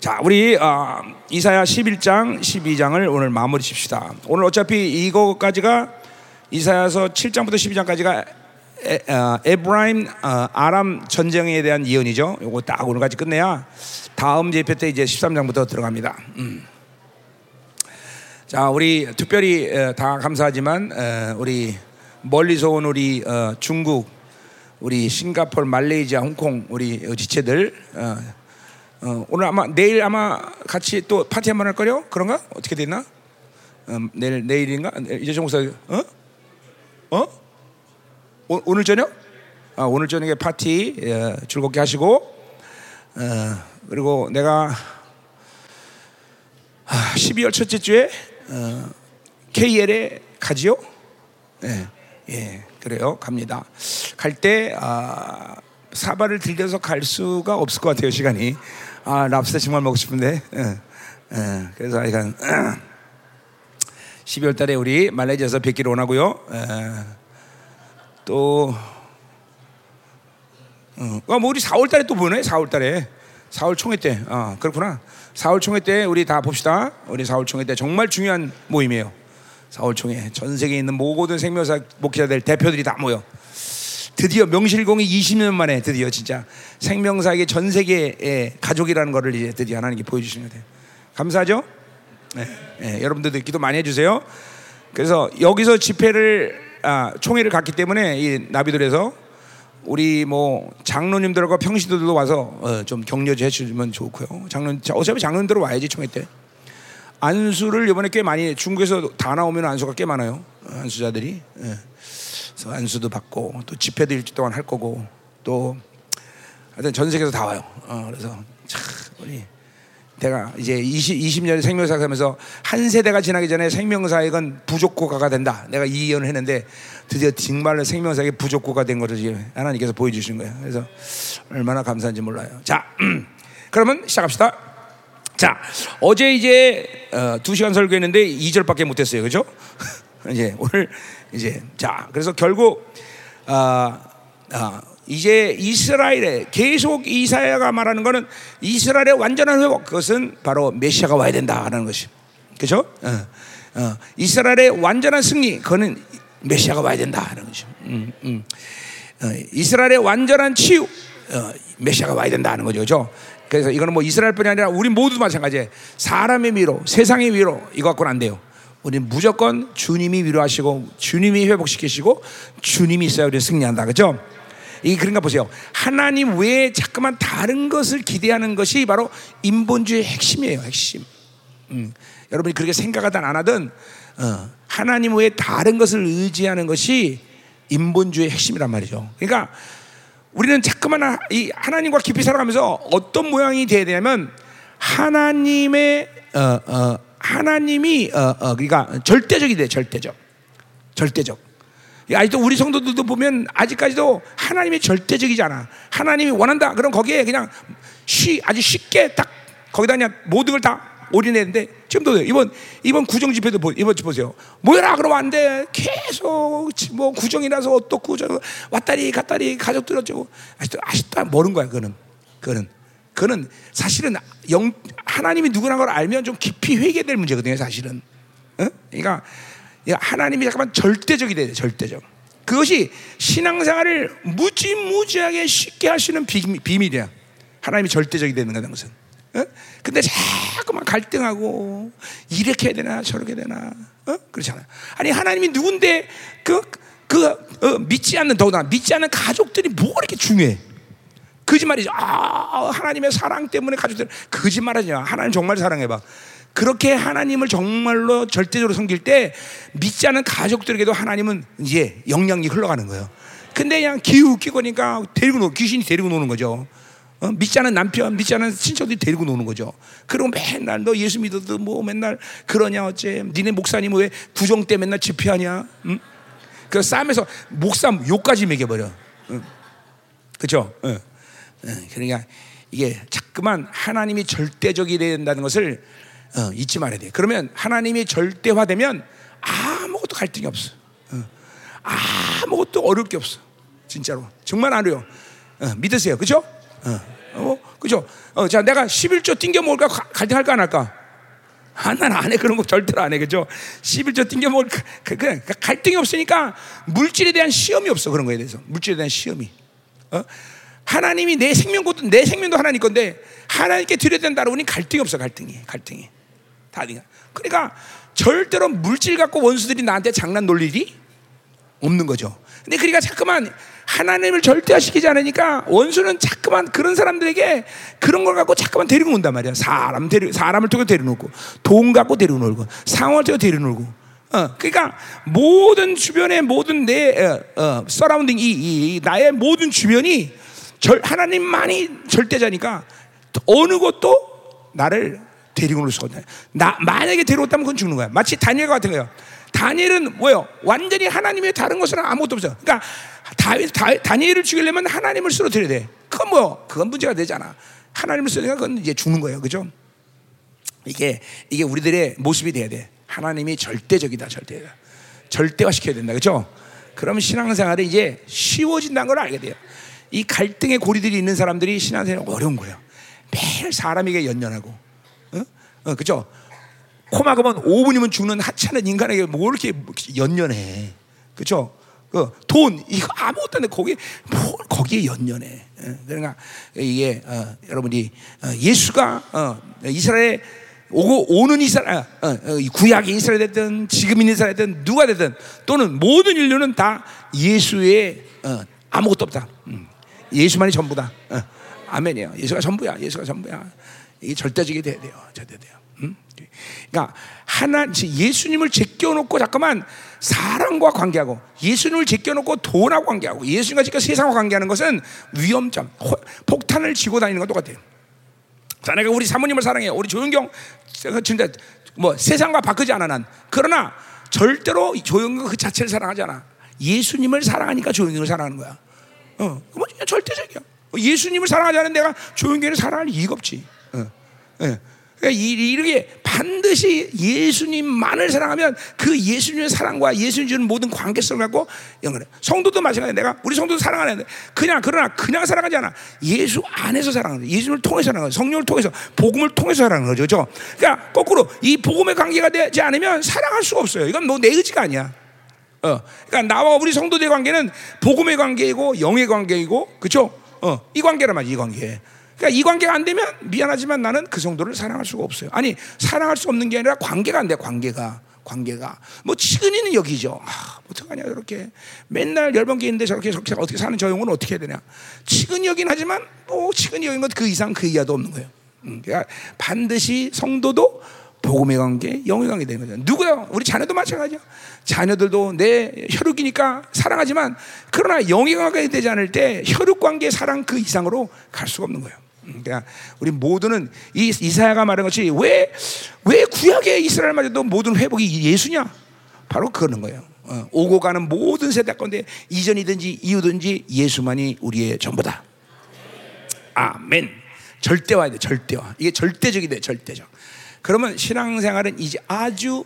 자, 우리 어, 이사야 11장, 12장을 오늘 마무리 칩시다. 오늘 어차피 이거까지가 이사야서 7장부터 12장까지가 에, 어, 에브라임 어, 아람 전쟁에 대한 예언이죠. 요거 딱 오늘까지 끝내야 다음 예배 때 이제 13장부터 들어갑니다. 음. 자, 우리 특별히 에, 다 감사하지만 에, 우리 멀리서 온 우리 어, 중국, 우리 싱가포르, 말레이시아, 홍콩 우리 지체들 어, 어, 오늘 아마 내일 아마 같이 또 파티 한번 할 거요? 그런가? 어떻게 됐나? 음, 내일 내일인가? 이재정 목사 어? 어? 오, 오늘 저녁? 아, 오늘 저녁에 파티 예, 즐겁게 하시고 어, 그리고 내가 아, 12월 첫째 주에 어, KL에 가지요? 예, 예, 그래요. 갑니다. 갈 때 아, 사발을 들려서 갈 수가 없을 것 같아요. 시간이. 아, 랍스터 정말 먹고 싶은데. 예, 예, 그래서 약간 12월 달에 우리 말레이시아에서 뵙기를 원하고요. 예, 또 어, 아, 뭐 우리 4월 달에 또 보네. 4월 달에. 4월 총회 때. 아, 그렇구나. 4월 총회 때 우리 다 봅시다. 우리 4월 총회 때 정말 중요한 모임이에요. 4월 총회. 전 세계에 있는 모든 생명사 목회자들 대표들이 다 모여. 드디어 명실공히 20년 만에 드디어 진짜 생명사에게 전 세계의 가족이라는 것을 이제 드디어 하나님께 보여주시는 거예요. 감사하죠? 네, 네, 여러분들도 기도 많이 해주세요. 그래서 여기서 집회를 아, 총회를 갔기 때문에 이 나비들에서 우리 뭐 장로님들과 평신도들도 와서 어, 좀 격려해 주시면 좋고요. 장로 어차피 장로님들 와야지 총회 때. 안수를 이번에 꽤 많이 중국에서 다 나오면 안수가 꽤 많아요. 안수자들이. 예. 그래서 안수도 받고 또 집회도 일주일 동안 할 거고 또 하여튼 전 세계에서 다 와요. 어, 그래서 참 우리 내가 이제 20, 20년 생명사 하면서 한 세대가 지나기 전에 생명사역은 부족고가가 된다. 내가 이 예언을 했는데 드디어 정말로 생명사역이 부족고가 된 것을 하나님께서 보여주신 거예요. 그래서 얼마나 감사한지 몰라요. 자, 그러면 시작합시다. 자, 어제 이제 어, 두 시간 설교했는데 2절밖에 못했어요. 그죠? 이제 오늘 이제 자, 그래서 결국 어, 어, 이제 이스라엘에 계속 이사야가 말하는 것은 이스라엘의 완전한 회복 그것은 바로 메시아가 와야 된다라는 것이 그죠? 어, 어, 이스라엘의 완전한 승리 그거는 메시아가 와야 된다라는 것이 음, 음. 어, 이스라엘의 완전한 치유 어, 메시아가 와야 된다는 거죠, 그죠? 그래서 이거는 뭐 이스라엘뿐이 아니라 우리 모두 마찬가지예요. 사람의 위로, 세상의 위로 이거 갖고는 안 돼요. 우리는 무조건 주님이 위로하시고 주님이 회복시키시고 주님이 있어야 우리 승리한다, 그죠? 이 그런가 보세요. 하나님 외에 자꾸만 다른 것을 기대하는 것이 바로 인본주의 핵심이에요. 핵심. 음, 여러분이 그렇게 생각하든 안 하든 어, 하나님 외에 다른 것을 의지하는 것이 인본주의 핵심이란 말이죠. 그러니까 우리는 자꾸만 이 하나님과 깊이 살아가면서 어떤 모양이 돼야 되냐면 하나님의 어, 어, 하나님이 어, 어, 그러니까 절대적이 돼 절대적 절대적 아직도 우리 성도들도 보면 아직까지도 하나님이 절대적이잖아. 하나님이 원한다. 그럼 거기에 그냥 쉬 아주 쉽게 딱 거기다 그냥 모든 걸 다 올인했는데 지금도 이번 이번 구정 집회도 보, 이번 집 보세요. 뭐라 그러면 안 돼. 계속 뭐 구정이라서 어떻고 저 왔다리 갔다리 가족들 어쩌고 아직도 아직도 모르는 거야. 그거는 그거는 그거는 사실은 영 하나님이 누구라는 걸 알면 좀 깊이 회개될 문제거든요. 사실은. 어? 그러니까 하나님이 잠깐만 절대적이 돼야 돼, 절대적. 그것이 신앙생활을 무지무지하게 쉽게 할 수 있는 비밀이야. 하나님이 절대적이 되는 거는 것은. 어? 근데 자꾸만 갈등하고 이렇게 해야 되나 저렇게 해야 되나 어? 그렇잖아요. 아니 하나님이 누군데 그, 그 어, 믿지 않는 더구나 믿지 않는 가족들이 뭐가 이렇게 중요해? 거짓말이죠. 아 하나님의 사랑 때문에 가족들 거짓말하지 마. 하나님 정말 사랑해봐. 그렇게 하나님을 정말로 절대적으로 섬길 때 믿지 않은 가족들에게도 하나님은 이제 영향이 흘러가는 거예요. 근데 그냥 기웃기거니까 데리고 노, 귀신이 데리고 노는 거죠. 어? 믿지 않은 남편, 믿지 않은 친척들이 데리고 노는 거죠. 그리고 맨날 너 예수 믿어도 뭐 맨날 그러냐 어째? 니네 목사님 왜 구정 때 맨날 집회하냐? 응? 그 싸움에서 목사 욕까지 매겨버려. 응? 그렇죠? 응. 그러니까 이게 자꾸만 하나님이 절대적이 된다는 것을 어, 잊지 말아야 돼. 그러면 하나님이 절대화되면 아무것도 갈등이 없어. 어, 아무것도 어려울 게 없어. 진짜로. 정말 안 어려워. 어, 믿으세요. 그죠? 어, 그죠? 어, 자, 내가 11조 띵겨 먹을까 가- 갈등할까 안 할까? 아, 난안 해. 그런 거 절대로 안 해. 그죠? 11조 띵겨 먹을, 그, 그, 그, 그 갈등이 없으니까 물질에 대한 시험이 없어. 그런 거에 대해서. 물질에 대한 시험이. 어? 하나님이 내 생명도, 내 생명도 하나님 건데, 하나님께 드려야 된다고 우리 갈등이 없어. 갈등이. 갈등이. 다 아니야. 그러니까 절대로 물질 갖고 원수들이 나한테 장난 놀 일이 없는 거죠. 근데 그러니까 자꾸만 하나님을 절대화시키지 않으니까 원수는 자꾸만 그런 사람들에게 그런 걸 갖고 자꾸만 데리고 온단 말이야. 사람 데리 사람을 통해 데려놓고 돈 갖고 데려놓고 상황을 통해 데려놓고. 어, 그러니까 모든 주변의 모든 내 어, 어, surrounding 이, 이, 이 나의 모든 주변이 절, 하나님만이 절대자니까 어느 것도 나를 데리고 올 수가 없다. 나 만약에 데려왔다면 그건 죽는 거야. 마치 다니엘 같은 거예요. 다니엘은 뭐요? 완전히 하나님의 다른 것은 아무것도 없어. 그러니까 다윗, 다, 다니엘을 죽이려면 하나님을 쓰러뜨려야 돼. 그건 뭐 그건 문제가 되잖아. 하나님을 쓰니까 그건 이제 죽는 거예요. 그죠? 이게 이게 우리들의 모습이 돼야 돼. 하나님이 절대적이다, 절대다. 절대화 시켜야 된다, 그죠? 그러면 신앙생활이 이제 쉬워진다는 걸 알게 돼요. 이 갈등의 고리들이 있는 사람들이 신앙생활이 어려운 거예요. 매일 사람에게 연연하고, 어, 어 그죠? 코 막으면 5분이면 죽는 하찮은 인간에게 뭐 이렇게 연연해, 그죠? 그 돈 이거 아무것도 안 돼. 거기 뭘 거기에 연연해. 예, 그러니까 이게 어, 여러분이 어, 예수가 어, 이스라엘 오고 오는 이스라엘 어, 어, 이 구약의 이스라엘 됐든 지금 있는 이스라엘 됐든 누가 됐든 또는 모든 인류는 다 예수의 어, 아무것도 없다. 음. 예수만이 전부다. 어, 아멘이에요. 예수가 전부야. 예수가 전부야. 이게 절대적이 돼야 돼요. 절대 돼요. 음? 그러니까 하나 예수님을 제껴놓고 잠깐만 사람과 관계하고 예수님을 제껴놓고 돈하고 관계하고 예수님과 지금 세상과 관계하는 것은 위험점, 호- 폭탄을 쥐고 다니는 건 똑같아요. 자, 내가 우리 사모님을 사랑해요. 우리 조영경 진짜 뭐 세상과 바꾸지 않아 난. 그러나 절대로 조영경 그 자체를 사랑하지 않아. 예수님을 사랑하니까 조영경을 사랑하는 거야. 어, 그뭐 절대적이야. 예수님을 사랑하지 않은 내가 조영경을 사랑할 이유가 없지. 어, 예. 그러니까 이- 이렇게 반드시 예수님만을 사랑하면 그 예수님의 사랑과 예수님 주는 모든 관계성을 갖고 연결해. 성도도 마찬가지야. 내가 우리 성도도 사랑하는데 그냥 그러나 그냥 사랑하지 않아. 예수 안에서 사랑하는. 예수님을 통해서 사랑하는. 성령을 통해서 복음을 통해서 사랑하는 거죠. 그렇죠? 그러니까 거꾸로 이 복음의 관계가 되지 않으면 사랑할 수가 없어요. 이건 뭐 내 의지가 아니야. 어, 그러니까 나와 우리 성도들의 관계는 복음의 관계이고 영의 관계이고, 그렇죠? 어, 이 관계란 말이야, 이 관계. 그러니까 이 관계가 안 되면 미안하지만 나는 그 성도를 사랑할 수가 없어요. 아니 사랑할 수 없는 게 아니라 관계가 안 돼, 관계가. 관계가 뭐 치근이는 여기죠. 아, 어떡하냐 저렇게 맨날 열번 개인데 저렇게 저렇게 어떻게 사는 저 영은 어떻게 해야 되냐. 치근이 여긴 하지만 뭐 치근이 여긴 것 그 이상 그 이하도 없는 거예요. 음, 그러니까 반드시 성도도 복음의 관계, 영의 관계 되는 거죠. 누구야? 우리 자녀도 마찬가지야. 자녀들도 내 혈육이니까 사랑하지만 그러나 영의 관계가 되지 않을 때 혈육 관계 사랑 그 이상으로 갈 수가 없는 거예요. 음, 그러니까 우리 모두는 이 이사야가 말한 것이 왜 왜 구약의 이스라엘마저도 모든 회복이 예수냐? 바로 그러는 거예요. 어, 오고 가는 모든 세대 건데 이전이든지 이후든지 예수만이 우리의 전부다. 아멘. 절대화야 돼, 절대화. 이게 절대적이 돼, 절대적. 그러면 신앙생활은 이제 아주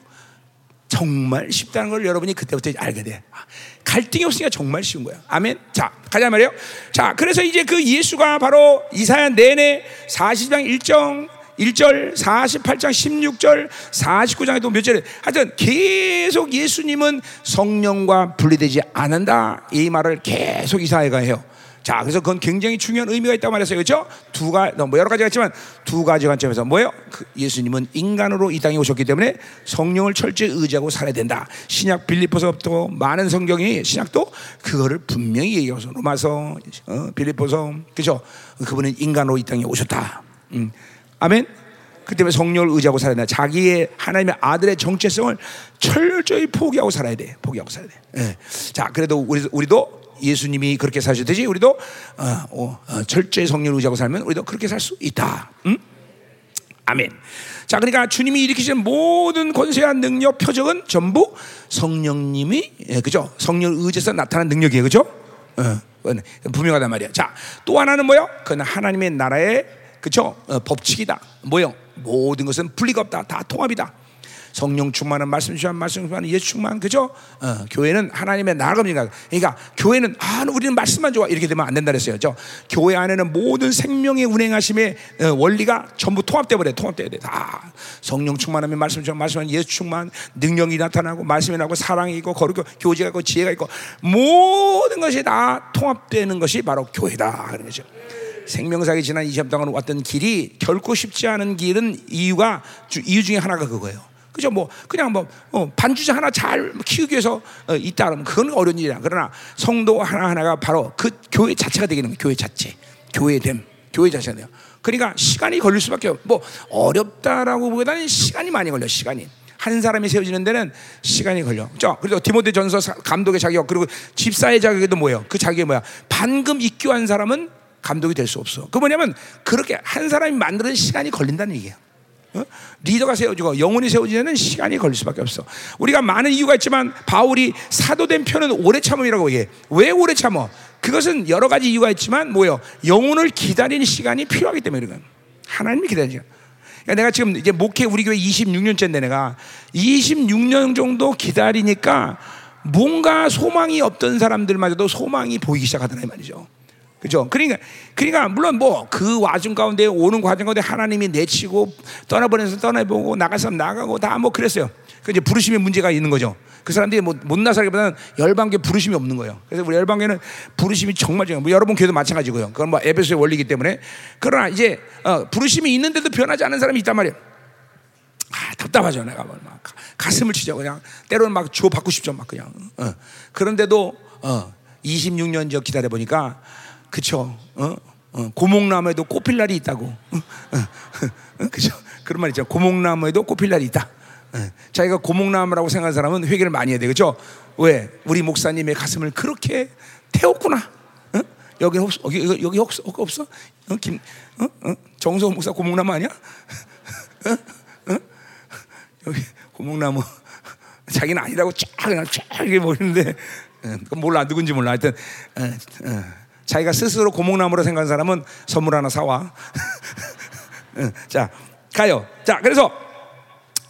정말 쉽다는 걸 여러분이 그때부터 알게 돼. 아, 갈등이 없으니까 정말 쉬운 거야. 아멘. 자, 가자 말이에요. 자, 그래서 이제 그 예수가 바로 이사야 내내 40장 1정 1절, 48장 16절, 49장에도 몇 절에 하여튼 계속 예수님은 성령과 분리되지 않는다. 이 말을 계속 이사야가 해요. 자, 그래서 그건 굉장히 중요한 의미가 있다고 말했어요. 그렇죠? 두 가지, 뭐 여러 가지가 있지만 두 가지 관점에서 뭐예요? 그 예수님은 인간으로 이 땅에 오셨기 때문에 성령을 철저히 의지하고 살아야 된다. 신약 빌립보서부터 많은 성경이 신약도 그거를 분명히 얘기하서 로마서, 어, 빌립보서, 그죠? 그분은 인간으로 이 땅에 오셨다. 음. 아멘. 그 때문에 성령을 의지하고 살아야 된다. 자기의 하나님의 아들의 정체성을 철저히 포기하고 살아야 돼. 포기하고 살아야 돼. 예. 자, 그래도 우리, 우리도 예수님이 그렇게 사셨듯이 우리도 어, 어, 어, 철저히 성령을 의지하고 살면 우리도 그렇게 살 수 있다. 음? 아멘. 자, 그러니까 주님이 일으키신 모든 권세와 능력, 표적은 전부 성령님이 예, 그죠? 성령을 의지해서 나타난 능력이에요, 그죠? 어, 그건 분명하단 말이야. 자, 또 하나는 뭐요? 그건 하나님의 나라의 그죠? 어, 법칙이다. 뭐요? 모든 것은 분리가 없다. 다 통합이다. 성령 충만한 말씀 충만 말씀 충만한 예수 충만 그죠? 어, 교회는 하나님의 나라입니다. 그러니까 교회는 아 우리는 말씀만 좋아 이렇게 되면 안 된다 그랬어요. 저 교회 안에는 모든 생명의 운행하심의 어, 원리가 전부 통합돼 버려. 통합돼야 돼. 다 성령 충만하면 말씀 충만 말씀은 예수 충만 능력이 나타나고 말씀이 나고 사랑이 있고 거룩 교제가 있고 지혜가 있고 모든 것이 다 통합되는 것이 바로 교회다 그런 거죠. 생명사기 지난 20년 동안 왔던 길이 결코 쉽지 않은 길은 이유가 이유 중에 하나가 그거예요. 그죠? 뭐 그냥 뭐 어, 반주자 하나 잘 키우기 위해서 어, 있다 그러면 그건 어려운 일이야. 그러나 성도 하나 하나가 바로 그 교회 자체가 되기는 거예요. 교회 자체, 교회됨, 교회 자체가 돼요. 그러니까 시간이 걸릴 수밖에 없. 뭐 어렵다라고 보기보다는 시간이 많이 걸려. 시간이. 한 사람이 세워지는 데는 시간이 걸려. 자, 그래서 디모데전서 감독의 자격 그리고 집사의 자격도 뭐예요? 그 자격이 뭐야? 방금 입교한 사람은 감독이 될 수 없어. 그 뭐냐면 그렇게 한 사람이 만드는 시간이 걸린다는 얘기예요. 어? 리더가 세워지고 영혼이 세워지는 시간이 걸릴 수밖에 없어. 우리가 많은 이유가 있지만 바울이 사도된 편은 오래 참음이라고 얘기해. 왜 오래 참어? 그것은 여러 가지 이유가 있지만 뭐요? 영혼을 기다리는 시간이 필요하기 때문에 그런 하나님이 기다리죠. 그러니까 내가 지금 이제 목회 우리 교회 26년째인데 내가 26년 정도 기다리니까 뭔가 소망이 없던 사람들마저도 소망이 보이기 시작하더라 이 말이죠. 그죠? 그러니까, 그러니까, 물론 뭐, 그 와중 가운데, 오는 과정 가운데 하나님이 내치고, 떠나버려서 떠나보고, 나가서 나가고, 다 뭐 그랬어요. 그 이제 부르심의 문제가 있는 거죠. 그 사람들이 뭐, 못나서기보다는 열방계 부르심이 없는 거예요. 그래서 우리 열방계는 부르심이 정말 중요해요. 뭐 여러분 교회도 마찬가지고요. 그건 뭐 에베소의 원리이기 때문에. 그러나 이제, 어, 부르심이 있는데도 변하지 않은 사람이 있단 말이에요. 아, 답답하죠. 내가 뭐막 가슴을 치죠. 그냥 때로는 막 주워 받고 싶죠. 막 그냥. 어. 그런데도, 어, 26년 전 기다려 보니까 그쵸? 어? 어, 고목나무에도 꽃필 날이 있다고. 어? 어, 그죠? 그런 말 있죠. 고목나무에도 꽃필 날이 있다. 어, 자기가 고목나무라고 생각하는 사람은 회개를 많이 해야 돼. 그죠? 왜? 우리 목사님의 가슴을 그렇게 태웠구나. 어? 여기 없, 여기, 여기 없, 없어? 어? 김, 어? 어? 정성호 목사 고목나무 아니야? 어? 어? 여기 고목나무. 자기는 아니라고 쫙 그냥 쫙 이렇게 보이는데, 어, 몰라 누군지 몰라. 하여튼 어, 어. 자기가 스스로 고목나무로 생각하는 사람은 선물 하나 사와. 자, 가요. 자, 그래서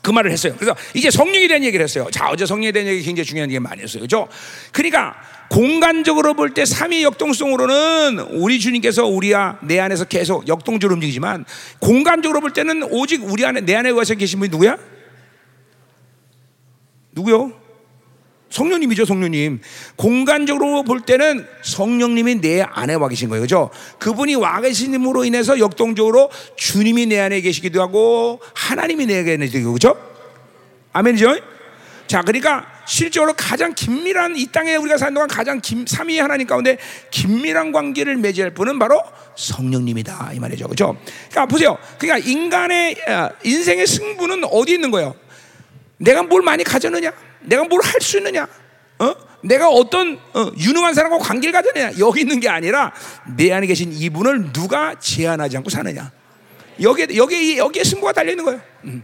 그 말을 했어요. 그래서 이제 성령에 대한 얘기를 했어요. 자, 어제 성령에 대한 얘기 굉장히 중요한 얘기 많이 했어요. 그죠? 그러니까 공간적으로 볼 때 삼위 역동성으로는 우리 주님께서 우리와 내 안에서 계속 역동적으로 움직이지만 공간적으로 볼 때는 오직 우리 안에 내 안에 와서 계신 분이 누구야? 누구요? 성령님이죠, 성령님. 공간적으로 볼 때는 성령님이 내 안에 와 계신 거예요. 그죠? 그분이 와 계신님으로 인해서 역동적으로 주님이 내 안에 계시기도 하고 하나님이 내 안에 계시기도 그죠? 아멘이죠? 자, 그러니까 실제로 가장 긴밀한 이 땅에 우리가 사는 동안 가장 긴, 삼위 하나님 가운데 긴밀한 관계를 맺을 분은 바로 성령님이다 이 말이죠, 그죠? 그러니까 보세요. 그러니까 인간의 어, 인생의 승부는 어디 있는 거예요? 내가 뭘 많이 가졌느냐? 내가 뭘 할 수 있느냐? 어? 내가 어떤 어, 유능한 사람과 관계를 가졌느냐? 여기 있는 게 아니라 내 안에 계신 이분을 누가 제한하지 않고 사느냐? 여기에 여기에 여기에 승부가 달려 있는 거예요. 음.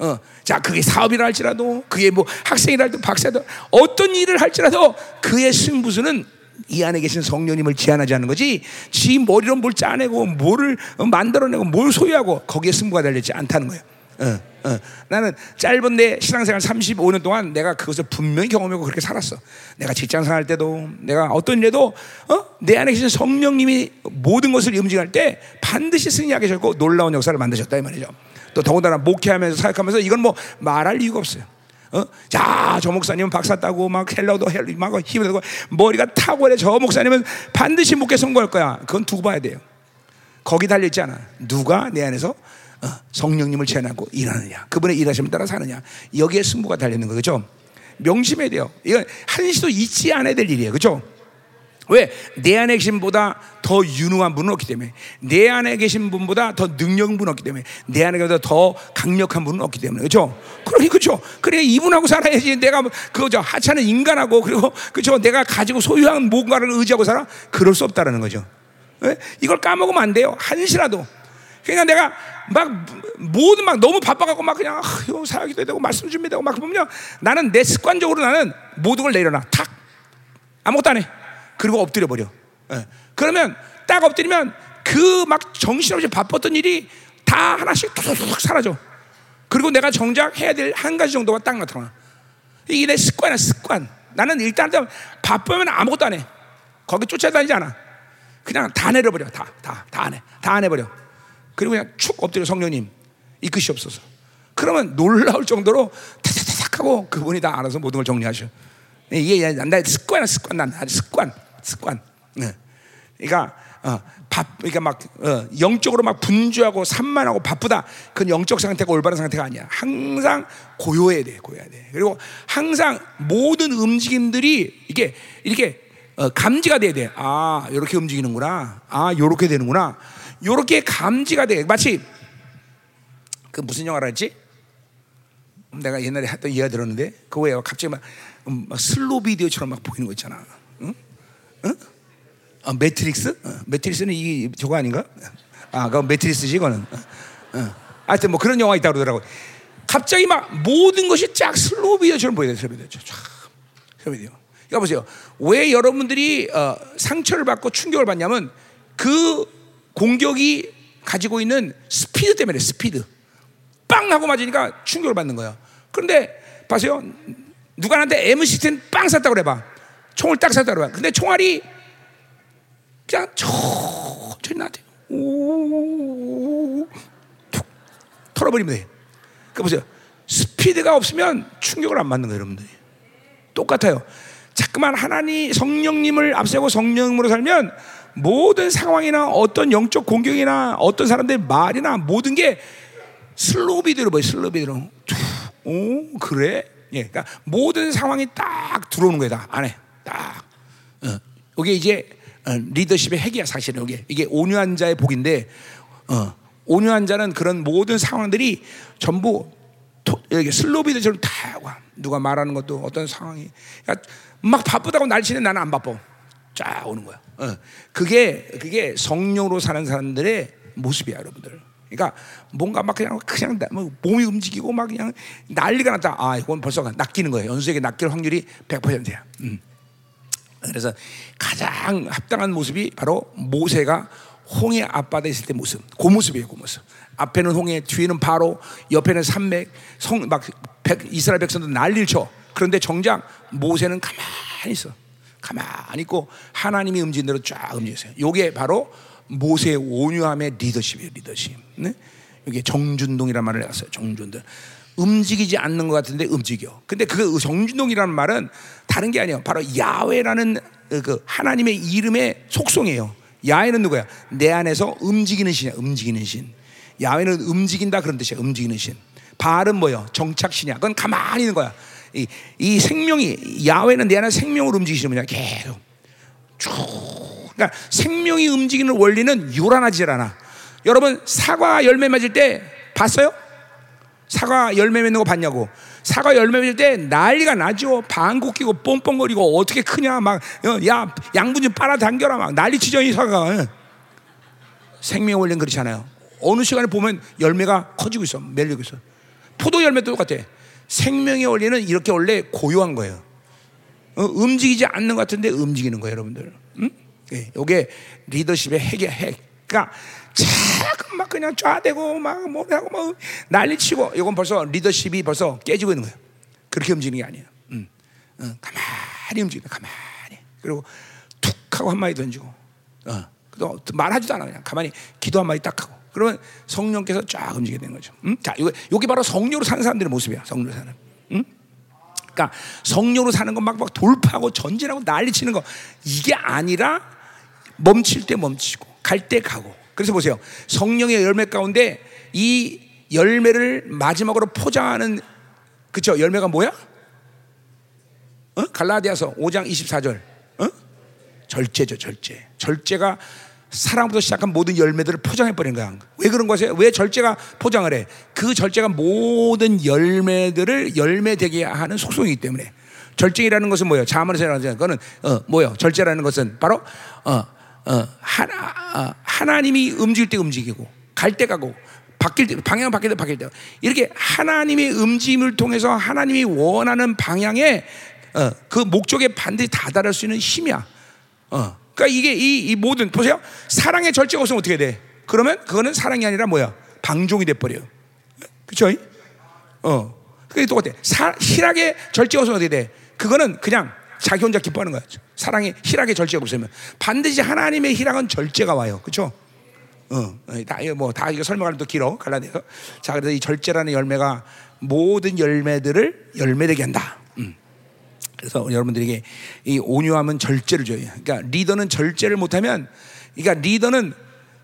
어, 자, 그게 사업이라 할지라도, 그게 뭐 학생이라 할지라도, 박사도, 어떤 일을 할지라도 그의 승부수는 이 안에 계신 성령님을 제한하지 않는 거지, 지 머리로 뭘 짜내고, 뭐를 만들어내고, 뭘 소유하고, 거기에 승부가 달려있지 않다는 거예요. 어, 어. 나는 짧은 내 신앙생활 35년 동안 내가 그것을 분명히 경험하고 그렇게 살았어. 내가 직장 생활 때도 내가 어떤 일에도 어? 내 안에 계신 성령님이 모든 것을 움직일 때 반드시 승리하게 하셨고 놀라운 역사를 만드셨다 이 말이죠. 또 더군다나 목회하면서 사역하면서 이건 뭐 말할 이유가 없어요. 어? 자, 저 목사님은 박사 따고 막 헬러도 헬러 막 힘을 내고 머리가 탁월해. 저 목사님은 반드시 목회 성공할 거야. 그건 두고 봐야 돼요. 거기 달려 있지 않아. 누가 내 안에서 어, 성령님을 제한하고 일하느냐, 그분의 일하심을 따라 사느냐, 여기에 승부가 달리는 거죠. 명심해야 돼요. 이건 한시도 잊지 않아야 될 일이에요. 그죠? 왜? 내 안에 계신 분보다 더 유능한 분은 없기 때문에 내 안에 계신 분보다 더 능력한 분은 없기 때문에 내 안에 계신 더 강력한 분은 없기 때문에 그죠? 그러니 그죠? 그래 이분하고 살아야지 내가 그죠 하찮은 인간하고 그리고 그죠 내가 가지고 소유한 뭔가를 의지하고 살아 그럴 수 없다라는 거죠. 왜? 이걸 까먹으면 안 돼요 한시라도 그러니까 내가 막 모든 막 너무 바빠갖고 막 그냥 아, 사역도 되고 말씀 준비되고 막 보면 나는 내 습관적으로 나는 모든 걸 내려놔 탁 아무것도 안 해. 그리고 엎드려 버려. 예. 그러면 딱 엎드리면 그 막 정신없이 바빴던 일이 다 하나씩 툭툭툭 사라져. 그리고 내가 정작 해야 될 한 가지 정도가 딱 나타나. 이게 내 습관이야, 습관. 나는 일단 바쁘면 아무것도 안 해. 거기 쫓아다니지 않아. 그냥 다 내려버려. 다, 다, 다 안 해. 다 안 해버려. 그리고 그냥 축 엎드려 성령님 이끄시옵소서. 그러면 놀라울 정도로 타타타닥 하고 그분이 다 알아서 모든 걸 정리하셔. 이게 나의 습관이야, 습관. 난 습관, 습관. 네. 그러니까 어, 바, 그러니까 막 어, 영적으로 막 분주하고 산만하고 바쁘다. 그건 영적 상태가 올바른 상태가 아니야. 항상 고요해야 돼, 고요해야 돼. 그리고 항상 모든 움직임들이 이게 이렇게 어, 감지가 돼야 돼. 아, 이렇게 움직이는구나. 아, 이렇게 되는구나. 이렇게 감지가 돼. 마치 그 무슨 영화라 했지? 내가 옛날에 했던 이야기 들었는데 그거에 갑자기 막, 음, 막 슬로 비디오처럼 막 보이는 거 있잖아. 응? 응? 아, 매트릭스? 어, 매트릭스는 이 저거 아닌가? 아, 그 매트릭스지 이거는. 어, 어. 하여튼 뭐 그런 영화 있다 그러더라고. 갑자기 막 모든 것이 쫙 슬로우 비디오처럼 보여요. 슬로우 비디오. 쫙. 슬로우 비디오. 그러니까 보세요. 왜 여러분들이 어, 상처를 받고 충격을 받냐면 그 공격이 가지고 있는 스피드 때문에 스피드. 빵 하고 맞으니까 충격을 받는 거야. 그런데 봐세요. 누가 나한테 M16 빵 쐈다고 그래 봐. 총을 딱 쐈다고 그래 봐. 근데 총알이 그냥 천천히 나한테 오툭 털어버리면 돼. 그 보세요. 스피드가 없으면 충격을 안 받는 거예요, 여러분들이. 똑같아요. 자꾸만 하나님 성령님을 앞세고 성령으로 살면 모든 상황이나 어떤 영적 공격이나 어떤 사람들의 말이나 모든 게 슬로비대로 뭐예요? 슬로비대로. 오 그래? 예, 그러니까 모든 상황이 딱 들어오는 거다 안에 딱. 어, 이게 이제 어, 리더십의 핵이야 사실은 이게 이게 온유한 자의 복인데 어, 온유한 자는 그런 모든 상황들이 전부 토, 이렇게 슬로비들처럼 다 와. 누가 말하는 것도 어떤 상황이 그러니까 막 바쁘다고 날치는 나는 안 바빠. 쫙 오는 거야. 어. 그게 그게 성령으로 사는 사람들의 모습이야, 여러분들. 그러니까 뭔가 막 그냥 그냥 뭐 몸이 움직이고 막 그냥 난리가 났다. 아, 이건 벌써 낚이는 거예요. 연수에게 낚일 확률이 100%야. 음. 그래서 가장 합당한 모습이 바로 모세가 홍해 앞바다에 있을 때 모습. 그 모습이에요, 그 모습. 앞에는 홍해, 뒤에는 바로, 옆에는 산맥, 성, 막 백, 이스라엘 백성들 난리를 쳐. 그런데 정작 모세는 가만히 있어. 가만히 있고 하나님이 움직인 대로 쫙 움직였어요. 이게 바로 모세의 온유함의 리더십이에요, 리더십. 네? 이게 정준동이라는 말을 해왔어요, 정준동. 움직이지 않는 것 같은데 움직여. 근데 그 정준동이라는 말은 다른 게 아니에요. 바로 야훼라는 그 하나님의 이름의 속성이에요. 야훼는 누구야? 내 안에서 움직이는 신이야. 움직이는 신. 야훼는 움직인다 그런 뜻이야. 움직이는 신. 바알은 뭐요? 정착신이야. 그건 가만히 있는 거야. 이, 이 생명이 야훼는 내 안에 생명으로 움직이시는 분이야. 계속 쭉. 그러니까 생명이 움직이는 원리는 요란하지 않아. 여러분 사과 열매 맞을 때 봤어요? 사과 열매 맺는 거 봤냐고. 사과 열매 맺을 때 난리가 나죠. 방구 끼고 뻥뻥거리고 어떻게 크냐 막 야 양분 좀 빨아당겨라 막 난리치죠 이 사과가. 생명 원리는 그렇지 않아요. 어느 시간에 보면 열매가 커지고 있어. 맺리고 있어. 포도 열매도 똑같아. 생명의 원리는 이렇게 원래 고요한 거예요. 어, 움직이지 않는 것 같은데 움직이는 거예요, 여러분들. 응? 예, 이게 리더십의 핵이야, 핵. 그러니까 자꾸 막 그냥 쫙대고 막 뭐라고 막 난리치고 이건 벌써 리더십이 벌써 깨지고 있는 거예요. 그렇게 움직이는 게 아니에요. 응. 응. 가만히 움직이다, 가만히. 그리고 툭 하고 한 마디 던지고, 어. 또 말하지도 않아 그냥 가만히 기도 한 마디 딱 하고. 그러면 성령께서 쫙 움직이게 되는 거죠. 응? 자, 이거 여기 바로 성령으로 사는 사람들의 모습이야. 성령으로 사는. 응? 그러니까 성령으로 사는 거막막 돌파하고 전진하고 난리 치는 거 이게 아니라 멈출 때 멈추고 갈 때 가고. 그래서 보세요. 성령의 열매 가운데 이 열매를 마지막으로 포장하는 그쵸 열매가 뭐야? 어? 갈라디아서 5장 24절. 어? 절제죠, 절제. 절제가 사랑부터 시작한 모든 열매들을 포장해 버린 거야. 왜 그런 거세요? 왜 절제가 포장을 해? 그 절제가 모든 열매들을 열매 되게 하는 속성이기 때문에. 절제라는 것은 뭐예요? 자문에서 말하는 거는 어, 뭐예요? 절제라는 것은 바로 어, 어, 하나, 어, 하나님이 움직일 때 움직이고 갈 때 가고 바뀔 때 방향 바뀔 때 바뀔 때 이렇게 하나님의 움직임을 통해서 하나님이 원하는 방향에 어, 그 목적에 반드시 다다를 수 있는 힘이야. 어. 그러니까 이게 이, 이 모든 보세요. 사랑의 절제가 없으면 어떻게 돼? 그러면 그거는 사랑이 아니라 뭐야? 방종이 돼 버려요. 그렇죠? 어. 그게 똑같아. 사, 실하게 절제가 없으면 어떻게 돼? 그거는 그냥 자기 혼자 기뻐하는 거야. 사랑이 실하게 절제가 없으면 반드시 하나님의 희락은 절제가 와요. 그렇죠? 어, 다 뭐다 이거 설명하면 또 길어 갈라내서 자 그래서 이 절제라는 열매가 모든 열매들을 열매되게 한다. 음. 그래서 여러분들에게 이 온유함은 절제를 줘요. 그러니까 리더는 절제를 못하면, 그러니까 리더는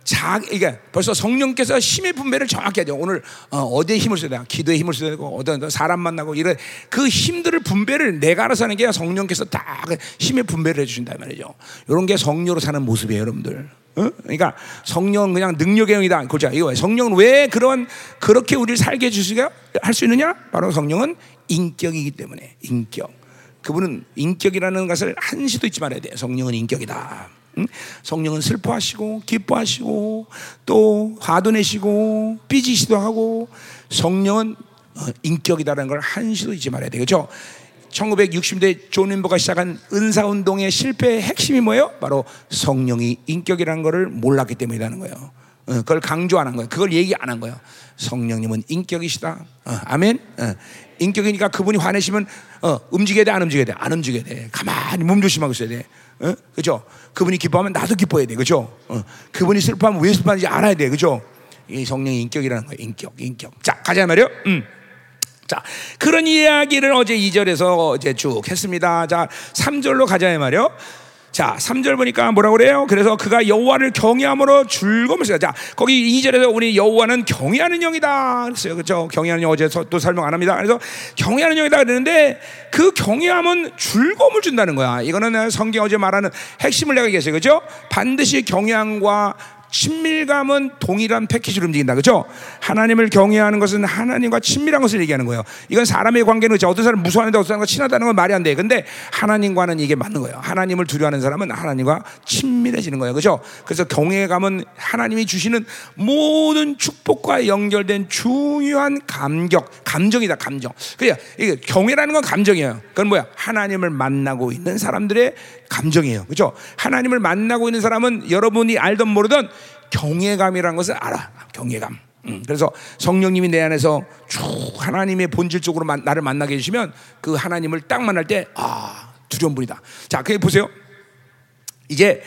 자, 그러니까 벌써 성령께서 힘의 분배를 정확히 하죠. 오늘 어, 디에 힘을 써야 돼? 기도에 힘을 써야 되고, 어떤 사람 만나고 이런 그 힘들을 분배를 내가 알아서 하는 게 성령께서 다그 힘의 분배를 해주신단 말이죠. 이런 게 성령으로 사는 모습이에요, 여러분들. 어? 그러니까 성령은 그냥 능력의 영이다. 그죠? 이거 성령은 왜 그런 그렇게 우리를 살게 해주시게 할수 있느냐? 바로 성령은 인격이기 때문에 인격. 그분은 인격이라는 것을 한시도 잊지 말아야 돼요. 성령은 인격이다. 성령은 슬퍼하시고 기뻐하시고 또 화도 내시고 삐지시도 하고 성령은 어, 인격이다라는 걸 한시도 잊지 말아야 되겠죠. 1960대 존 윔버가 시작한 은사 운동의 실패의 핵심이 뭐예요? 바로 성령이 인격이라는 것을 몰랐기 때문이라는 거예요. 어, 그걸 강조 안 한 거예요. 그걸 얘기 안 한 거예요. 성령님은 인격이시다. 어, 아멘. 인격이니까 그분이 화내시면 움직여야 돼, 안 움직여야 돼, 안 움직여야 돼. 가만히 몸 조심하고 있어야 돼. 어? 그죠? 그분이 기뻐하면 나도 기뻐해야 돼. 그죠? 어. 그분이 슬퍼하면 왜 슬퍼하는지 알아야 돼. 그죠? 이 성령의 인격이라는 거예요. 인격, 인격. 자, 가자 말이요. 음. 자, 그런 이야기를 어제 2절에서 어제 쭉 했습니다. 자, 3절로 가자 말이요. 자, 3절 보니까 뭐라고 그래요? 그래서 그가 여호와를 경외함으로 즐거움을 자, 거기 2절에서 우리 여호와는 경외하는 영이다. 그랬어요. 그렇죠? 경외하는 영 어제 또 설명 안 합니다. 그래서 경외하는 영이다 그러는데 그 경외함은 즐거움을 준다는 거야. 이거는 성경 어제 말하는 핵심을 내가 얘기했어요. 그렇죠? 반드시 경외함과 친밀감은 동일한 패키지로 움직인다. 그죠? 하나님을 경외하는 것은 하나님과 친밀한 것을 얘기하는 거예요. 이건 사람의 관계는 그렇죠. 어떤 사람 무서워하는데 어떤 사람과 친하다는 건 말이 안 돼. 근데 하나님과는 이게 맞는 거예요. 하나님을 두려워하는 사람은 하나님과 친밀해지는 거예요. 그죠? 그래서 경외감은 하나님이 주시는 모든 축복과 연결된 중요한 감격, 감정이다. 감정. 그래, 이게 경외라는 건 감정이에요. 그건 뭐야? 하나님을 만나고 있는 사람들의 감정이에요. 그죠? 하나님을 만나고 있는 사람은 여러분이 알던 모르던 경외감이라는 것을 알아. 경외감. 음, 그래서 성령님이 내 안에서 쭉 하나님의 본질적으로 나를 만나게 해주시면 그 하나님을 딱 만날 때, 아, 두려운 분이다. 자, 그게 보세요. 이제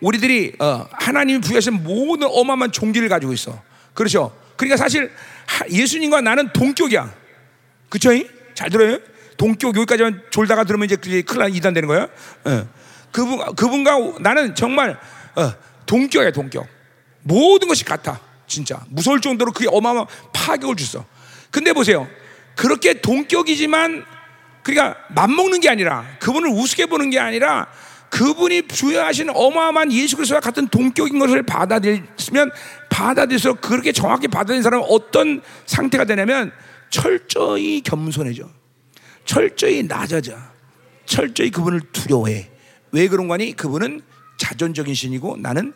우리들이 어, 하나님이 부여하신 모든 어마어마한 종기를 가지고 있어. 그렇죠? 그러니까 사실 예수님과 나는 동격이야. 그쵸? 잘 들어요? 동격 여기까지만 졸다가 들으면 이제 큰일 난 이단 되는 거야. 어. 그분, 그분과 나는 정말 어, 동격이야, 동격. 모든 것이 같아. 진짜. 무서울 정도로 그게 어마어마한 파격을 줬어. 근데 보세요. 그렇게 동격이지만, 그러니까 맘먹는 게 아니라, 그분을 우습게 보는 게 아니라, 그분이 부여하신 어마어마한 예수 그리스도와 같은 동격인 것을 받아들이면 받아들여서 그렇게 정확히 받아들인 사람은 어떤 상태가 되냐면 철저히 겸손해져. 철저히 낮아져. 철저히 그분을 두려워해. 왜 그런 거니? 그분은 자존적인 신이고 나는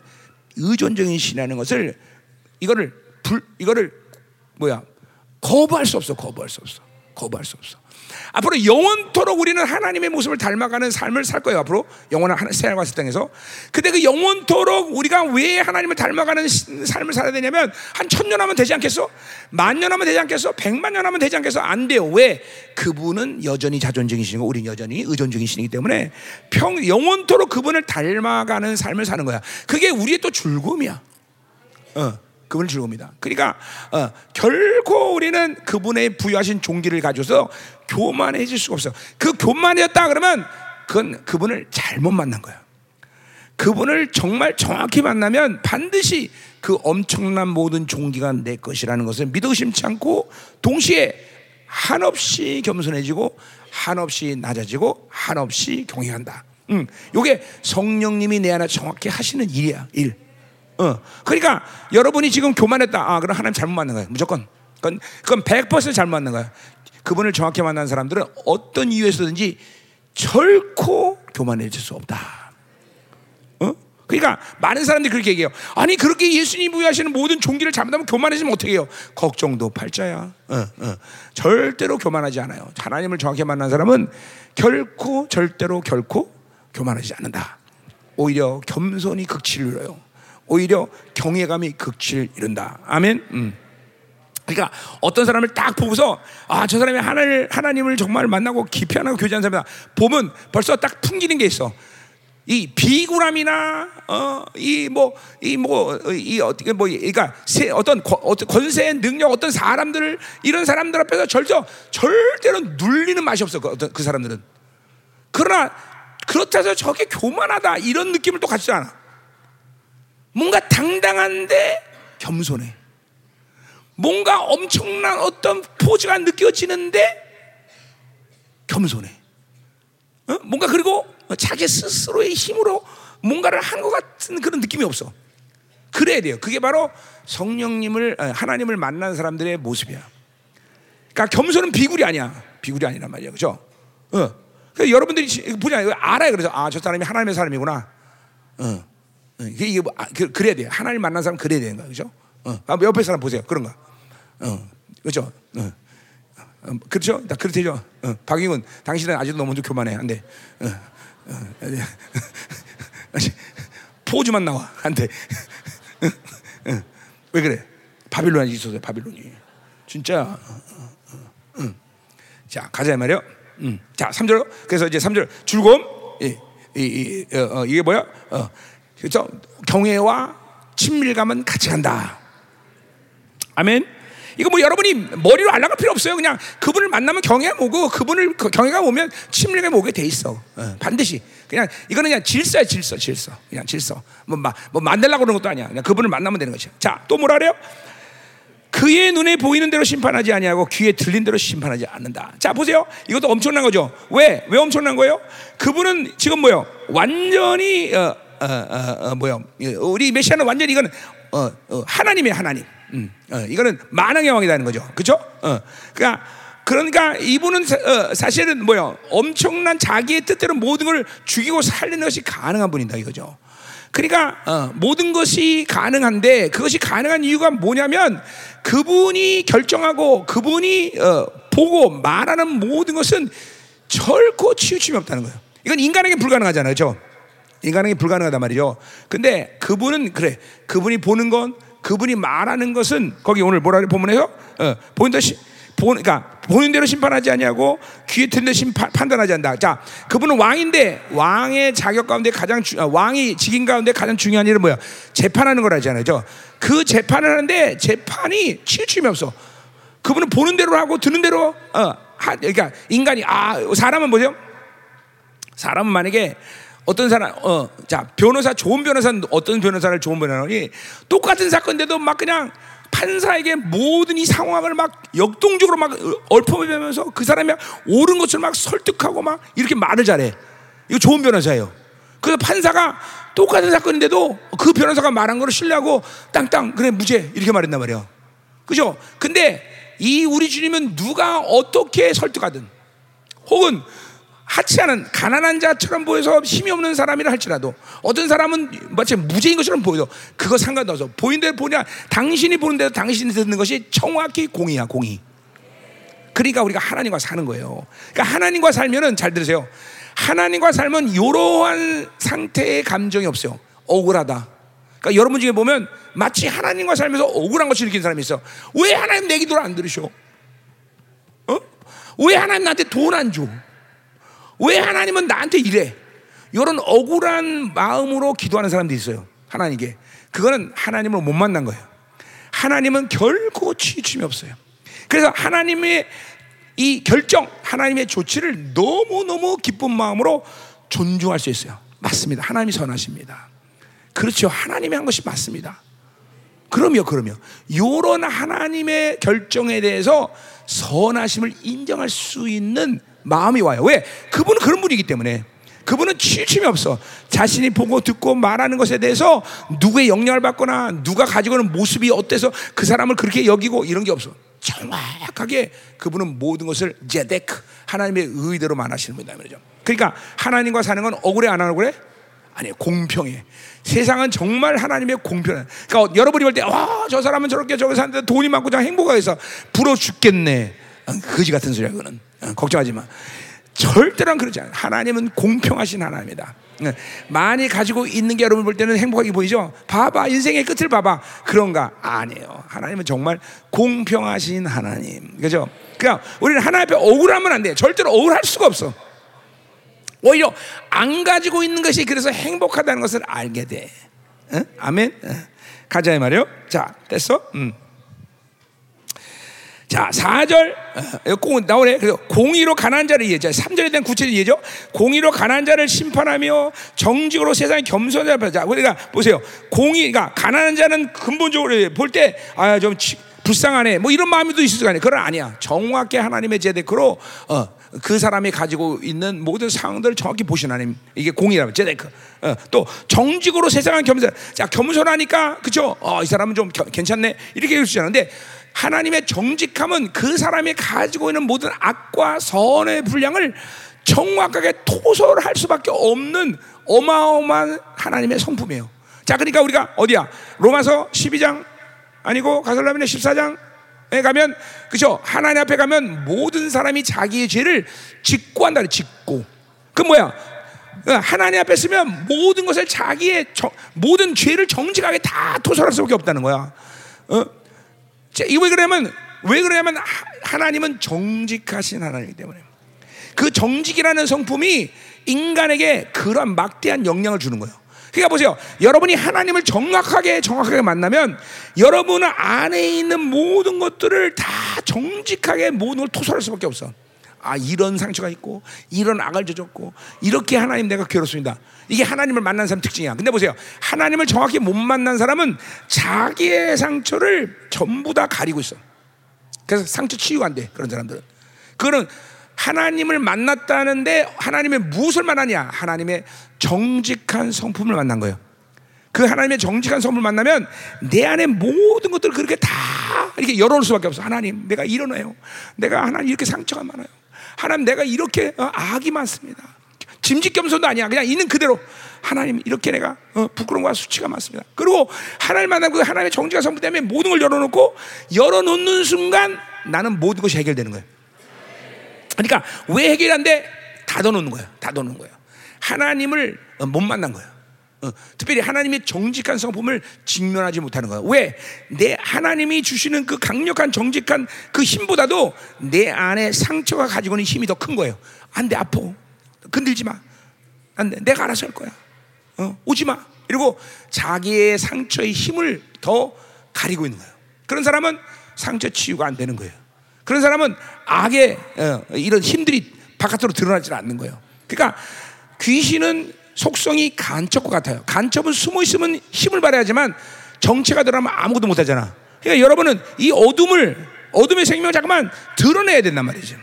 의존적인 신이라는 것을 이거를 불 이거를 뭐야? 거부할 수 없어 거부할 수 없어 거부할 수 없어 앞으로 영원토록 우리는 하나님의 모습을 닮아가는 삶을 살 거예요. 앞으로 영원한 생활과 세상에서. 근데 그 영원토록 우리가 왜 하나님을 닮아가는 삶을 살아야 되냐면 한 천년 하면 되지 않겠어? 만년 하면 되지 않겠어? 백만 년 하면 되지 않겠어? 안 돼요. 왜? 그분은 여전히 자존적인 신이고 우리는 여전히 의존적인 신이기 때문에 평 영원토록 그분을 닮아가는 삶을 사는 거야. 그게 우리의 또 즐거움이야. 어. 그분을 즐겁니다. 그러니까 어, 결코 우리는 그분의 부여하신 종기를 가져서 교만해질 수가 없어. 그 교만이었다 그러면 그건 그분을 잘못 만난 거야. 그분을 정말 정확히 만나면 반드시 그 엄청난 모든 종기가 내 것이라는 것을 믿어 의심치 않고 동시에 한없이 겸손해지고 한없이 낮아지고 한없이 경외한다. 음, 요게 성령님이 내 안에 정확히 하시는 일이야, 일. 어. 그러니까 여러분이 지금 교만했다. 아, 그럼 하나님 잘못 만난 거예요. 무조건. 그건, 그건 100% 잘못 만난 거예요. 그분을 정확히 만난 사람들은 어떤 이유에서든지 결코 교만해질 수 없다. 어? 그러니까 많은 사람들이 그렇게 얘기해요. 아니 그렇게 예수님 부여하시는 모든 종기를 잘못하면 교만해지면 어떻게 해요? 걱정도 팔자야. 어, 어. 절대로 교만하지 않아요. 하나님을 정확히 만난 사람은 결코 절대로 결코 교만하지 않는다. 오히려 겸손히 극치를 이뤄요. 오히려 경외감이 극치를 이룬다. 아멘. 음. 그러니까 어떤 사람을 딱 보고서 아 저 사람이 하나님을, 하나님을 정말 만나고 깊이 하나고 교제하는 사람이다 보면 벌써 딱 풍기는 게 있어. 이 비굴함이나 어이 뭐 이 뭐 이 어떻게 뭐 그러니까 세, 어떤 권세 능력 어떤 사람들을 이런 사람들 앞에서 절저 절대로 눌리는 맛이 없어 그, 어떤 그 사람들은 그러나 그렇다 해서 저게 교만하다 이런 느낌을 또 갖지 않아 뭔가 당당한데 겸손해 뭔가 엄청난 어떤 포즈가 느껴지는데 겸손해 어? 뭔가 그리고 자기 스스로의 힘으로 뭔가를 한 것 같은 그런 느낌이 없어. 그래야 돼요. 그게 바로 성령님을 하나님을 만난 사람들의 모습이야. 그러니까 겸손은 비굴이 아니야. 비굴이 아니란 말이야, 그렇죠? 어. 그래서 여러분들이 보냐 알아요. 그래서 아 저 사람이 하나님의 사람이구나. 어. 어. 이게 뭐, 아, 그, 그래야 돼. 하나님 만난 사람 그래야 되는 거야, 그렇죠? 어. 옆에 사람 보세요. 그런가? 어. 그렇죠? 어. 어, 그렇죠? 그렇죠. 어, 박영훈, 당신은 아직도 너무 좀 교만해. 안 돼. 어, 어, 포즈만 나와. 안 돼. 왜 그래? 바빌론이 있어서 바빌론이. 진짜. 자, 가자 말이요. 음. 자, 3절. 그래서 이제 3절 줄곰. 이, 이, 이, 어, 어, 이게 뭐야? 어, 그렇죠? 경외와 친밀감은 같이 간다. 아멘. 이거 뭐 여러분이 머리로 알아갈 필요 없어요. 그냥 그분을 만나면 경외가 오고 그분을 경외가 오면 침례가 오게 돼 있어. 어, 반드시. 그냥 이거는 그냥 질서야 질서, 질서. 그냥 질서. 뭐, 마, 뭐 만들라고 그런 것도 아니야. 그냥 그분을 만나면 되는 것이야. 자, 또 뭐라 그래요? 그의 눈에 보이는 대로 심판하지 아니하고 귀에 들린 대로 심판하지 않는다. 자 보세요. 이것도 엄청난 거죠. 왜? 왜 엄청난 거예요? 그분은 지금 뭐요? 완전히 어, 어, 어, 어 뭐요? 우리 메시아는 완전히 이건 어, 어, 하나님의 하나님. 음, 어, 이거는 만왕의 왕이라는 거죠. 그렇죠? 어, 그러니까 그러니까 이분은 사, 어, 사실은 뭐요? 엄청난 자기의 뜻대로 모든 걸 죽이고 살리는 것이 가능한 분이다 이거죠. 그러니까 어, 모든 것이 가능한데 그것이 가능한 이유가 뭐냐면 그분이 결정하고 그분이 어, 보고 말하는 모든 것은 결코 치우침이 없다는 거예요. 이건 인간에게 불가능하잖아요, 그렇죠? 인간에게 불가능하단 말이죠. 근데 그분은 그래, 그분이 보는 건 그분이 말하는 것은 거기 오늘 뭐라 그래 본문에서 어, 보는 시, 본, 그러니까 보는 대로 심판하지 아니하고 귀에 듣는 심판 판단하지 않는다. 자, 그분은 왕인데 왕의 자격 가운데 가장 주, 아, 왕이 직인 가운데 가장 중요한 일은 뭐야? 재판하는 거라잖아요. 그 재판을 하는데 재판이 치우침이 없어. 그분은 보는 대로 하고 듣는 대로 어, 하, 그러니까 인간이 아 사람은 뭐죠? 사람은 만약에 어떤 사람, 어, 자, 변호사, 좋은 변호사는 어떤 변호사를 좋은 변호사니 똑같은 사건인데도 막 그냥 판사에게 모든 이 상황을 막 역동적으로 막 얽혀매면서 그 사람이 옳은 것을 막 설득하고 막 이렇게 말을 잘해. 이거 좋은 변호사예요. 그래서 판사가 똑같은 사건인데도 그 변호사가 말한 거를 신뢰하고 땅땅 그래 무죄 이렇게 말했단 말이에요. 그죠? 근데 이 우리 주님은 누가 어떻게 설득하든 혹은 하치하는 가난한 자처럼 보여서 힘이 없는 사람이라 할지라도 어떤 사람은 마치 무죄인 것처럼 보여도 그거 상관없어. 보인 대로 보냐? 당신이 보는 대로 당신이 듣는 것이 정확히 공이야 공이 그러니까 우리가 하나님과 사는 거예요. 그러니까 하나님과 살면은 잘 들으세요. 하나님과 살면 이러한 상태의 감정이 없어요. 억울하다. 그러니까 여러분 중에 보면 마치 하나님과 살면서 억울한 것을 느끼는 사람이 있어. 왜 하나님 내 기도를 안 들으셔? 어? 왜 하나님 나한테 돈 안 줘? 왜 하나님은 나한테 이래? 이런 억울한 마음으로 기도하는 사람들이 있어요. 하나님께. 그거는 하나님을 못 만난 거예요. 하나님은 결코 치침이 없어요. 그래서 하나님의 이 결정, 하나님의 조치를 너무너무 기쁜 마음으로 존중할 수 있어요. 맞습니다. 하나님이 선하십니다. 그렇죠. 하나님이 한 것이 맞습니다. 그럼요, 그럼요. 이런 하나님의 결정에 대해서 선하심을 인정할 수 있는 마음이 와요. 왜? 그분은 그런 분이기 때문에. 그분은 치침이 없어. 자신이 보고 듣고 말하는 것에 대해서 누구의 영향을 받거나 누가 가지고 있는 모습이 어때서 그 사람을 그렇게 여기고 이런 게 없어. 정확하게 그분은 모든 것을 제데크 하나님의 의대로 만하시는 분이다. 그러니까 하나님과 사는 건 억울해 안 억울해? 아니 공평해. 세상은 정말 하나님의 공평해. 그러니까 여러분이 볼 때 와 저 사람은 저렇게 저기 사는데 돈이 많고 장 행복하게 해서 부러 죽겠네. 거지 같은 소리야 그거는. 걱정하지 마. 절대로 그러지 않아요. 하나님은 공평하신 하나님이다. 네. 많이 가지고 있는 게 여러분 볼 때는 행복하게 보이죠? 봐봐, 인생의 끝을 봐봐. 그런가? 아니에요. 하나님은 정말 공평하신 하나님. 그죠? 그냥 우리는 하나님 앞에 억울하면 안 돼. 절대로 억울할 수가 없어. 오히려 안 가지고 있는 것이 그래서 행복하다는 것을 알게 돼. 응? 아멘? 가자, 이 말이요. 자, 됐어? 음. 자, 4절, 어, 공, 나오네. 그래서 공의로 가난 자를 이해죠. 3절에 대한 구체적인 이해죠. 공의로 가난 자를 심판하며 정직으로 세상에 겸손한 자. 자, 우리가 보세요. 공의가 그러니까 가난한 자는 근본적으로 볼 때, 아, 좀 불쌍하네. 뭐 이런 마음도 있을 거 아니야. 그건 아니야. 정확히 하나님의 제데크로, 어, 그 사람이 가지고 있는 모든 상황들을 정확히 보신 하나님. 이게 공의라면 제데크. 어, 또 정직으로 세상을 겸손. 자, 겸손하니까, 그죠? 어, 이 사람은 좀 괜찮네. 이렇게 얘기할 수 있는데, 하나님의 정직함은 그 사람이 가지고 있는 모든 악과 선의 분량을 정확하게 토설할 수밖에 없는 어마어마한 하나님의 성품이에요. 자, 그러니까 우리가 어디야? 로마서 12장 아니고 가설라면의 14장 에 가면 그죠? 하나님 앞에 가면 모든 사람이 자기의 죄를 짓고 한다. 짓고. 그 뭐야? 하나님 앞에 쓰면 모든 것을 자기의 정, 모든 죄를 정직하게 다 토설할 수밖에 없다는 거야. 어? 이왜 그러냐면 왜 그러냐면 하나님은 정직하신 하나님이기 때문에 그 정직이라는 성품이 인간에게 그런 막대한 영향을 주는 거예요. 그러니까 보세요. 여러분이 하나님을 정확하게 정확하게 만나면 여러분 안에 있는 모든 것들을 다 정직하게 모든 걸 토설할 수밖에 없어. 아 이런 상처가 있고 이런 악을 저졌고 이렇게 하나님 내가 괴롭습니다. 이게 하나님을 만난 사람 특징이야. 근데 보세요. 하나님을 정확히 못 만난 사람은 자기의 상처를 전부 다 가리고 있어. 그래서 상처 치유가 안 돼. 그런 사람들은. 그거는 하나님을 만났다는데 하나님의 무엇을 만나냐? 하나님의 정직한 성품을 만난 거예요. 그 하나님의 정직한 성품을 만나면 내 안에 모든 것들을 그렇게 다 이렇게 열어놓을 수밖에 없어. 하나님, 내가 이러네요. 내가 하나님 이렇게 상처가 많아요. 하나님, 내가 이렇게 어, 악이 많습니다. 짐짓 겸손도 아니야. 그냥 있는 그대로 하나님 이렇게 내가 어, 부끄러움과 수치가 많습니다. 그리고 하나님 만나고 하나님의 정직한 성품 때문에 모든 걸 열어놓고 열어놓는 순간 나는 모든 것이 해결되는 거예요. 그러니까 왜 해결한데 닫아놓는 거예요. 닫아놓는 거예요. 하나님을 어, 못 만난 거예요. 어, 특별히 하나님의 정직한 성품을 직면하지 못하는 거예요. 왜? 내 하나님이 주시는 그 강력한 정직한 그 힘보다도 내 안에 상처가 가지고 있는 힘이 더 큰 거예요. 안 돼, 아파. 건들지 마. 안 돼. 내가 알아서 할 거야. 어, 오지 마. 그리고 자기의 상처의 힘을 더 가리고 있는 거예요. 그런 사람은 상처 치유가 안 되는 거예요. 그런 사람은 악의 어, 이런 힘들이 바깥으로 드러나지 않는 거예요. 그러니까 귀신은 속성이 간첩과 같아요. 간첩은 숨어 있으면 힘을 발휘하지만 정체가 들어가면 아무것도 못 하잖아. 그러니까 여러분은 이 어둠을 어둠의 생명을 잠깐만 드러내야 된단 말이죠.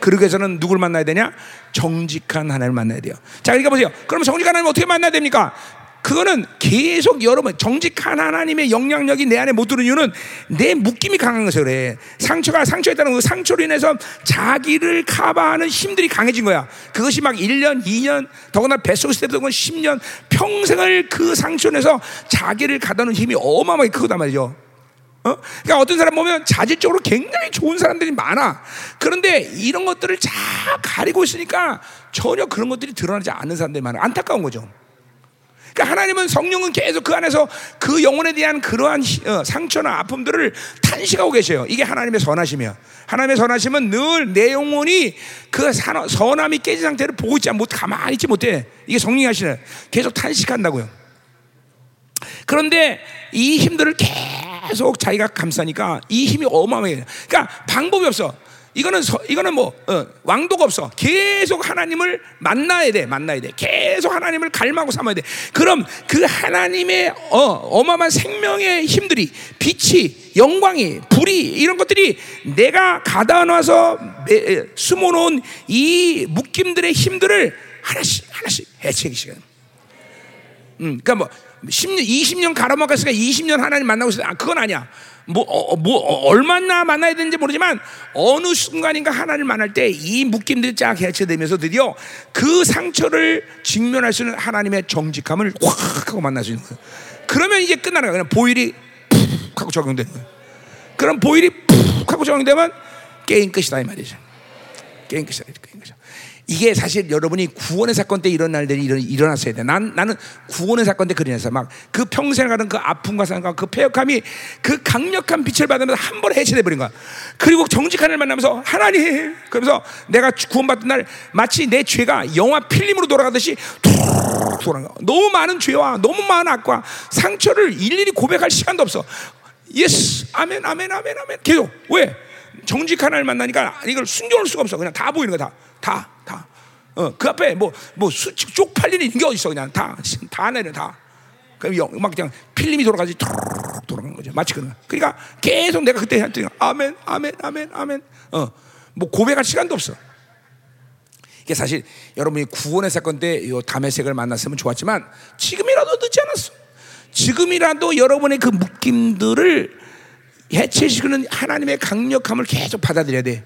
그러기 위해서는 누굴 만나야 되냐? 정직한 하나님을 만나야 돼요. 자, 그러니까 보세요. 그럼 정직한 하나님 어떻게 만나야 됩니까? 그거는 계속 여러분 정직한 하나님의 영향력이 내 안에 못 들은 이유는 내 묶임이 강한 것에 그래. 상처가 상처했다는 그 상처로 인해서 자기를 커버하는 힘들이 강해진 거야. 그것이 막 1년, 2년, 더구나 뱃속에 있을 때부터 10년 평생을 그 상처에서 자기를 가다는 힘이 어마어마하게 크단 말이죠. 어? 그러니까 어떤 사람 보면 자질적으로 굉장히 좋은 사람들이 많아. 그런데 이런 것들을 잘 가리고 있으니까 전혀 그런 것들이 드러나지 않는 사람들이 많아. 안타까운 거죠. 그러니까 하나님은 성령은 계속 그 안에서 그 영혼에 대한 그러한 어, 상처나 아픔들을 탄식하고 계셔요. 이게 하나님의 선하심이야. 하나님의 선하심은 늘 내 영혼이 그 선함이 깨진 상태를 보고 있지 못 가만히 있지 못해. 이게 성령이 하시는 계속 탄식한다고요. 그런데 이 힘들을 계속 자기가 감싸니까 이 힘이 어마어마해. 그러니까 방법이 없어. 이거는 서, 이거는 뭐 어, 왕도가 없어. 계속 하나님을 만나야 돼, 만나야 돼. 계속 하나님을 갈망하고 삼아야 돼. 그럼 그 하나님의 어, 어마어마한 생명의 힘들이 빛이, 영광이, 불이 이런 것들이 내가 가다 놔서 숨어놓은 이 묶임들의 힘들을 하나씩 하나씩 해체하기 시간. 음, 그러니까 뭐 10년, 20년 가라먹었으니까 20년 하나님 만나고 있어. 아, 그건 아니야. 뭐, 어, 어 뭐, 어, 얼마나 만나야 되는지 모르지만 어느 순간인가 하나님을 만날 때 이 묶임들이 쫙 해체되면서 드디어 그 상처를 직면할 수 있는 하나님의 정직함을 확 하고 만날 수 있는 거예요. 그러면 이제 끝나는. 그냥 보일이 푹 하고 적용되는 거예요. 그럼 보혈이 푹 하고 적용되면 게임 끝이다 이 말이죠. 게임 끝이다. 게임 끝이다. 이게 사실 여러분이 구원의 사건 때 이런 일들이 일어, 일어났어야 돼. 난, 나는 구원의 사건 때 그러면서 막 그 평생 가는 그 아픔과 상과 그 패역함이 그 강력한 빛을 받으면서 한 번에 해체돼 버린 거야. 그리고 정직한 영을 만나면서 하나님 그러면서 내가 구원받던 날 마치 내 죄가 영화 필름으로 돌아가듯이 툭 돌아가. 너무 많은 죄와 너무 많은 악과 상처를 일일이 고백할 시간도 없어. Yes, 아멘, 아멘, 아멘, 아멘. 계속 왜? 정직한 영을 만나니까 이걸 숨겨놓을 수가 없어. 그냥 다 보이는 거다. 다, 다. 어, 그 앞에 뭐, 뭐, 수, 쪽팔리는 게 어딨어. 그냥 다, 다 내려, 다. 그럼 막 그냥 필름이 돌아가지, 툭 돌아가는 거죠. 마치 그런 거. 그러니까 계속 내가 그때 했더니, 아멘, 아멘, 아멘, 아멘. 어, 뭐 고백할 시간도 없어. 이게 사실 여러분이 구원의 사건 때이 담의색을 만났으면 좋았지만 지금이라도 늦지 않았어. 지금이라도 여러분의 그 묶임들을 해체시키는 하나님의 강력함을 계속 받아들여야 돼.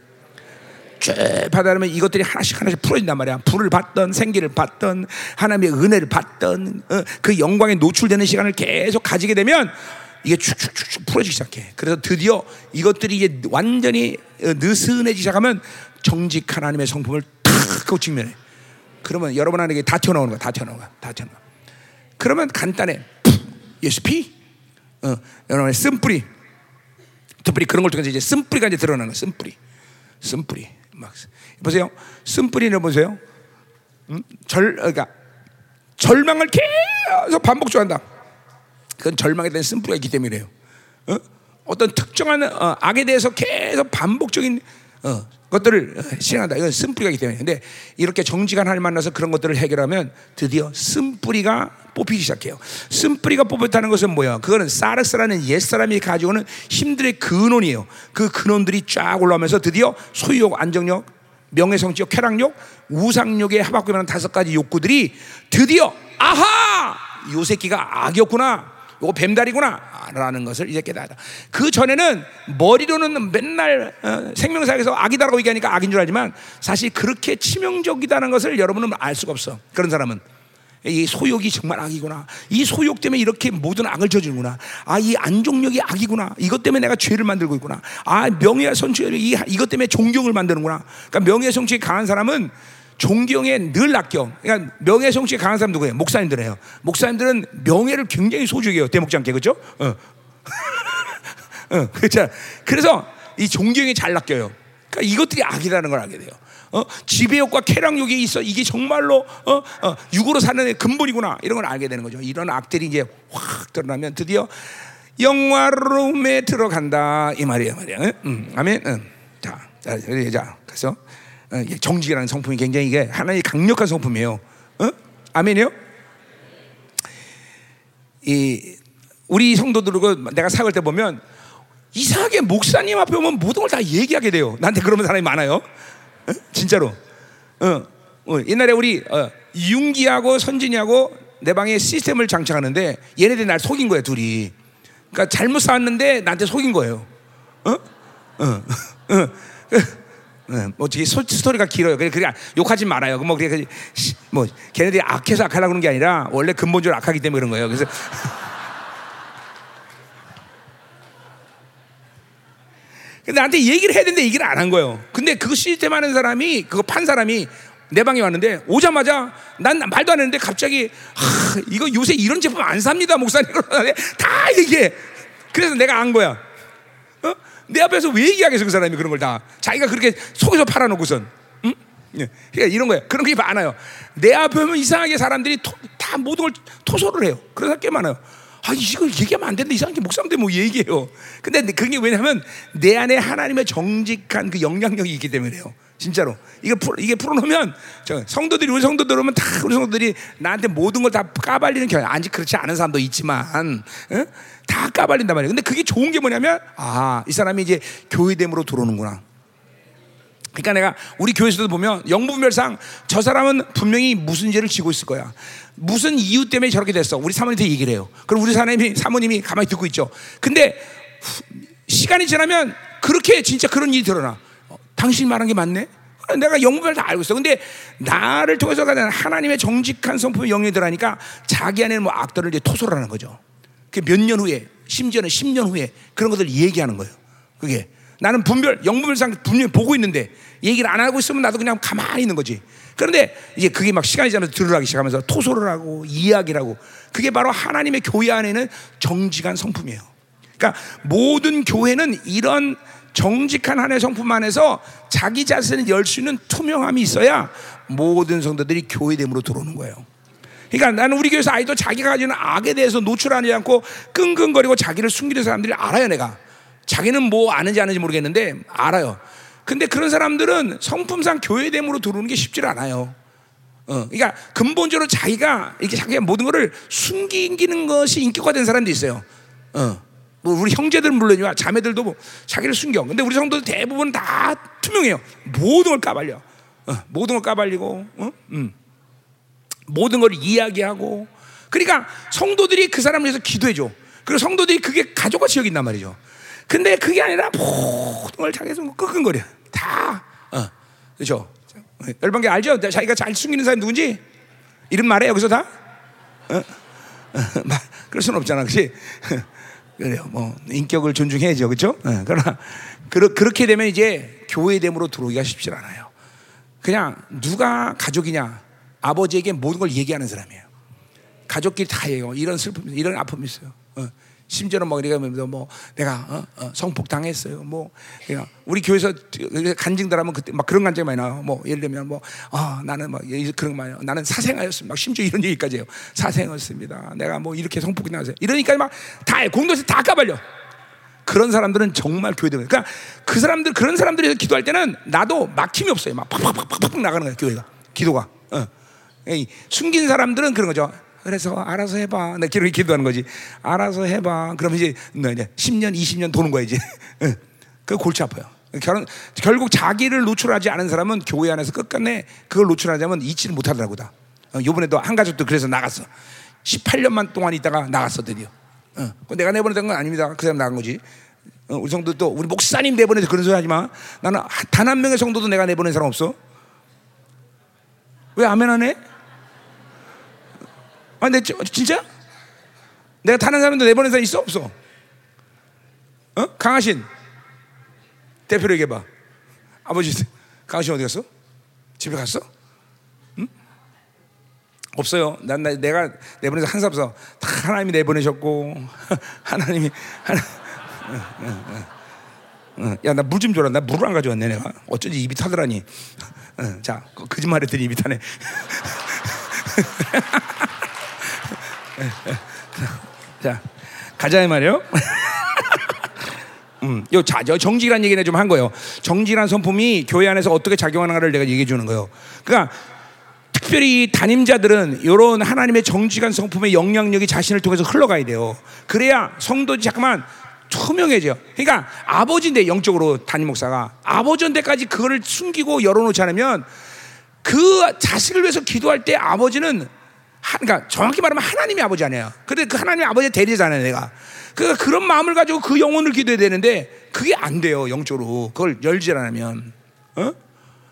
쭉 받아들면 이것들이 하나씩 하나씩 풀어진단 말이야. 불을 받던 생기를 받던 하나님의 은혜를 받던 어, 그 영광에 노출되는 시간을 계속 가지게 되면 이게 쭉쭉쭉 풀어지기 시작해. 그래서 드디어 이것들이 이제 완전히 어, 느슨해지기 시작하면 정직 하나님의 성품을 탁그 직면해. 그러면 여러분 안에 다 튀어나오는 거야. 다 튀어나오는 거야. 다 튀어나와. 그러면 간단해. 예수 피. 어, 여러분의 쓴뿌리. 특별히 그런 걸 통해서 이제 쓴뿌리가 이제 드러나는 거야. 쓴뿌리. 쓴뿌리. 막 보세요. 쓴뿌리를 보세요. 음? 절 그러니까 절망을 계속 반복적한다. 그건 절망에 대한 쓴뿌리가 있기 때문이래요. 어? 어떤 특정한 어, 악에 대해서 계속 반복적인 어, 것들을 실행한다. 이건 쓴뿌리가 있기 때문에. 근데 이렇게 정직한 하나님 만나서 그런 것들을 해결하면 드디어 쓴뿌리가 뽑히기 시작해요. 쓴뿌리가 뽑혔다는 것은 뭐야? 그거는 사르스라는 옛사람이 가지고는 힘들의 근원이에요. 그 근원들이 쫙 올라오면서 드디어 소유욕, 안정욕, 명예성취욕, 쾌락욕, 우상욕의 하박구라는 다섯 가지 욕구들이 드디어 아하! 요 새끼가 악이었구나. 요거 뱀다리구나. 라는 것을 이제 깨달아. 그 전에는 머리로는 맨날 어, 생명사에서 악이다라고 얘기하니까 악인 줄 알지만 사실 그렇게 치명적이다는 것을 여러분은 알 수가 없어. 그런 사람은. 이 소욕이 정말 악이구나. 이 소욕 때문에 이렇게 모든 악을 저지르구나. 아, 이 안종력이 악이구나. 이것 때문에 내가 죄를 만들고 있구나. 아, 명예와 성취이 이것 때문에 존경을 만드는구나. 그러니까 명예 성취에 강한 사람은 존경에 늘 낚여. 그러니까 명예 성취에 강한 사람 누구예요? 목사님들이에요. 목사님들은 명예를 굉장히 소중해요. 대목지 않게 그죠? 어. 어, 그렇죠. 그래서 이 존경이 잘 낚여요. 그러니까 이것들이 악이라는 걸 알게 돼요. 어? 지배욕과 쾌락욕이 있어. 이게 정말로 어? 어, 육으로 사는 근본이구나. 이런 걸 알게 되는 거죠. 이런 악들이 이제 확 드러나면 드디어 영화로움에 들어간다 이 말이에요, 말이야. 응? 음, 아멘. 응. 자, 자, 자, 그래서 어, 정직이라는 성품이 굉장히 이게 하나의 강력한 성품이에요. 어? 아멘이요? 이 우리 성도들고 내가 사역할 때 보면 이상하게 목사님 앞에 오면 모든 걸 다 얘기하게 돼요. 나한테 그러는 사람이 많아요. 어? 진짜로. 어, 어, 옛날에 우리 어, 윤기하고 선진이하고 내 방에 시스템을 장착하는데 얘네들이 날 속인 거야 둘이. 그러니까 잘못 쌓았는데 나한테 속인 거예요. 어? 어, 어. 뭐 어떻게 스토리가 길어요. 그래 그래 욕하지 말아요. 뭐 그래 뭐 걔네들이 악해서 악하려고 그런 게 아니라 원래 근본적으로 악하기 때문에 그런 거예요. 그래서 근데 나한테 얘기를 해야 되는데 얘기를 안 한 거예요. 근데 그 시스템 하는 사람이 그거 판 사람이 내 방에 왔는데 오자마자 난 말도 안 했는데 갑자기 하, 이거 요새 이런 제품 안 삽니다 목사님 그러는데 다 얘기해. 그래서 내가 안 거야. 어? 내 앞에서 왜 얘기하겠어 그 사람이 그런 걸 다 자기가 그렇게 속에서 팔아놓고선 응? 예. 그러니까 이런 거예요. 그런 게 많아요. 내 앞에 오면 이상하게 사람들이 토, 다 모든 걸 토소를 해요. 그런 사람 꽤 많아요. 아, 이걸 얘기하면 안 되는데 이상하게 목사님들 뭐 얘기해요. 근데 그게 왜냐면 내 안에 하나님의 정직한 그 영향력이 있기 때문에요. 진짜로. 이게 풀, 이게 풀어놓으면 성도들이 우리 성도들 오면 다 우리 성도들이 나한테 모든 걸 다 까발리는 경우 아직 그렇지 않은 사람도 있지만 어? 다 까발린단 말이에요. 근데 그게 좋은 게 뭐냐면 아, 이 사람이 이제 교회됨으로 들어오는구나. 그러니까 내가 우리 교회에서도 보면 영분별상 저 사람은 분명히 무슨 죄를 지고 있을 거야. 무슨 이유 때문에 저렇게 됐어. 우리 사모님한테 얘기를 해요. 그럼 우리 사모님이, 사모님이 가만히 듣고 있죠. 근데 시간이 지나면 그렇게 진짜 그런 일이 드러나. 어, 당신이 말한 게 맞네? 내가 영분별 다 알고 있어. 근데 나를 통해서 가는 하나님의 정직한 성품이 영향이 들어가니까 자기 안에는 뭐 악들을 이제 토설을 하는 거죠. 그 몇 년 후에, 심지어는 10년 후에 그런 것들을 얘기하는 거예요. 그게 나는 분별, 영분별상 분명히 보고 있는데 얘기를 안 하고 있으면 나도 그냥 가만히 있는 거지. 그런데 이제 그게 막 시간이 지나면서 들으라기 시작하면서 토소를 하고 이야기를 하고 그게 바로 하나님의 교회 안에는 정직한 성품이에요. 그러니까 모든 교회는 이런 정직한 하나의 성품 안에서 자기 자신을 열 수 있는 투명함이 있어야 모든 성도들이 교회됨으로 들어오는 거예요. 그러니까 나는 우리 교회에서 아이도 자기가 가지는 악에 대해서 노출하지 않고 끙끙거리고 자기를 숨기는 사람들이 알아요, 내가. 자기는 뭐 아는지 아는지 모르겠는데 알아요. 근데 그런 사람들은 성품상 교회됨으로 들어오는 게 쉽지 않아요. 어, 그러니까 근본적으로 자기가 이렇게 자기가 모든 것을 숨기는 것이 인격화된 사람도 있어요. 어. 뭐 우리 형제들은 물론이야 자매들도 뭐 자기를 숨겨. 근데 우리 성도들 대부분 다 투명해요. 모든 걸 까발려. 어, 모든 걸 까발리고, 어? 음. 모든 걸 이야기하고. 그러니까 성도들이 그 사람을 위해서 기도해줘. 그리고 성도들이 그게 가족같이 여긴단 말이죠. 근데 그게 아니라 모든 걸 자기에서 끙끙거려. 다. 어. 그렇죠. 열방계 알죠? 자기가 잘 숨기는 사람이 누군지? 이름 말해 여기서 다? 어? 어, 그럴 수는 없잖아, 그렇지? 그래요. 뭐 인격을 존중해야죠, 그렇죠? 네, 그러나 그러, 그렇게 되면 이제 교회됨으로 들어오기가 쉽지 않아요. 그냥 누가 가족이냐 아버지에게 모든 걸 얘기하는 사람이에요. 가족끼리 다 해요. 이런 슬픔, 이런 아픔이 있어요. 어. 심지어는 뭐 우리가 뭐 내가 어? 어, 성폭 당했어요. 뭐 그냥 우리 교회에서 간증들 하면 그때 막 그런 간증이 많이 나와요. 뭐 예를 들면 뭐 아, 나는 막 그런 거 많이 나는 사생아였습니다. 막 심지어 이런 얘기까지 해요. 사생아였습니다. 내가 뭐 이렇게 성폭이 나왔어요. 이러니까 막 다 공동에서 다 까발려. 그런 사람들은 정말 교회들. 그러니까 그 사람들 그런 사람들이 기도할 때는 나도 막힘이 없어요. 막 팍팍팍팍 나가는 거야 교회가 기도가. 어. 숨긴 사람들은 그런 거죠. 그래서 알아서 해봐. 나 기록이 기도하는 거지. 알아서 해봐. 그러면 이제, 이제 10년, 20년 도는 거야, 이제. 그 골치 아파요. 결혼, 결국 자기를 노출하지 않은 사람은 교회 안에서 끝끝내 그걸 노출하자면 잊지를 못하더라고, 다. 어, 요번에도 한 가족도 그래서 나갔어. 18년만 동안 있다가 나갔어, 드디어. 어, 내가 내보냈던 건 아닙니다. 그 사람 나간 거지. 어, 우리 성도 또, 우리 목사님 내보내서 그런 소리 하지 마. 나는 단 한 명의 성도도 내가 내보낸 사람 없어. 왜 아멘 안 해? 아, 내 진짜? 내가 타는 사람도 내보낸 사람 있어 없어? 어? 강하신 대표로 얘기해 봐. 아버지 강하신 어디 갔어? 집에 갔어? 응? 없어요. 난 내가 내보내서 한 사람 다 하나님이 내보내셨고 하나님이 하나. 야, 나 물 좀 줘라. 나 물을 안 가져왔네, 내가. 어쩐지 입이 타더라니. 자, 거짓말 했더니 입이 타네. 자, 가자 말이요. 음, 요 자, 저 정직이란 얘기는 좀 한 거예요. 정직이란 성품이 교회 안에서 어떻게 작용하는가를 내가 얘기해 주는 거예요. 그러니까 특별히 담임자들은 이런 하나님의 정직한 성품의 영향력이 자신을 통해서 흘러가야 돼요. 그래야 성도지 잠깐만 투명해져. 그러니까 아버지인데 영적으로 담임 목사가 아버지인데까지 그거를 숨기고 열어놓지 않으면 그 자식을 위해서 기도할 때 아버지는 그러니까 정확히 말하면 하나님이 아버지 아니에요. 근데 그 하나님의 아버지의 대리잖아요, 내가. 그 그런 마음을 가지고 그 영혼을 기도해야 되는데 그게 안 돼요, 영적으로. 그걸 열지 않으면. 어?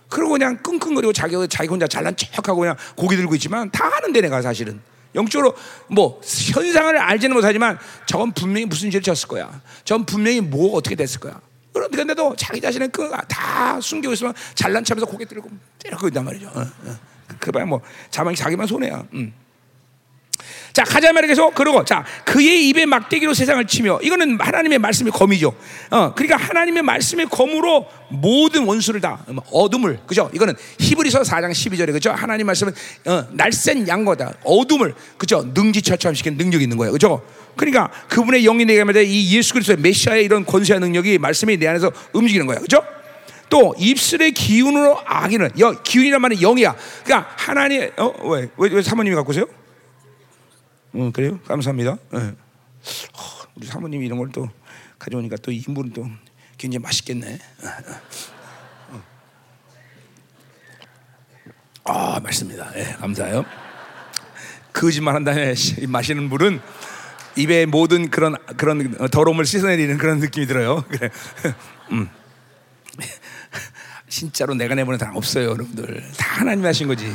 그리고 그냥 끙끙거리고 자기 자기 혼자 잘난 척하고 그냥 고기 들고 있지만 다 아는데 내가 사실은 영적으로 뭐 현상을 알지는 못하지만 저건 분명히 무슨 죄를 졌을 거야. 저건 분명히 뭐 어떻게 됐을 거야. 그런데도 자기 자신은 그 다 숨기고 있으면 잘난 척하면서 고개 들고 때리고 있단 말이죠. 어, 어. 그봐야 뭐 자만 자기만 손해야. 음. 자 가자 말이겠어. 그러고 자 그의 입에 막대기로 세상을 치며 이거는 하나님의 말씀의 검이죠. 어 그러니까 하나님의 말씀의 검으로 모든 원수를 다뭐 어둠을 그죠? 이거는 히브리서 4장 12절에 그죠? 하나님 말씀은 어, 날쌘 양거다. 어둠을 그죠? 능지처참시킨 능력이 있는 거예요. 그죠? 그러니까 그분의 영이 내게 말해 이 예수 그리스도의 메시아의 이런 권세와 능력이 말씀이 내 안에서 움직이는 거예요. 그죠? 또 입술의 기운으로 악인을 기운이란 말은 영이야. 그러니까 하나님 어왜 왜, 왜 사모님이 갖고 오세요? 응 그래요? 감사합니다. 네. 어, 우리 사모님이 이런 걸 또 가져오니까 또 인물은 또 굉장히 맛있겠네. 어. 아 맛있습니다. 네, 감사해요. 거짓말 한 다음에 마시는 물은 입에 모든 그런 그런 더러움을 씻어내리는 그런 느낌이 들어요. 그래. 음. 진짜로 내가 내보낸 사람 없어요, 여러분들. 다 하나님 하신 거지.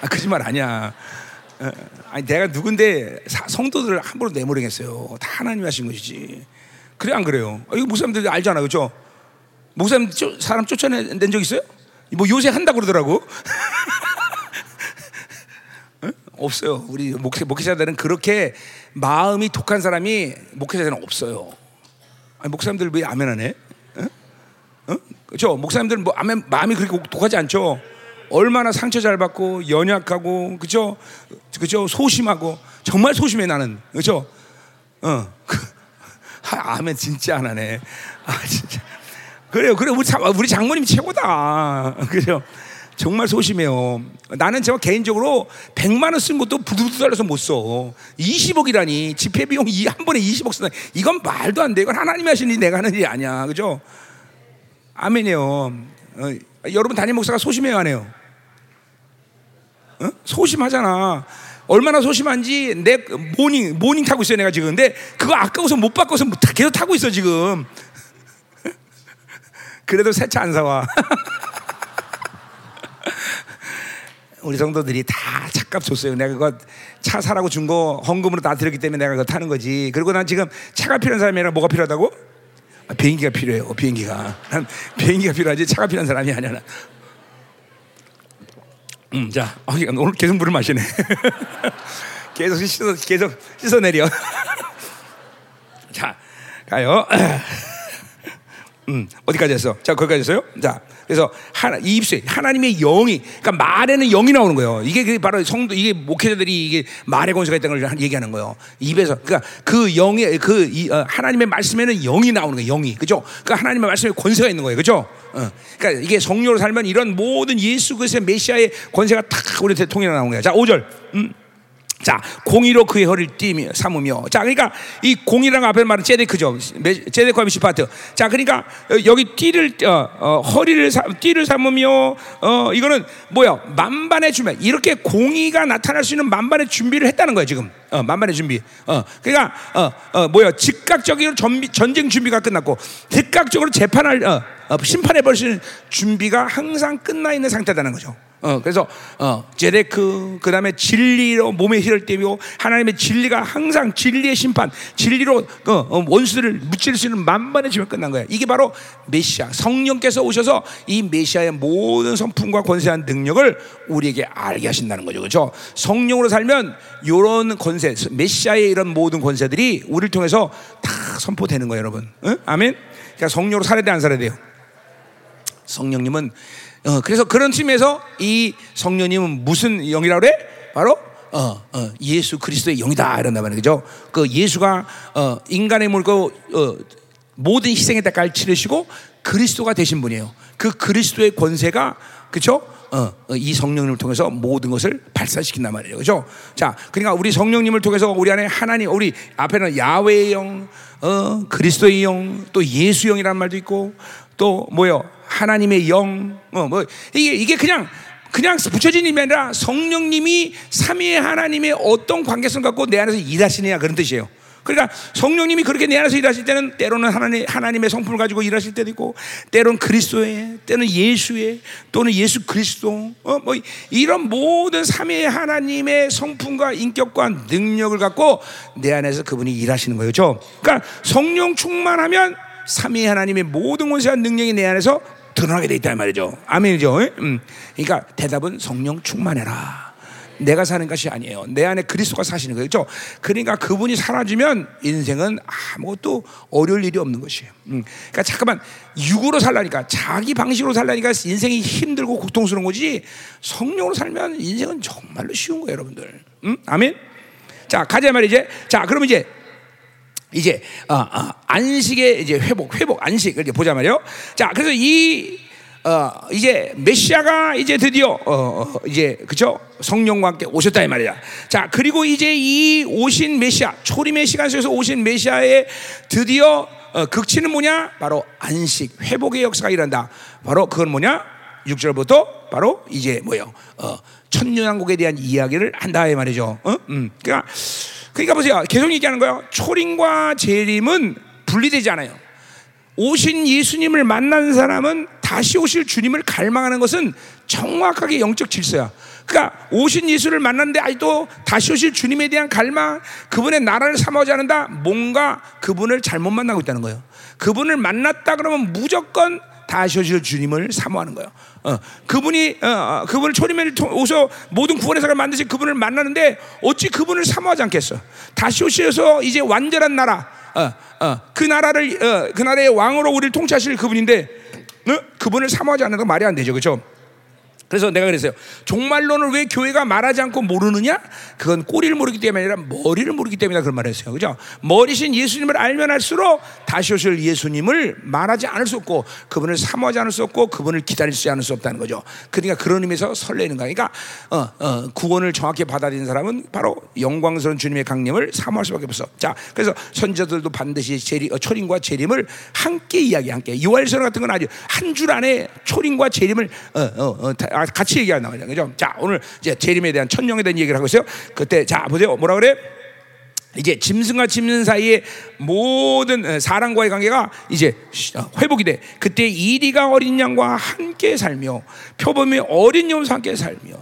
아, 거짓말 아니야. 어, 아니 내가 누군데 성도들을 함부로 내모르겠어요. 다 하나님 하신 것이지. 그래 안 그래요? 아, 이거 목사님들 알잖아, 그렇죠? 목사님 쫓, 사람 쫓아낸 적 있어요? 뭐 요새 한다 그러더라고. 어? 없어요. 우리 목회, 목회자들은 그렇게 마음이 독한 사람이 목회자들은 없어요. 아니, 목사님들 왜 아멘하네? 어? 어? 그렇죠? 목사님들은 뭐 마음이 그렇게 독하지 않죠. 얼마나 상처 잘 받고 연약하고 그죠? 그죠? 소심하고 정말 소심해 나는 그죠? 어. 아, 아멘 진짜 안 하네. 아 진짜. 그래요. 그래 우리 우리 장모님 최고다. 그죠? 정말 소심해요. 나는 제가 개인적으로 100만 원 쓴 것도 부두부 달려서 못 써. 20억이라니 집회 비용 한 번에 20억 쓴다. 이건 말도 안 돼. 이건 하나님이 하신 일 내가 하는 일이 아니야. 그죠? 아멘이요. 어, 여러분 담임 목사가 소심해요, 안 해요? 어? 소심하잖아. 얼마나 소심한지 내 모닝 모닝 타고 있어요, 내가 지금. 근데 그거 아까워서 못 바꿔서 계속 타고 있어 지금. 그래도 새 차 안 사와. 우리 성도들이 다 차값 줬어요. 내가 그거 차 사라고 준 거 헌금으로 다 드렸기 때문에 내가 그거 타는 거지. 그리고 난 지금 차가 필요한 사람이 아니라 뭐가 필요하다고? 아, 비행기가 필요해요. 비행기가. 난 비행기가 필요하지 차가 필요한 사람이 아니야. 음, 자, 어, 오늘 계속 물을 마시네. 계속 씻어, 계속 씻어 내려. 자, 가요. 음, 어디까지 했어? 자, 거기까지 했어요? 자, 그래서 하나, 이 입술에 하나님의 영이, 그러니까 말에는 영이 나오는 거예요. 이게 바로 성도, 이게 목회자들이 이게 말의 권세가 있다는 걸 얘기하는 거예요. 입에서. 그러니까 그 영의, 그, 이, 어, 하나님의 말씀에는 영이 나오는 거예요. 영이. 그죠? 그러니까 하나님의 말씀에 권세가 있는 거예요. 그죠? 어. 그러니까 이게 성령으로 살면 이런 모든 예수 그리스도의 메시아의 권세가 탁 우리 대통령에 나오는 거예요. 자, 5절. 음. 자, 공의로 그의 허리를 띠며 삼으며. 자, 그러니까 이 공의랑 앞에 말은 제데크죠. 제데크와 미시파트. 자, 그러니까 어, 여기 띠를 어, 어, 허리를 사, 띠를 삼으며 어, 이거는 뭐야? 만반의 준비. 이렇게 공의가 나타날 수 있는 만반의 준비를 했다는 거예요, 지금. 어, 만반의 준비. 어, 그러니까 어, 어, 뭐야? 즉각적으로 전비, 전쟁 준비가 끝났고 즉각적으로 재판할 어, 어, 심판해 버리는 준비가 항상 끝나 있는 상태라는 거죠. 어, 그래서 어, 제데크 그 다음에 진리로 몸에 힐을 떼고 하나님의 진리가 항상 진리의 심판, 진리로 어, 어, 원수들을 무찔 수 있는 만반의 주면 끝난 거예요. 이게 바로 메시아 성령께서 오셔서 이 메시아의 모든 성품과 권세한 능력을 우리에게 알게 하신다는 거죠. 그렇죠? 성령으로 살면 이런 권세, 메시아의 이런 모든 권세들이 우리를 통해서 다 선포되는 거예요, 여러분. 응? 아멘. 그러니까 성령으로 살아야 돼, 안 살아야 돼요? 성령님은 어, 그래서 그런 측면에서 이 성령님은 무슨 영이라고 그래? 바로 어, 어, 예수 그리스도의 영이다 이런다 말이죠. 그죠? 그 예수가 어, 인간의 물고 어, 모든 희생의 대가를 치르시고 그리스도가 되신 분이에요. 그 그리스도의 권세가 그죠? 어, 어, 이 성령님을 통해서 모든 것을 발산시킨단 말이에요. 그죠? 자, 그러니까 우리 성령님을 통해서 우리 안에 하나님, 우리 앞에는 야외의 영, 어, 그리스도의 영, 또 예수 영이라는 말도 있고, 또 뭐요? 하나님의 영, 어, 뭐 이게 이게 그냥 그냥 붙여진 이름이 아니라 성령님이 삼위의 하나님의 어떤 관계성 갖고 내 안에서 일하시느냐 그런 뜻이에요. 그러니까 성령님이 그렇게 내 안에서 일하실 때는 때로는 하나님, 하나님의 성품을 가지고 일하실 때도 있고, 때로는 그리스도의, 때는 예수의, 또는 예수 그리스도, 어, 뭐 이런 모든 삼위의 하나님의 성품과 인격과 능력을 갖고 내 안에서 그분이 일하시는 거예요. 죠 그러니까 성령 충만하면 삼위 하나님의 모든 권세와 능력이 내 안에서 드러나게 돼 있단 말이죠. 아멘이죠. 음. 그러니까 대답은 성령 충만해라. 내가 사는 것이 아니에요. 내 안에 그리스도가 사시는 거죠. 그렇죠? 그러니까 그분이 사라지면 인생은 아무것도 어려울 일이 없는 것이에요. 음. 그러니까 잠깐만 육으로 살라니까 자기 방식으로 살라니까 인생이 힘들고 고통스러운 거지. 성령으로 살면 인생은 정말로 쉬운 거예요, 여러분들. 음? 아멘. 자 가자 말이지. 자 그러면 이제 이제 어, 어, 안식의 이제 회복, 회복, 안식 이제 보자 말이요. 자, 그래서 이 어, 이제 메시아가 이제 드디어 어, 어, 이제 그죠 성령과 함께 오셨다 이 말이야. 자, 그리고 이제 이 오신 메시아 초림의 시간 속에서 오신 메시아의 드디어 어, 극치는 뭐냐? 바로 안식, 회복의 역사가 일어난다. 바로 그건 뭐냐? 6절부터 바로 이제 뭐요? 어, 천년왕국에 대한 이야기를 한다 이 말이죠. 어? 음. 그러니까 그러니까 보세요. 계속 얘기하는 거예요. 초림과 재림은 분리되지 않아요. 오신 예수님을 만난 사람은 다시 오실 주님을 갈망하는 것은 정확하게 영적 질서야. 그러니까 오신 예수를 만났는데 아직도 다시 오실 주님에 대한 갈망, 그분의 나라를 삼아오지 않는다. 뭔가 그분을 잘못 만나고 있다는 거예요. 그분을 만났다 그러면 무조건 오실 주님을 사모하는 거예요. 어, 그분이 어, 어, 그분을 초림을 통해서 모든 구원의 사를 만드신 그분을 만나는데 어찌 그분을 사모하지 않겠어? 다시 오셔서 이제 완전한 나라, 어, 어, 그 나라를 어, 그 나라의 왕으로 우리를 통치하실 그분인데 어? 그분을 사모하지 않는 건 말이 안 되죠, 그렇죠? 그래서 내가 그랬어요. 종말론을 왜 교회가 말하지 않고 모르느냐? 그건 꼬리를 모르기 때문이 아니라 머리를 모르기 때문이다 그런 말을 했어요. 그죠? 머리신 예수님을 알면 할수록 다시 오실 예수님을 말하지 않을 수 없고 그분을 사모하지 않을 수 없고 그분을 기다리지 않을 수 없다는 거죠. 그러니까 그런 의미에서 설레는 거야. 그러니까 어, 어, 구원을 정확히 받아들인 사람은 바로 영광스러운 주님의 강림을 사모할 수밖에 없어. 자, 그래서 선자들도 반드시 재림, 어, 초림과 재림을 함께 이야기 함께. 유월선 같은 건 아주 한 줄 안에 초림과 재림을 어, 어, 어, 아, 같이 얘기하는 거죠. 그죠? 자, 오늘 이제 재림에 대한 천령에 대한 얘기를 하고 있어요. 그때 자, 보세요. 뭐라 그래? 이제 짐승과 짐승 사이의 모든 사람과의 관계가 이제 어, 회복이 돼. 그때 이리가 어린 양과 함께 살며 표범이 어린 염소 함께 살며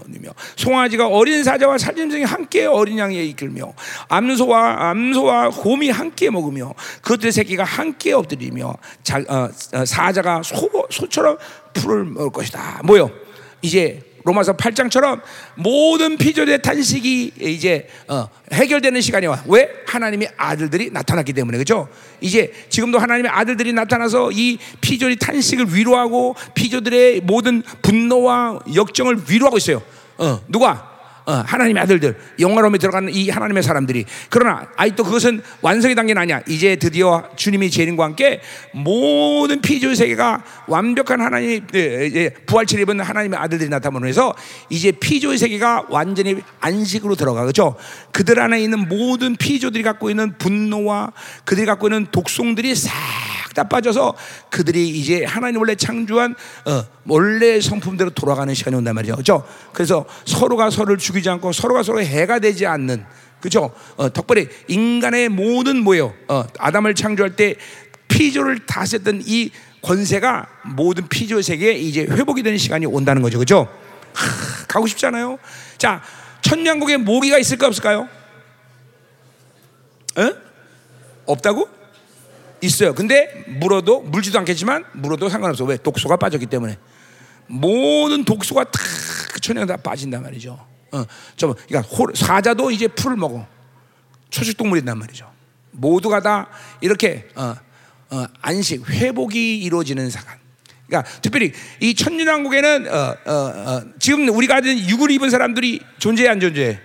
송아지가 어린 사자와 살짐승이 함께 어린 양에 이끌며 암소와 암소와 곰이 함께 먹으며 그것들의 새끼가 함께 엎드리며 자, 어, 어, 사자가 소, 소처럼 풀을 먹을 것이다. 뭐요? 이제 로마서 8장처럼 모든 피조의 탄식이 이제 어, 해결되는 시간이 와. 왜? 하나님의 아들들이 나타났기 때문에 그죠? 이제 지금도 하나님의 아들들이 나타나서 이 피조의 탄식을 위로하고 피조들의 모든 분노와 역정을 위로하고 있어요. 어, 누가? 어, 하나님의 아들들 영화로움에 들어가는 이 하나님의 사람들이. 그러나 아직도 그것은 완성의 단계는 아니야. 이제 드디어 주님이 재림과 함께 모든 피조 세계가 완벽한 하나님 부활체를 입은 하나님의 아들들이 나타나면서 이제 피조 세계가 완전히 안식으로 들어가. 그죠? 그들 안에 있는 모든 피조들이 갖고 있는 분노와 그들이 갖고 있는 독성들이 싹 다 빠져서 그들이 이제 하나님 원래 창조한 어, 원래 성품대로 돌아가는 시간이 온단 말이죠. 그죠? 그래서 서로가 서로를 죽이지 않고 서로가 서로 해가 되지 않는 그죠? 어, 덕분에 인간의 모든 뭐예요? 어, 아담을 창조할 때 피조를 다스렸던 이 권세가 모든 피조 세계에 이제 회복이 되는 시간이 온다는 거죠. 그죠? 하, 가고 싶잖아요. 자, 천년국에 모기가 있을까 없을까요? 에? 없다고? 있어요. 근데 물어도 물지도 않겠지만 물어도 상관없어. 왜? 독소가 빠졌기 때문에 모든 독소가 다그 천연에 다 빠진단 말이죠. 어, 저 그러니까 호, 사자도 이제 풀을 먹어. 초식 동물이란 말이죠. 모두가 다 이렇게 어, 어, 안식 회복이 이루어지는 사간. 그러니까 특별히 이 천년왕국에는 어, 어, 어, 지금 우리가 가진 육을 입은 사람들이 존재해 안 존재해?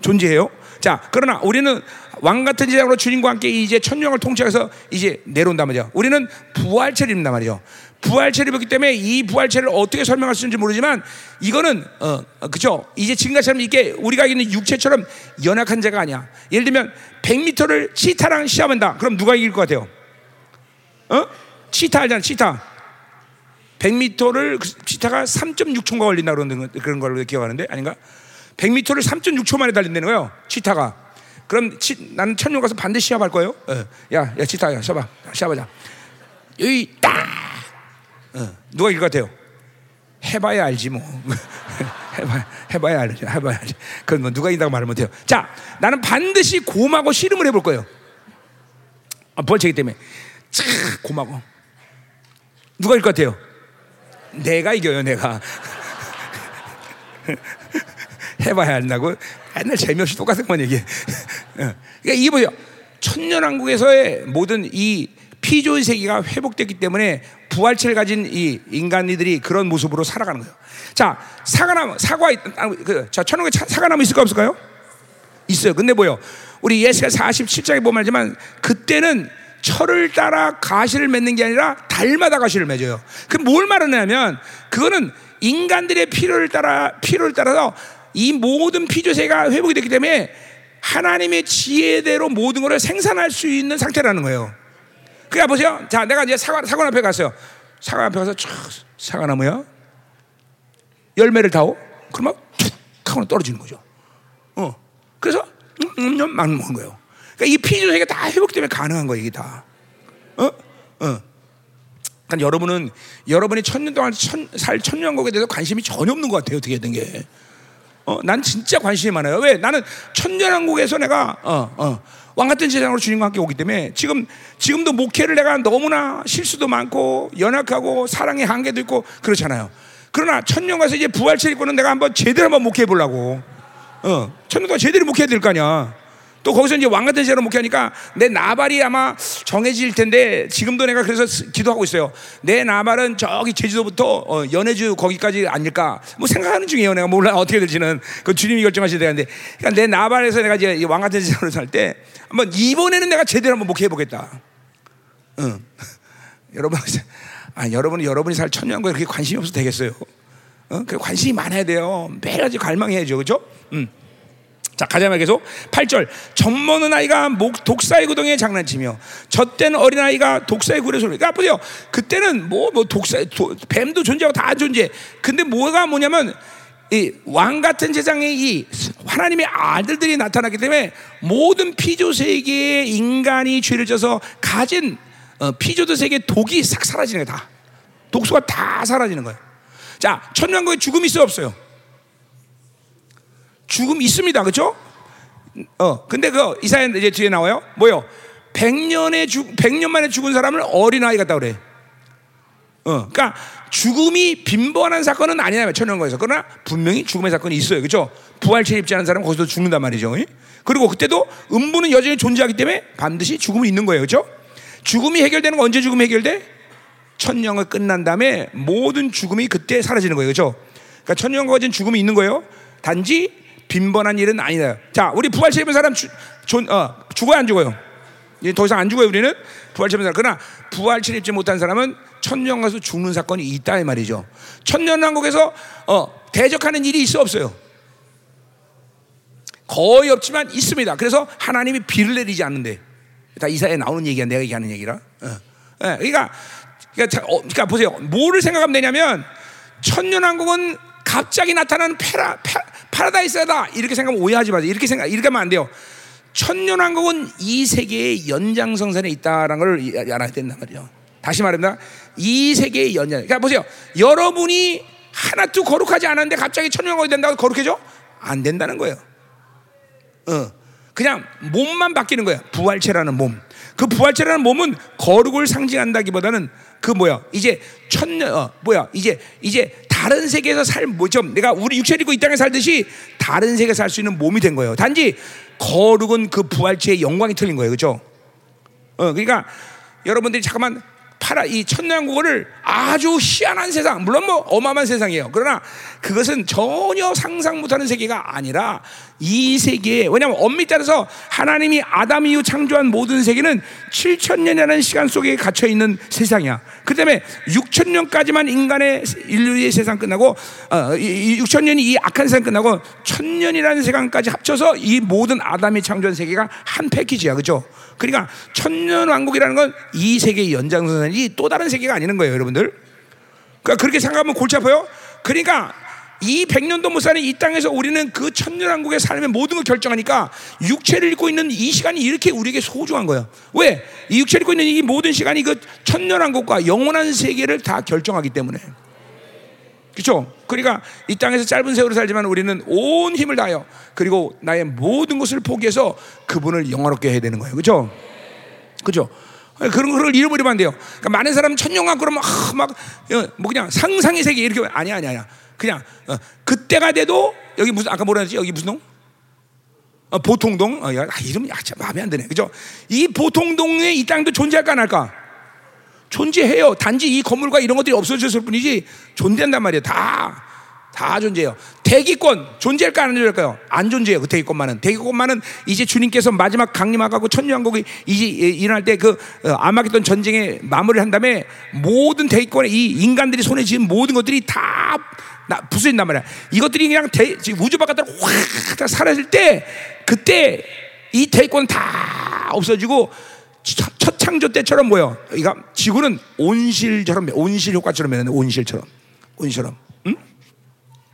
존재해요. 자, 그러나 우리는 왕 같은 제장으로 주님과 함께 이제 천년을 통치해서 이제 내려온단 말이죠. 우리는 부활체를 입는단 말이죠. 부활체를 입기 때문에 이 부활체를 어떻게 설명할 수 있는지 모르지만 이거는 어, 어 그죠? 이제 지금처럼 이게 우리가 있는 육체처럼 연약한 자가 아니야. 예를 들면 100m를 치타랑 시합한다. 그럼 누가 이길 것 같아요? 어? 치타 알잖아, 치타. 100m를 치타가 3.6초가 걸린다 그러는 그런 걸로 기억하는데 아닌가? 100m를 3.6초 만에 달린다는 거예요. 치타가. 그럼 치, 나는 천년 가서 반드시 시합할 거예요. 어. 야, 야, 치타, 야, 시합아, 시합하자. 여기 딱. 어. 누가 이길 것 같아요? 해봐야 알지 뭐. 해봐, 해봐야 알지. 해봐야 알지. 그건 뭐 누가 이긴다고 말을 못해요. 자, 나는 반드시 곰하고 씨름을 해볼 거예요. 아, 벌칙기 때문에. 차, 곰하고. 누가 이길 것 같아요? 내가 이겨요, 내가. 해봐야 한다고 옛날 재미없이 똑같은 건 얘기해. 어. 그러니까 이게 뭐예요? 천년왕국에서의 모든 이 피조의 세계가 회복됐기 때문에 부활체를 가진 이 인간이들이 그런 모습으로 살아가는 거예요. 자, 사과나무, 사과, 아, 그, 자, 천국에 사과나무 있을까 없을까요? 있어요. 근데 뭐요? 우리 예수가 47장에 보면 알지만 그때는 철을 따라 가시를 맺는 게 아니라 달마다 가시를 맺어요. 그 뭘 말하냐면 그거는 인간들의 필요를 따라 필요를 따라서 이 모든 피조세가 회복이 됐기 때문에 하나님의 지혜대로 모든 것을 생산할 수 있는 상태라는 거예요. 그러니까 보세요. 자, 내가 이제 사과, 사과 앞에 갔어요. 사과 앞에 가서 촥, 사과나무야. 열매를 타오. 그러면 툭 하고 떨어지는 거죠. 어. 그래서 음, 음, 막 먹는 거예요. 그러니까 이 피조세가 다 회복 때문에 가능한 거예요, 이게 다. 어? 어. 그러니까 여러분은 여러분이 천년 동안 천, 살 천년국에 대해서 관심이 전혀 없는 것 같아요, 어떻게 된 게. 어, 난 진짜 관심이 많아요. 왜? 나는 천년왕국에서 내가 어, 어, 왕 같은 제장으로 주님과 함께 오기 때문에 지금 지금도 목회를 내가 너무나 실수도 많고 연약하고 사랑의 한계도 있고 그렇잖아요. 그러나 천년 가서 이제 부활체 입고는 내가 한번 제대로 한번 목회해 보려고. 어, 천년 동안 제대로 목회해야 될거 아니야. 또 거기서 이제 왕 같은 제로 목회하니까 내 나발이 아마 정해질 텐데 지금도 내가 그래서 기도하고 있어요. 내 나발은 저기 제주도부터 어, 연해주 거기까지 아닐까 뭐 생각하는 중이에요. 내가 몰라 어떻게 될지는 그 주님이 결정하셔야 되는데 그러니까 내 나발에서 내가 이제 왕 같은 제로 살 때 한번 이번에는 내가 제대로 한번 목회해 보겠다. 응. 여러분 아 여러분이 여러분이 살 천년거에 그렇게 관심이 없어도 되겠어요. 어? 그 관심이 많아야 돼요. 매일같이 갈망해야죠. 그죠? 음. 자, 가자마 계속. 8절. 젖 먹는 아이가 목, 독사의 구덩이에 장난치며, 젖된 어린아이가 독사의 굴에 소리. 그러니까 보세요. 그때는 뭐, 뭐, 독사, 도, 뱀도 존재하고 다 존재. 근데 뭐가 뭐냐면, 이왕 같은 세상에 이 하나님의 아들들이 나타났기 때문에 모든 피조 세계의 인간이 죄를 져서 가진 어, 피조도 세계 독이 싹 사라지는 거야 다 독소가 다 사라지는 거예요. 자 천년왕국에 죽음이 있어 없어요? 죽음 있습니다. 그렇죠? 어, 근데 그 이사야 이제 뒤에 나와요. 뭐요? 100년에 죽 100년 만에 죽은 사람을 어린아이 같다 그래. 어, 그러니까 죽음이 빈번한 사건은 아니냐면 천년거에서 그러나 분명히 죽음의 사건이 있어요. 그렇죠? 부활 체 입지 않은 사람은 거기서 죽는단 말이죠. 그리고 그때도 음부는 여전히 존재하기 때문에 반드시 죽음이 있는 거예요. 그렇죠? 죽음이 해결되는 건 언제 죽음이 해결돼? 천년을 끝난 다음에 모든 죽음이 그때 사라지는 거예요. 그렇죠? 그러니까 천년과 전 죽음이 있는 거예요. 단지 빈번한 일은 아니다. 자, 우리 부활체 입은 사람 주, 존, 어, 죽어요, 안 죽어요? 이제 더 이상 안 죽어요, 우리는? 부활체 입은 사람. 그러나 부활체 입지 못한 사람은 천년 가서 죽는 사건이 있다, 이 말이죠. 천년왕국에서 어, 대적하는 일이 있어 없어요? 거의 없지만 있습니다. 그래서 하나님이 비를 내리지 않는데. 다 이사에 나오는 얘기야, 내가 얘기하는 얘기라. 어. 네, 그러니까, 그러니까, 어, 그러니까 보세요. 뭐를 생각하면 되냐면, 천년왕국은 갑자기 나타나는 페라, 페, 파라다이스다 이렇게 생각하면 오해하지 마세요. 이렇게 생각 이렇게 하면 안 돼요. 천년왕국은 이 세계의 연장성선에 있다라는 걸 알아야 된단 말이죠. 다시 말합니다. 이 세계의 연장. 그러니까 보세요. 여러분이 하나도 거룩하지 않았는데 갑자기 천년왕국이 된다고 거룩해져? 안 된다는 거예요. 어. 그냥 몸만 바뀌는 거야. 부활체라는 몸. 그 부활체라는 몸은 거룩을 상징한다기보다는 그 뭐야? 이제 천년 어, 뭐야? 이제 이제 다른 세계에서 살 뭐좀 내가 우리 육체를 입고 이 땅에 살듯이 다른 세계에 살 수 있는 몸이 된 거예요. 단지 거룩은 그 부활체의 영광이 틀린 거예요. 그렇죠? 어, 그러니까 여러분들이 잠깐만 파라 이 천년국어를 아주 희한한 세상 물론 뭐 어마어마한 세상이에요. 그러나 그것은 전혀 상상 못하는 세계가 아니라 이 세계에 왜냐하면 엄밀히 따라서 하나님이 아담 이후 창조한 모든 세계는 7천 년이라는 시간 속에 갇혀 있는 세상이야. 그 때문에 6천 년까지만 인간의 인류의 세상 끝나고 어, 6천 년이 이 악한 세상 끝나고 천 년이라는 세상까지 합쳐서 이 모든 아담이 창조한 세계가 한 패키지야, 그렇죠? 그러니까 천년 왕국이라는 건 이 세계의 연장선이 또 다른 세계가 아니는 거예요, 여러분들. 그러니까 그렇게 생각하면 골치 아파요. 그러니까 이 백년도 못 사는 이 땅에서 우리는 그 천년왕국의 삶의 모든 걸 결정하니까 육체를 입고 있는 이 시간이 이렇게 우리에게 소중한 거야. 왜? 이 육체를 입고 있는 이 모든 시간이 그 천년왕국과 영원한 세계를 다 결정하기 때문에. 그렇죠? 그러니까 이 땅에서 짧은 세월을 살지만 우리는 온 힘을 다하여 그리고 나의 모든 것을 포기해서 그분을 영화롭게 해야 되는 거예요. 그렇죠? 그렇죠? 그런 걸 잃어버리면 안 돼요. 그러니까 많은 사람은 천년왕 그러면 아, 막뭐 그냥 상상의 세계 이렇게 아니야 아니야 아니야. 그냥 어, 그때가 돼도 여기 무슨 아까 뭐라 했지? 여기 무슨 동? 어, 보통동. 어, 야, 아, 이름이 아, 참 마음에 안 드네. 그죠? 이 보통동에 이 땅도 존재할까 안 할까? 존재해요. 단지 이 건물과 이런 것들이 없어졌을 뿐이지 존재한단 말이에요. 다. 다 존재해요. 대기권 존재할까 안 존재할까요? 안 존재해요. 그 대기권만은 대기권만은 이제 주님께서 마지막 강림하고 천년왕국이 이제 일어날 때그 어, 아마겟돈 전쟁에 마무리를 한 다음에 모든 대기권에 이 인간들이 손에 쥐은 모든 것들이 다 부서진단 말이야. 이것들이 그냥 대, 우주 바깥으로 확 사라질 때 그때 이 대기권 다 없어지고 첫 창조 때처럼 뭐요? 이가 지구는 온실처럼 온실 효과처럼 되는 온실처럼 온실처럼 응?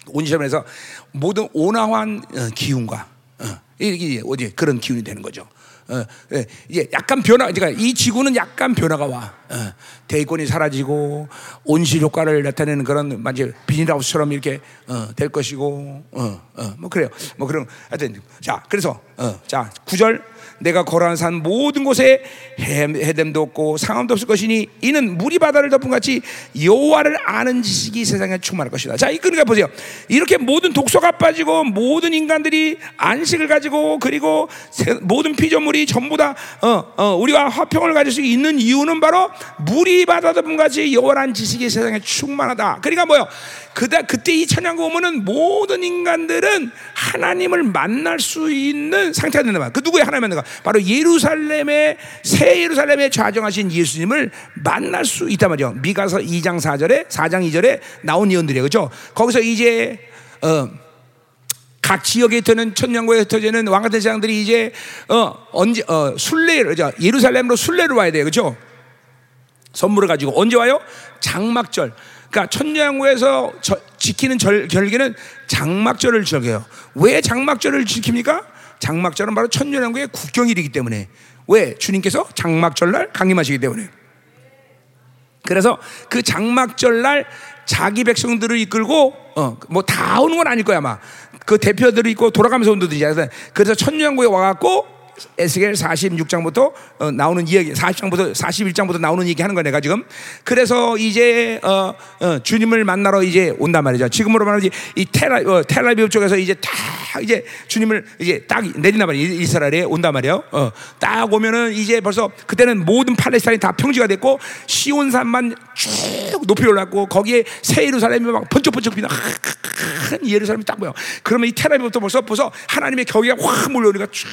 온실처럼 해서 모든 온화한 어, 기운과 어, 이게 어디 그런 기운이 되는 거죠. 어, 예, 이제 약간 변화, 그러니까 이 지구는 약간 변화가 와. 어, 대권이 사라지고 온실 효과를 나타내는 그런 마치 비닐하우스처럼 이렇게 어, 될 것이고, 어, 어, 뭐 그래요. 뭐 그런 하여튼 자, 그래서 어, 자 구절 내가 걸어간 산 모든 곳에 해- 해됨도 없고 상함도 없을 것이니 이는 물이 바다를 덮은 같이 여호와를 아는 지식이 세상에 충만할 것이다. 자, 이 그러니까 보세요. 이렇게 모든 독소가 빠지고 모든 인간들이 안식을 가지고 그리고 세- 모든 피조물이 전부 다 어, 어, 우리와 화평을 가질 수 있는 이유는 바로 물이 바다 덮은 같이 여호와를 지식이 세상에 충만하다. 그러니까 뭐요? 그다 그때 이 천양국 오면은 모든 인간들은 하나님을 만날 수 있는 상태가 된다 말이야. 그 누구의 하나님 만나가? 바로 예루살렘의 새 예루살렘에 좌정하신 예수님을 만날 수 있단 말이죠. 미가서 2장 4절에 4장 2절에 나온 예언들이에요. 그렇죠? 거기서 이제 어, 각 지역에 흩어는 천년고에 흩어지는 왕 같은 세상들이 이제 어, 언제 어, 순례를 저 예루살렘으로 순례를 와야 돼요. 그렇죠? 선물을 가지고 언제 와요? 장막절. 그러니까 천년고에서 지키는 절, 결계는 장막절을 즐겨요. 왜 장막절을 지킵니까? 장막절은 바로 천년왕국의 국경일이기 때문에 왜 주님께서 장막절날 강림하시기 때문에. 그래서 그 장막절날 자기 백성들을 이끌고 어 뭐 다 오는 건 아닐 거야 아마. 그 대표들이 있고 돌아가면서 온 분들이지. 그래서 천년왕국에 와갖고 에스겔 46장부터 어, 나오는 이야기, 40장부터 41장부터 나오는 얘기 하는 거야 내가 지금. 그래서 이제 어, 어, 주님을 만나러 이제 온단 말이죠. 지금으로 말하면 이 테라 어, 텔라비브 쪽에서 이제 다 이제 주님을 이제 딱 내린단 말이야. 이스라엘에 온단 말이에요. 어, 딱 오면은 이제 벌써 그때는 모든 팔레스타인이 다 평지가 됐고 시온산만 쭉 높이 올랐고 거기에 새 예루살렘이 막 번쩍번쩍 비나 큰 예루살렘이 딱 보여. 그러면 이 텔라비브부터 벌써 벌써 하나님의 경기가 확 몰려오니까 쭉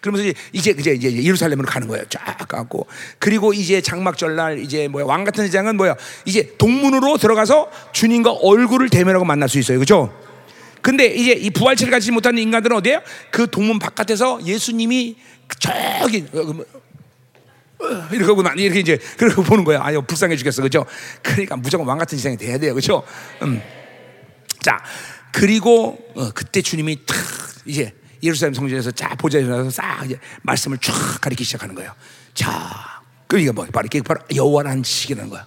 그러면서 이제 이제 이제 예루살렘으로 가는 거예요. 쫙 가고 그리고 이제 장막절 날 이제 뭐야 왕 같은 장은 뭐야 이제 동문으로 들어가서 주님과 얼굴을 대면하고 만날 수 있어요. 그렇죠? 근데 이제 이 부활체를 가지지 못하는 인간들은 어디에요? 그 동문 바깥에서 예수님이 저기 이렇게 보면 이렇게 이제 그렇게 보는 거야. 아유 불쌍해 죽겠어, 그렇죠? 그러니까 무조건 왕 같은 세상이 돼야 돼요, 그렇죠? 음. 자 그리고 어, 그때 주님이 탁 이제 예루살렘 성전에서 쫙 보좌에 나서 싹 이제 말씀을 쫙 가리기 시작하는 거예요. 자, 그 이게 뭐 바로 이게 바로 여호와라는 지식이라는 거야.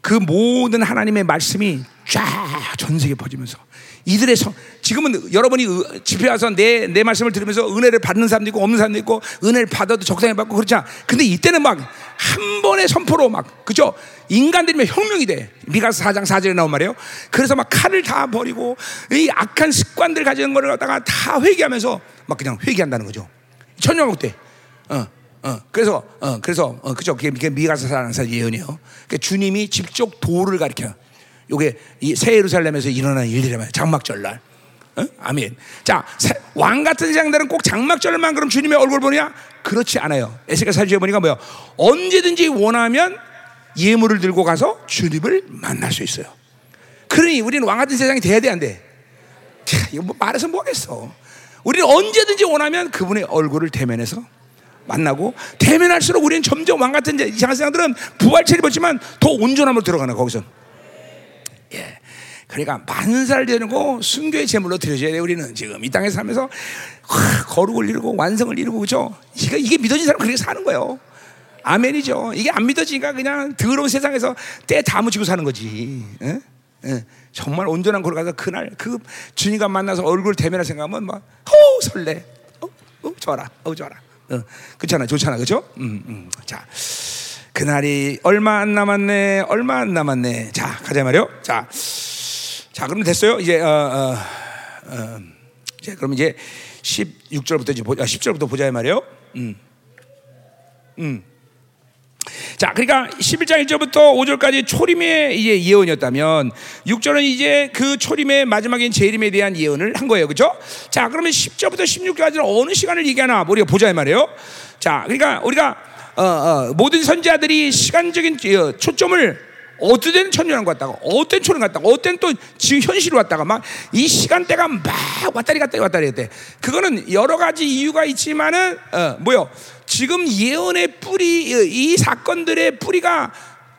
그 모든 하나님의 말씀이 쫙 전 세계 퍼지면서 이들의 성, 지금은 여러분이 집회 와서 내, 내 말씀을 들으면서 은혜를 받는 사람도 있고 없는 사람도 있고 은혜를 받아도 적당히 받고 그렇잖아. 근데 이때는 막 한 번의 선포로 막, 그죠? 인간들이면 혁명이 돼. 미가서 4장 4절에 나온 말이에요. 그래서 막 칼을 다 버리고 이 악한 습관들 가지는 거를 갖다가 다 회개하면서 막 그냥 회개한다는 거죠. 천년국 때. 어. 어, 그래서, 어, 그래서, 어, 그죠. 그게 미가서 사는 사 예언이에요. 그러니까 주님이 직접 도를 가리켜 요. 요게 새 예루살렘에서 일어나는 일이라면 장막절날. 어? 아멘. 자, 왕 같은 세상들은 꼭 장막절만 그럼 주님의 얼굴 보냐? 그렇지 않아요. 에스겔 사주에 보니까 뭐야? 언제든지 원하면 예물을 들고 가서 주님을 만날 수 있어요. 그러니 우리는 왕 같은 세상이 돼야 돼, 안 돼? 자, 이거 뭐 말해서 뭐겠어. 우리는 언제든지 원하면 그분의 얼굴을 대면해서 만나고 대면할수록 우리는 점점 왕 같은 이상한 세상들은 부활체를 입었지만 더 온전함으로 들어가는 거기서. 예. 그러니까 만살 되는 거 순교의 제물로 드려줘야 돼 우리는 지금 이 땅에 살면서 거룩을 이루고 완성을 이루고 그죠? 이게 이게 믿어진 사람 그렇게 사는 거예요. 아멘이죠. 이게 안 믿어지니까 그냥 더러운 세상에서 때 다 묻히고 사는 거지. 예? 예. 정말 온전한 곳으로 가서 그날 그 주님과 만나서 얼굴 대면할 생각하면 막, 호 설레, 어, 어 좋아라, 어 좋아라, 어, 그렇잖아, 좋잖아, 그죠? 음, 음. 자, 그날이 얼마 안 남았네, 얼마 안 남았네. 자, 가자 말이요. 자, 자, 그럼 됐어요. 이제 어, 어, 어, 이제 그럼 이제 16절부터 이제 보자, 10절부터 보자 말이요. 음, 음. 자, 그러니까 11장 1절부터 5절까지 초림의 이제 예언이었다면 6절은 이제 그 초림의 마지막인 재림에 대한 예언을 한 거예요. 그죠? 자, 그러면 10절부터 16절까지는 어느 시간을 얘기하나 우리가 보자 말이에요. 자, 그러니까 우리가 어, 어, 모든 선지자들이 시간적인 초점을 어떤 때는 천년왕 갔다가 어떤 초년 갔다가 어떤 또 지금 현실로 왔다가 막 이 시간대가 막 왔다리 갔다리 왔다리 했대. 그거는 여러 가지 이유가 있지만은 어, 뭐요? 지금 예언의 뿌리 이 사건들의 뿌리가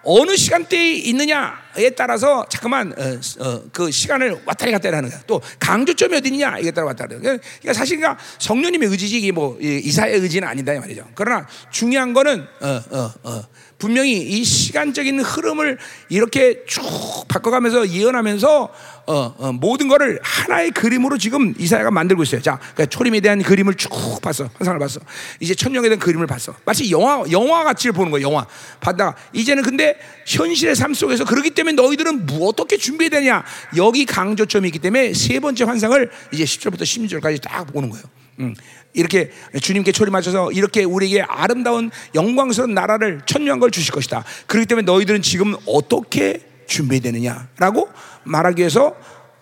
어느 시간대에 있느냐에 따라서 잠깐만 어, 어, 그 시간을 왔다리 갔다리 하는 거야. 또 강조점이 어디 있냐 이게 따라 왔다리. 그러니까 사실 그러니까 성령님의 의지지 이게 뭐 이사의 의지는 아니다 이 말이죠. 그러나 중요한 거는 어, 분명히 이 시간적인 흐름을 이렇게 쭉 바꿔가면서 예언하면서 어, 어, 모든 거를 하나의 그림으로 지금 이사야가 만들고 있어요. 자, 그러니까 초림에 대한 그림을 쭉 봤어. 환상을 봤어. 이제 천년에 대한 그림을 봤어. 마치 영화 영화 같이 보는 거야. 영화. 봤다가 이제는 근데 현실의 삶 속에서 그렇기 때문에 너희들은 뭐 어떻게 준비해야 되냐? 여기 강조점이 있기 때문에 세 번째 환상을 이제 10절부터 16절까지 딱 보는 거예요. 음. 이렇게 주님께 초림하셔서 이렇게 우리에게 아름다운 영광스러운 나라를 천명한 걸 주실 것이다. 그렇기 때문에 너희들은 지금 어떻게 준비되느냐라고 말하기 위해서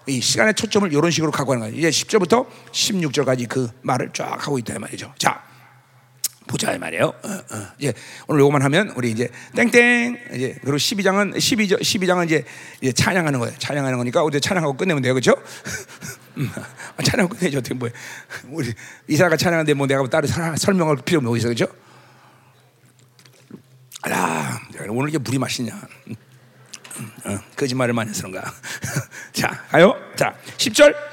이 시간의 초점을 이런 식으로 갖고 가는 거예요. 이제 10절부터 16절까지 그 말을 쫙 하고 있다 말이죠. 자, 보자 이 말이에요. 어, 어. 이제 오늘 요거만 하면 우리 이제 땡땡 이제 그리고 12장은 12절 12장은 이제, 이제 찬양하는 거예요. 찬양하는 거니까 어제 찬양하고 끝내면 돼요. 그렇죠? 찬양 끝내죠. 어떻게 뭐 우리 이사가 찬양하는데 뭐 내가 따로 설명할 뭐 있어. 그렇죠? 아, 오늘 이게 물이 맛있냐? 어, 거짓말을 많이 해서 그런가. 자, 가요. 자, 10절.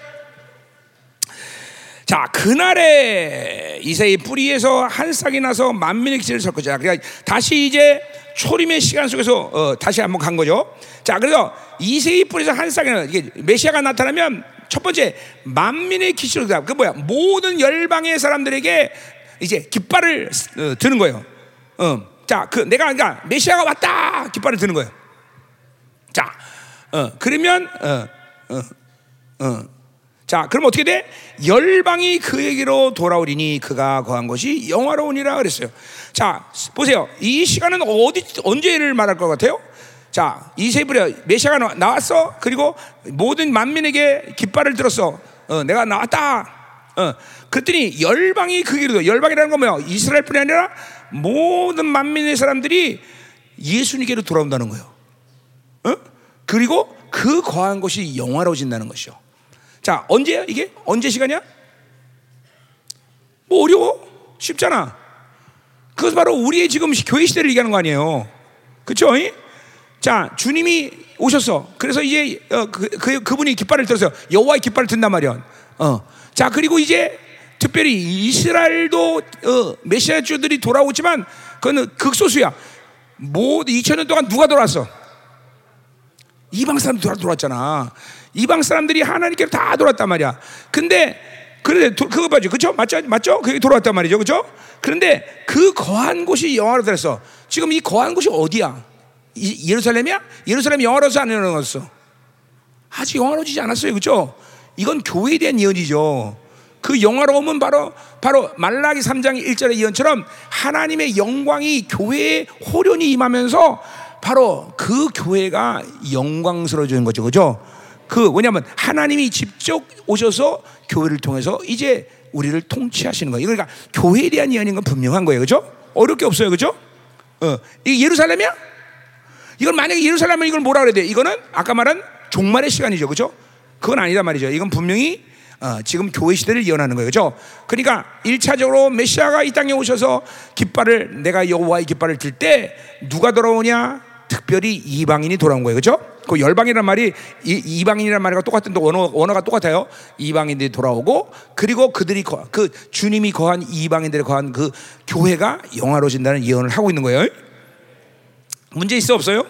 자, 그날에 이세의 뿌리에서 한 싹이 나서 만민의 설 거죠. 그러니까 다시 이제 초림의 시간 속에서 어, 다시 한번 간 거죠. 자, 그래서 이세의 뿌리에서 한 싹이 나 이게 메시아가 나타나면 첫 번째 만민의 기체로 그 뭐야? 모든 열방의 사람들에게 이제 깃발을 어, 드는 거예요. 어. 자, 그 내가 그러니까 메시아가 왔다 깃발을 드는 거예요. 자, 어, 그러면, 어, 어, 어. 자, 그럼 어떻게 돼? 열방이 그에게로 돌아오리니 그가 거한 것이 영화로우니라 그랬어요. 자, 보세요. 이 시간은 어디, 언제를 말할 것 같아요? 자, 이세브리아 메시아가 나왔어. 그리고 모든 만민에게 깃발을 들었어. 어, 내가 나왔다. 어, 그랬더니 열방이 그게로 열방이라는 건 뭐야? 이스라엘뿐이 아니라 모든 만민의 사람들이 예수님께로 돌아온다는 거예요. 어? 그리고 그 거한 것이 영화로워진다는 것이요. 자, 언제야 이게? 언제 시간이야? 뭐 어려워? 쉽잖아. 그것 바로 우리의 지금 교회 시대를 얘기하는 거 아니에요. 그쵸? 자, 주님이 오셨어. 그래서 이제 어, 그, 그, 그 분이 깃발을 들었어요. 여호와의 깃발을 든단 말이야. 어. 자, 그리고 이제 특별히 이스라엘도 어, 메시아 주들이 돌아오지만 그거는 극소수야. 뭐 2000년 동안 누가 돌아왔어? 이방 사람들 돌아 돌았잖아. 이방 사람들이 하나님께로 다 돌았단 말이야. 근데 그런데 그거 봐죠, 그렇죠? 맞죠? 맞죠? 그게 돌아왔단 말이죠, 그렇죠? 그런데 그 거한 곳이 영화로 됐어. 지금 이 거한 곳이 어디야? 이, 예루살렘이야? 예루살렘 영화로서 안 영화로웠어? 아직 영화로지지 않았어요, 그렇죠? 이건 교회에 대한 예언이죠. 그 영화로움은 바로 바로 말라기 3장 1절의 예언처럼 하나님의 영광이 교회에 호련히 임하면서 바로 그 교회가 영광스러워지는 거죠. 그죠? 그, 왜냐하면 하나님이 직접 오셔서 교회를 통해서 이제 우리를 통치하시는 거예요. 그러니까 교회에 대한 예언인 건 분명한 거예요. 그죠? 어렵 게 없어요. 그죠? 어, 이 예루살렘이야? 이건 만약에 예루살렘은 이걸 뭐라 그래야 돼? 이거는 아까 말한 종말의 시간이죠. 그죠? 그건 아니다 말이죠. 이건 분명히 어, 지금 교회 시대를 예언하는 거예요. 그죠? 그러니까 1차적으로 메시아가 이 땅에 오셔서 깃발을 내가 여호와의 깃발을 들 때 누가 돌아오냐? 특별히 이방인이 돌아온 거예요. 그죠? 그 열방이란 말이 이, 방인이란 말과 똑같은 언어, 언어가 똑같아요. 이방인들이 돌아오고 그리고 그들이 거, 그 주님이 거한 이방인들이 거한 그 교회가 영화로진다는 예언을 하고 있는 거예요. 문제 있어 없어요?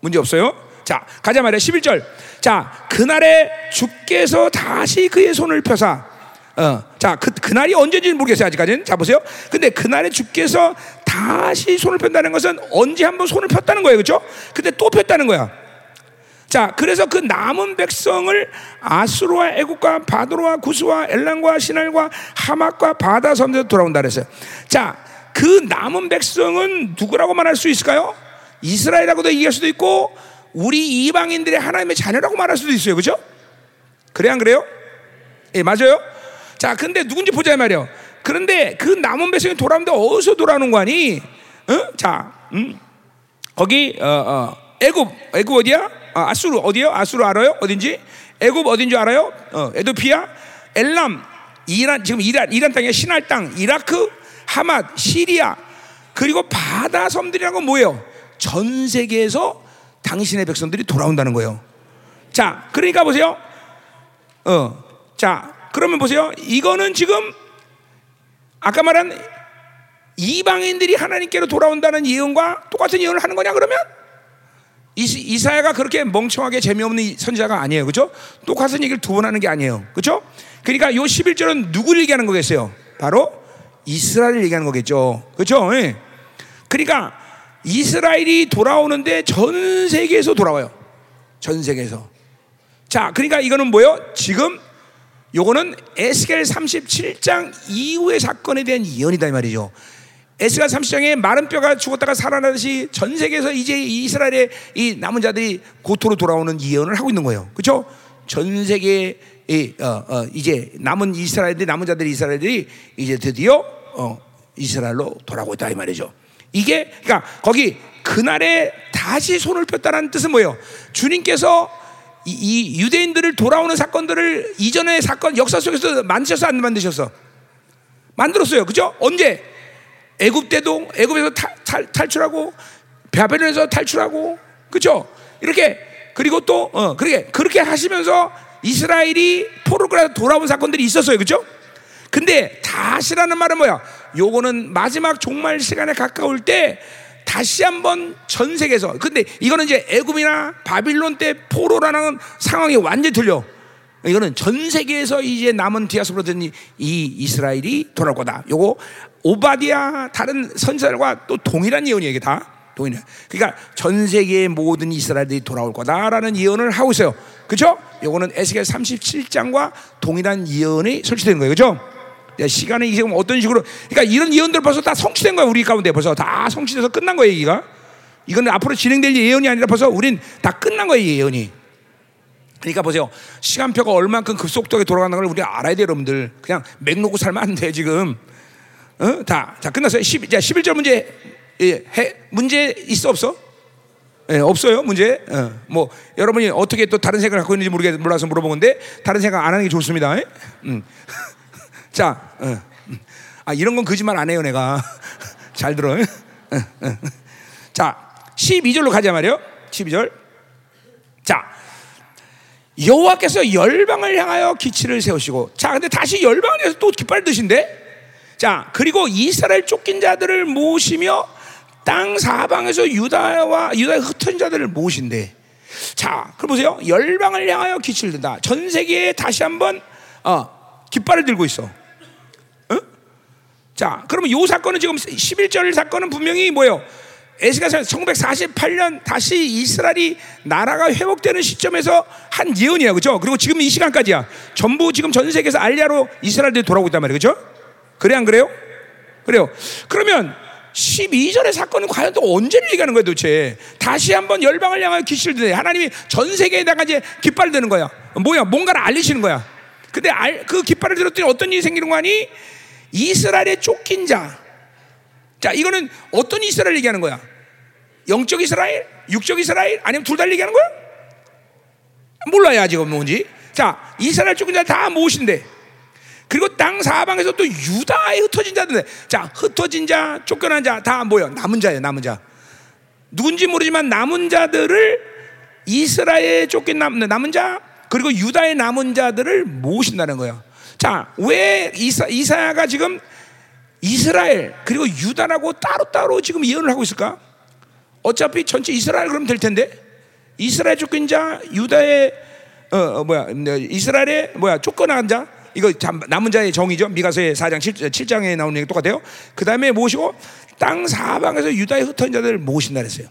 문제 없어요? 자, 가자 말이야. 11절. 자, 그날에 주께서 다시 그의 손을 펴사 어, 자, 그, 그날이 언제인지는 모르겠어요, 아직까지는. 자, 보세요. 근데 그날에 주께서 다시 손을 편다는 것은 언제 한번 손을 폈다는 거예요. 그죠? 근데 또 폈다는 거야. 자, 그래서 그 남은 백성을 아수르와 애국과 바도로와 구스와 엘란과 시날과 하막과 바다 섬에서 돌아온다 그랬어요. 자, 그 남은 백성은 누구라고 말할 수 있을까요? 이스라엘이라고도 얘기할 수도 있고 우리 이방인들의 하나님의 자녀라고 말할 수도 있어요. 그죠? 그래 안 그래요? 예, 맞아요. 자, 근데 누군지 보자 말이요. 그런데 그 남은 백성이 돌아오는데 어디서 돌아오는 거 아니? 어? 자, 음. 거기 어, 어, 애굽, 애굽 어디야? 아, 아수르 어디요? 아수르 알아요? 어딘지? 애굽 어딘지 알아요? 어, 에도피아, 엘람, 이란 지금 이란 이란 땅에 신할 땅, 이라크, 하맛, 시리아, 그리고 바다 섬들이라는 건 뭐예요? 전 세계에서 당신의 백성들이 돌아온다는 거예요. 자, 그러니까 보세요. 어, 자, 그러면 보세요. 이거는 지금 아까 말한 이방인들이 하나님께로 돌아온다는 예언과 똑같은 예언을 하는 거냐 그러면 이- 이사야가 그렇게 멍청하게 재미없는 선지자가 아니에요. 그죠? 똑같은 얘기를 두 번 하는 게 아니에요. 그죠? 그러니까 요 11절은 누구를 얘기하는 거겠어요? 바로 이스라엘을 얘기하는 거겠죠. 그죠? 예. 그러니까 이스라엘이 돌아오는데 전 세계에서 돌아와요. 전 세계에서. 자, 그러니까 이거는 뭐예요? 지금 요거는 에스겔 37장 이후의 사건에 대한 예언이다 이 말이죠. 에스겔 30장에 마른 뼈가 죽었다가 살아나듯이 전 세계에서 이제 이스라엘의 이 남은 자들이 고토로 돌아오는 예언을 하고 있는 거예요. 그렇죠? 전 세계 이 어, 어, 이제 남은 이스라엘들 남은 자들이 이스라엘들이 이제 드디어 어, 이스라엘로 돌아오고 있다 이 말이죠. 이게 그러니까 거기 그날에 다시 손을 폈다는 뜻은 뭐예요? 주님께서 이, 이 유대인들을 돌아오는 사건들을 이전의 사건 역사 속에서 만드셔서 안 만드셨어? 만들었어요. 그죠? 언제? 애굽 때도 애굽에서 탈출하고 바벨론에서 탈출하고 그죠? 이렇게 그리고 또 어, 그렇게 그렇게 하시면서 이스라엘이 포르그라 돌아온 사건들이 있었어요. 그죠? 근데 다시라는 말은 뭐야? 요거는 마지막 종말 시간에 가까울 때 다시 한번 전 세계에서 근데 이거는 이제 애굽이나 바빌론 때 포로라는 상황이 완전히 틀려. 이거는 전 세계에서 이제 남은 디아스포라든 이, 이 이스라엘이 돌아올 거다. 요거 오바디아 다른 선지자들과 또 동일한 예언이에요. 이게 다 동일해. 그러니까 전 세계의 모든 이스라엘들이 돌아올 거다라는 예언을 하고 있어요. 그죠? 요거는 에스겔 37장과 동일한 예언이 설치되는 거예요. 그죠? 야, 시간이 지금 어떤 식으로. 그러니까 이런 예언들 벌써 다 성취된 거야 우리 가운데. 벌써 다 성취돼서 끝난 거예요 얘기가. 이거는 앞으로 진행될 예언이 아니라 벌써 우린 다 끝난 이 예언이. 그러니까 보세요. 시간표가 얼만큼 급속도에 돌아가는 걸 우리가 알아야 돼요 여러분들. 그냥 맥 놓고 살면 안 돼 지금. 어? 다, 자 끝났어요. 10, 자, 11절 문제 예, 해, 문제 있어 없어? 예, 없어요 문제? 어, 뭐 여러분이 어떻게 또 다른 생각을 갖고 있는지 모르겠, 몰라서 물어본 건데 다른 생각 안 하는 게 좋습니다. 예? 음. 자, 어. 아 이런 건 거짓말 안 해요 내가 잘 들어. 어, 어. 자, 12절로 가자 말이요. 12절. 자, 여호와께서 열방을 향하여 기치를 세우시고, 자, 근데 다시 열방을 해서 또 깃발 드신데, 자, 그리고 이스라엘 쫓긴 자들을 모시며 땅 사방에서 유다와 유다의 흩어진 자들을 모으신대. 자, 그럼 보세요. 열방을 향하여 기치를 든다. 전 세계에 다시 한번 어, 깃발을 들고 있어. 어? 자, 그러면 이 사건은 지금 11절 사건은 분명히 뭐예요? 에스가서 1948년 다시 이스라엘이 나라가 회복되는 시점에서 한 예언이야, 그죠? 그리고 지금 이 시간까지야. 전부 지금 전 세계에서 알리아로 이스라엘들이 돌아오고 있단 말이에요, 그죠? 그래 안 그래요? 그래요. 그러면 12절의 사건은 과연 또 언제를 얘기하는 거야 도대체? 다시 한번 열방을 향하여 기시를 드네. 하나님이 전 세계에다가 이제 깃발을 드는 거야. 뭐야? 뭔가를 알리시는 거야. 근데 알, 그 깃발을 들었더니 어떤 일이 생기는 거 아니? 이스라엘의 쫓긴 자. 자, 이거는 어떤 이스라엘 얘기하는 거야? 영적 이스라엘? 육적 이스라엘? 아니면 둘 다 얘기하는 거야? 몰라요, 아직 뭔지. 자, 이스라엘 쫓긴 자 다 무엇인데? 그리고 땅 사방에서 또 유다에 흩어진 자들. 자, 흩어진 자, 쫓겨난 자 다 뭐요? 남은 자예요, 남은 자. 누군지 모르지만 남은 자들을 이스라엘에 쫓긴 남, 남은 자 그리고 유다의 남은 자들을 모으신다는 거예요. 자, 왜 이사, 이사야가 지금 이스라엘 그리고 유다라고 따로따로 지금 예언을 하고 있을까? 어차피 전체 이스라엘 그러면 될 텐데 이스라엘 쫓긴 자, 유다의 어, 어 뭐야 이스라엘의 뭐야 쫓겨난 자 이거 남은 자의 정의죠. 미가서의 4장 7, 7장에 나오는 얘기 똑같아요. 그 다음에 모시고 땅 사방에서 유다의 흩어진 자들을 모으신다 그랬어요.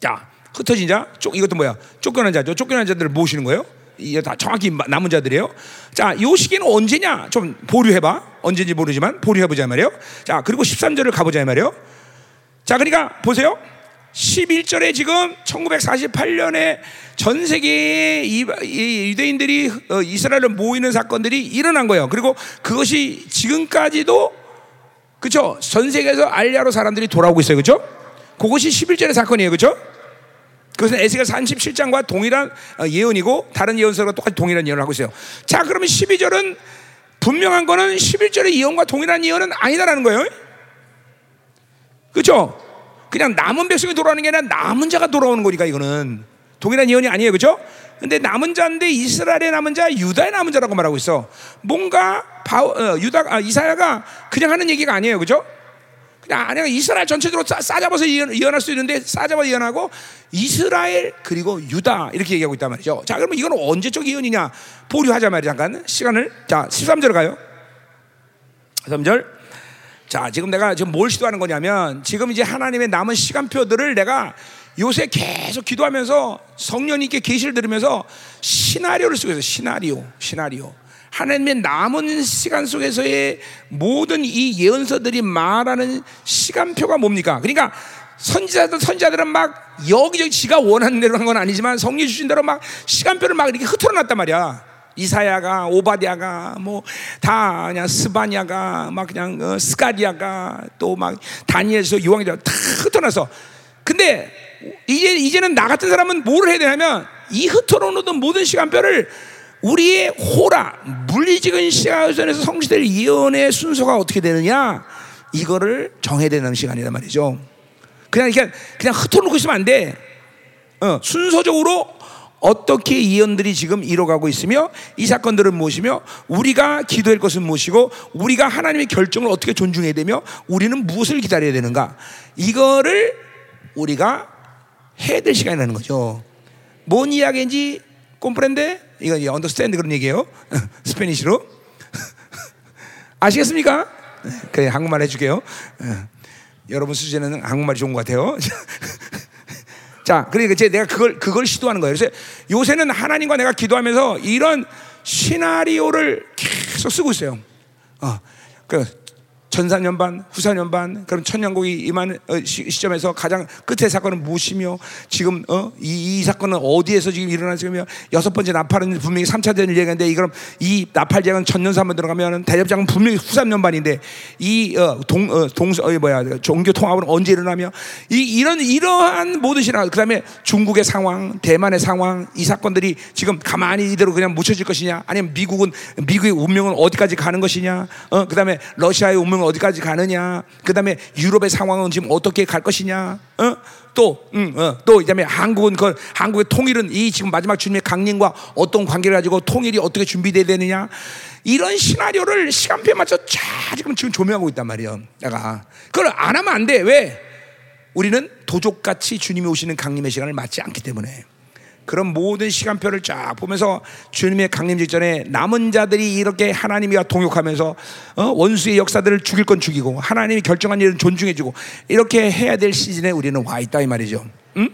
자, 흩어진 자, 쫓, 이것도 뭐야? 쫓겨난 자죠. 쫓겨난 자들을 모시는 거예요. 이게 다 정확히 남은 자들이에요. 자, 요 시기는 언제냐? 좀 보류해봐. 언제인지 모르지만 보류해보자 말이에요. 자, 그리고 13절을 가보자 말이에요. 자, 그러니까 보세요. 11절에 지금 1948년에 전 세계의 유대인들이 어, 이스라엘을 모이는 사건들이 일어난 거예요. 그리고 그것이 지금까지도 그죠? 전 세계에서 알리아로 사람들이 돌아오고 있어요. 그죠? 그것이 11절의 사건이에요. 그죠? 그것은 에스겔 37장과 동일한 어, 예언이고 다른 예언서가 똑같이 동일한 예언을 하고 있어요. 자, 그러면 12절은 분명한 거는 11절의 예언과 동일한 예언은 아니다라는 거예요. 그죠? 그냥 남은 백성이 돌아오는 게 아니라 남은 자가 돌아오는 거니까 이거는 동일한 예언이 아니에요, 그렇죠? 근데 남은 자인데 이스라엘의 남은 자, 유다의 남은 자라고 말하고 있어. 뭔가 바, 어, 유다, 아, 이사야가 그냥 하는 얘기가 아니에요, 그렇죠? 그냥 아니야 이스라엘 전체적으로 싸, 싸잡아서 예언, 예언 할 수 있는데 싸잡아 예언하고 이스라엘 그리고 유다 이렇게 얘기하고 있단 말이죠. 자, 그러면 이건 언제적 예언이냐? 보류하자 말이야 잠깐 시간을. 자, 13절 가요. 13절. 자, 지금 내가 지금 뭘 시도하는 거냐면 지금 이제 하나님의 남은 시간표들을 내가 요새 계속 기도하면서 성령님께 계시를 들으면서 시나리오를 쓰고 있어요. 시나리오, 시나리오. 하나님의 남은 시간 속에서의 모든 이 예언서들이 말하는 시간표가 뭡니까? 그러니까 선지자들 선지자들은 막 여기저기 지가 원하는 대로 한 건 아니지만 성령 주신 대로 막 시간표를 막 이렇게 흐트러 놨단 말이야. 이사야가 오바디아가 뭐 다 그냥 스바냐가 막 그냥 어, 스가디아가 또 막 다니엘서 요한이다 다 흩어놔서 근데 이제 이제는 나 같은 사람은 뭘 해야 되냐면 이 흩어놓는 모든 시간표를 우리의 호라 물리적인 시간에서 성취될 예언의 순서가 어떻게 되느냐 이거를 정해야 되는 시간이란 말이죠. 그냥 그냥 그냥 흩어놓고 있으면 안 돼. 어, 순서적으로 어떻게 예언들이 지금 이뤄가고 있으며 이 사건들은 무엇이며 우리가 기도할 것은 무엇이고 우리가 하나님의 결정을 어떻게 존중해야 되며 우리는 무엇을 기다려야 되는가 이거를 우리가 해야 될 시간이라는 거죠. 뭔 이야기인지 comprende 이건 understand 그런 얘기예요. Spanish로 아시겠습니까? 그래 한국말 해줄게요. 여러분 수준에는 한국말이 좋은 것 같아요. 자, 그러니까 이제 내가 그걸 그걸 시도하는 거예요. 그래서 요새는 하나님과 내가 기도하면서 이런 시나리오를 계속 쓰고 있어요. 어, 그 전사년반, 후사년반, 그럼 천년국이 임한 어, 시점에서 가장 끝의 사건은 무엇이며 지금 어? 이, 이, 사건은 어디에서 지금 일어나지며 여섯 번째 나팔은 분명히 3차 대전 얘기인데 이 그럼 이 나팔제는 천년사 한번 들어가면 대접장은 분명히 후삼년반인데 이 어, 동, 어, 동, 어, 뭐야 종교 통합은 언제 일어나며 이, 이런 이러한 모든 신화 그다음에 중국의 상황, 대만의 상황 이 사건들이 지금 가만히 이대로 그냥 묻혀질 것이냐 아니면 미국은 미국의 운명은 어디까지 가는 것이냐 어, 그다음에 러시아의 운명 상황은 어디까지 가느냐? 그 다음에 유럽의 상황은 지금 어떻게 갈 것이냐? 어? 또, 음, 어, 또, 그다음에 한국은 그 한국의 통일은 이 지금 마지막 주님의 강림과 어떤 관계를 가지고 통일이 어떻게 준비돼야 되느냐? 이런 시나리오를 시간표에 맞춰 쫙 지금 지금 조명하고 있단 말이에요. 내가 그걸 안 하면 안 돼. 왜? 우리는 도족같이 주님이 오시는 강림의 시간을 맞지 않기 때문에. 그런 모든 시간표를 쫙 보면서 주님의 강림 직전에 남은 자들이 이렇게 하나님과 동역하면서 어? 원수의 역사들을 죽일 건 죽이고 하나님이 결정한 일은 존중해주고 이렇게 해야 될 시즌에 우리는 와 있다 이 말이죠. 응?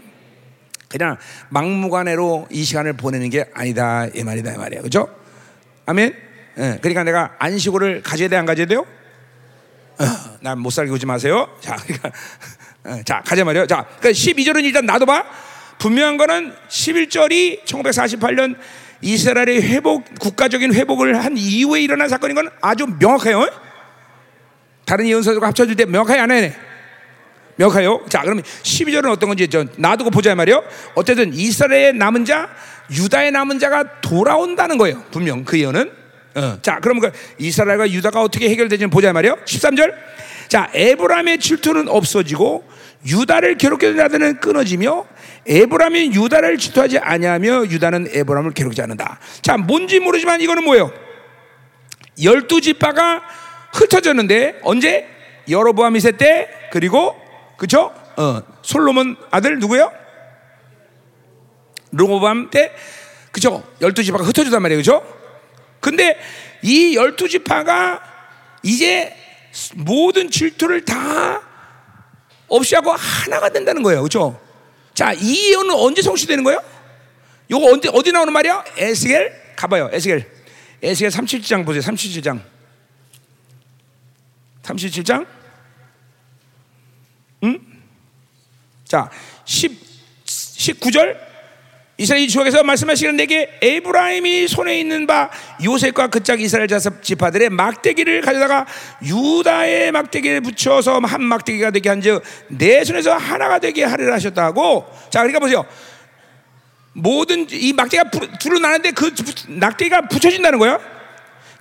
그냥 막무가내로 이 시간을 보내는 게 아니다 이 말이다 이 말이야, 그죠? 아멘. 예, 그러니까 내가 안식오를 가져야 돼 안 가져야 돼요? 어, 난못 살게 오지 마세요. 자, 그러니까 어, 자 가자 말이요. 자, 그러니까 12절은 일단 놔둬봐. 분명한 거는 11절이 1948년 이스라엘의 회복, 국가적인 회복을 한 이후에 일어난 사건인 건 아주 명확해요. 다른 예언서들과 합쳐질 때 명확하게 안 해. 명확해요. 자, 그러면 12절은 어떤 건지 저 놔두고 보자 말이요. 어쨌든 이스라엘의 남은 자, 유다의 남은 자가 돌아온다는 거예요. 분명 그 예언은. 어. 자, 그러면 그 이스라엘과 유다가 어떻게 해결되지는 보자 말이요. 13절. 자, 에브라임의 질투는 없어지고 유다를 괴롭게 하는 자들은 끊어지며 에브라임이 유다를 질투하지 아니하며 유다는 에브라임을 괴롭지 않는다. 자, 뭔지 모르지만 이거는 뭐예요? 열두 지파가 흩어졌는데 언제? 여로보암 이세 때 그리고 그쵸? 어, 솔로몬 아들 누구요? 르호밤 때 그죠? 열두 지파가 흩어졌단 말이에요, 그죠? 근데 이 열두 지파가 이제 모든 질투를 다 없이 하고 하나가 된다는 거예요, 그죠? 자, 이 예언은 언제 성취되는 거예요? 요거 언제 어디 나오는 말이야? 에스겔 가봐요. 에스겔. 에스겔 37장 보세요. 37장. 37장. 응? 자, 10 19절 이스라엘 주역에서 말씀하시는 내게 에브라임이 손에 있는 바 요셉과 그 짝 이스라엘 자섭 지파들의 막대기를 가져다가 유다의 막대기를 붙여서 한 막대기가 되게 한즉 내 손에서 하나가 되게 하리라 하셨다고. 자 그러니까 보세요. 모든 이 막대기가 둘로 나는데 그 낙대기가 붙여진다는 거예요?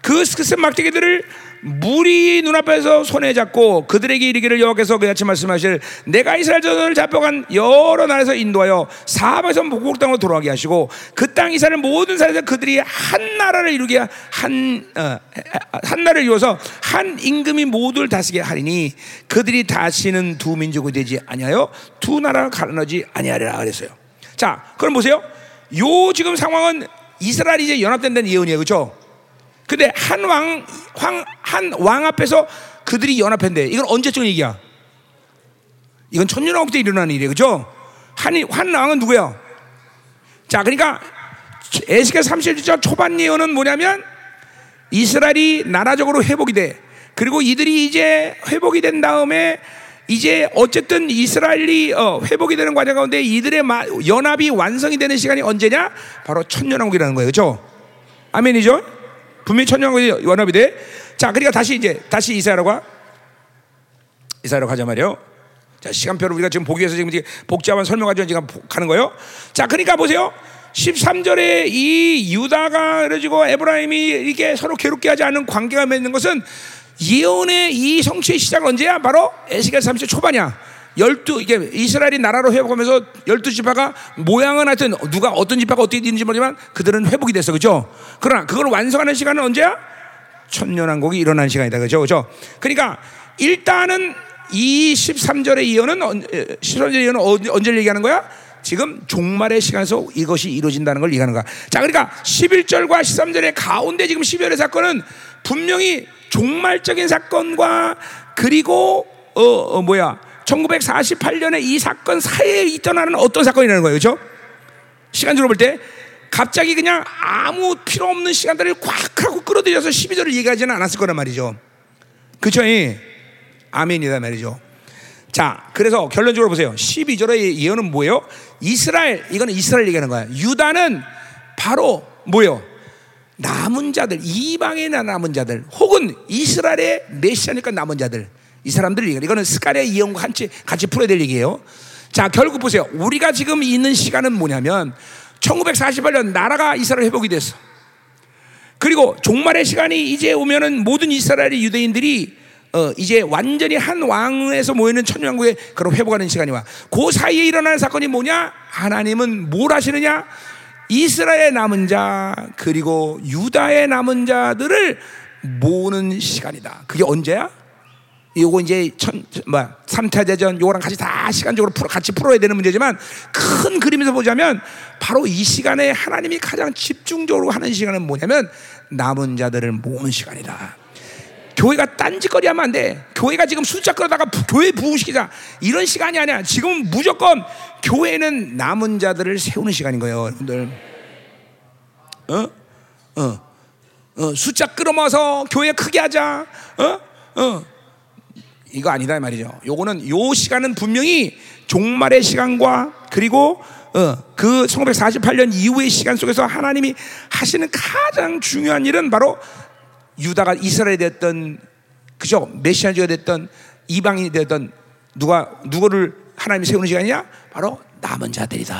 그 스크스 막대기들을 물이 눈앞에서 손에 잡고 그들에게 이르기를 여호와께서 그같이 말씀하실 내가 이스라엘 자손을 잡혀간 여러 나라에서 인도하여 사함에서 목국 땅으로 돌아가게 하시고 그 땅 이스라엘 모든 사람에서 그들이 한 나라를 이루게 한한 어, 한 나라를 이루어서 한 임금이 모두를 다스게 하리니 그들이 다시는 두 민족이 되지 아니하여 두 나라를 가르나지 아니하리라 그랬어요. 자, 그럼 보세요. 요 지금 상황은 이스라엘이 이제 연합된다는 예언이에요. 그렇죠? 근데 한 왕, 한왕 앞에서 그들이 연합한대. 이건 언제적 얘기야? 이건 천년왕국 때 일어나는 일이에요. 그죠? 한, 한 왕은 누구야? 자, 그러니까 에스겔 37장 초반 예언은 뭐냐면 이스라엘이 나라적으로 회복이 돼. 그리고 이들이 이제 회복이 된 다음에 이제 어쨌든 이스라엘이 어, 회복이 되는 과정 가운데 이들의 연합이 완성이 되는 시간이 언제냐? 바로 천년왕국이라는 거예요. 그죠? 아멘이죠? 분명히 천년왕국이 연합이 돼. 자, 그러니까 다시 이제 다시 이사야로 가. 이사야로 가자 말이요. 자, 시간표를 우리가 지금 보기 위해서 지금 복잡한 설명 가지고 지금 가는 거예요. 자, 그러니까 보세요. 13절에 이 유다가 그래가지고 에브라임이 이렇게 서로 괴롭게 하지 않는 관계가 맺는 것은 예언의 이 성취의 시작 언제야? 바로 에스겔 30절 초반이야. 열두 이게 이스라엘이 나라로 회복하면서 열두 지파가 모양은 하여튼 누가 어떤 지파가 어떻게 되는지 모르지만 그들은 회복이 됐어 그죠? 그러나 그걸 완성하는 시간은 언제야? 천년왕국이 일어나는 시간이다 그죠? 그죠? 그러니까 일단은 이 13절의 예언은 13절의 예언은 언제 얘기하는 거야? 지금 종말의 시간에서 이것이 이루어진다는 걸 얘기하는 거야. 자, 그러니까 11절과 13절의 가운데 지금 12절의 사건은 분명히 종말적인 사건과 그리고 어, 어 뭐야 1948년에 이 사건 사이에 있던 어떤 사건이라는 거예요. 그죠? 시간적으로 볼 때 갑자기 그냥 아무 필요 없는 시간들을 꽉 하고 끌어들여서 12절을 얘기하지는 않았을 거란 말이죠. 그쵸? 아멘이다 말이죠. 자, 그래서 결론적으로 보세요. 12절의 예언은 뭐예요? 이스라엘, 이거는 이스라엘 얘기하는 거야. 유다는 바로 뭐예요? 남은 자들, 이방의 남은 자들, 혹은 이스라엘의 메시아니까 남은 자들. 이 사람들을 얘기해. 이거는 스가랴의 이용과 같이, 같이 풀어야 될 얘기예요. 자, 결국 보세요. 우리가 지금 있는 시간은 뭐냐면 1948년 나라가 이스라엘 회복이 됐어. 그리고 종말의 시간이 이제 오면은 모든 이스라엘의 유대인들이 어, 이제 완전히 한 왕에서 모이는 천년왕국의 그런 회복하는 시간이 와. 그 사이에 일어나는 사건이 뭐냐? 하나님은 뭘 하시느냐? 이스라엘의 남은 자 그리고 유다의 남은 자들을 모으는 시간이다. 그게 언제야? 요거 이제 천, 뭐, 3차 대전 요거랑 같이 다 시간적으로 풀어, 같이 풀어야 되는 문제지만 큰 그림에서 보자면 바로 이 시간에 하나님이 가장 집중적으로 하는 시간은 뭐냐면 남은 자들을 모으는 시간이다. 교회가 딴짓거리 하면 안 돼. 교회가 지금 숫자 끌어다가 교회 부흥시키자. 이런 시간이 아니야. 지금 무조건 교회는 남은 자들을 세우는 시간인 거예요, 여러분들. 어? 어. 어, 숫자 끌어모아서 교회 크게 하자. 어? 어. 이거 아니다 말이죠. 요거는 요 시간은 분명히 종말의 시간과 그리고 어, 그 1948년 이후의 시간 속에서 하나님이 하시는 가장 중요한 일은 바로 유다가 이스라엘이 됐던 그죠 메시아주가 됐던 이방인이 됐던 누가 누구를 하나님이 세우는 시간이냐? 바로 남은 자들이다.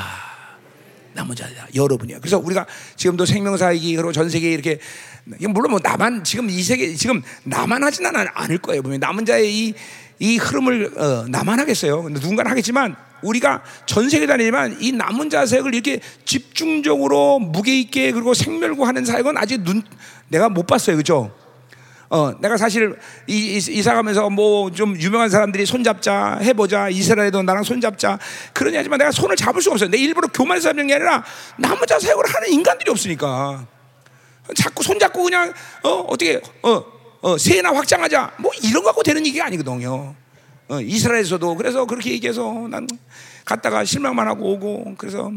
남은 자들이다. 여러분이야. 그래서 우리가 지금도 생명사이기 그리고 전 세계에 이렇게 물론 뭐 나만 지금 이 세계 지금 나만 하지는 않을 거예요. 보면 남은 자의 이, 이 흐름을 어, 나만 하겠어요. 누군가는 하겠지만 우리가 전 세계 다니지만 이 남은 자 사역을 이렇게 집중적으로 무게 있게 그리고 생멸구하는 사역은 아직 눈 내가 못 봤어요. 그죠? 어, 내가 사실 이, 이 사 가면서 뭐 좀 유명한 사람들이 손잡자 해보자 이스라엘도 나랑 손잡자 그러냐 하지만 내가 손을 잡을 수가 없어요. 내 일부러 교만해서 하는 게 아니라 남자 사역을 하는 인간들이 없으니까 자꾸 손잡고 그냥 어 어떻게 어, 어 세나 확장하자. 뭐 이런 거 갖고 되는 얘기가 아니거든요. 어, 이스라엘에서도 그래서 그렇게 얘기해서 난 갔다가 실망만 하고 오고 그래서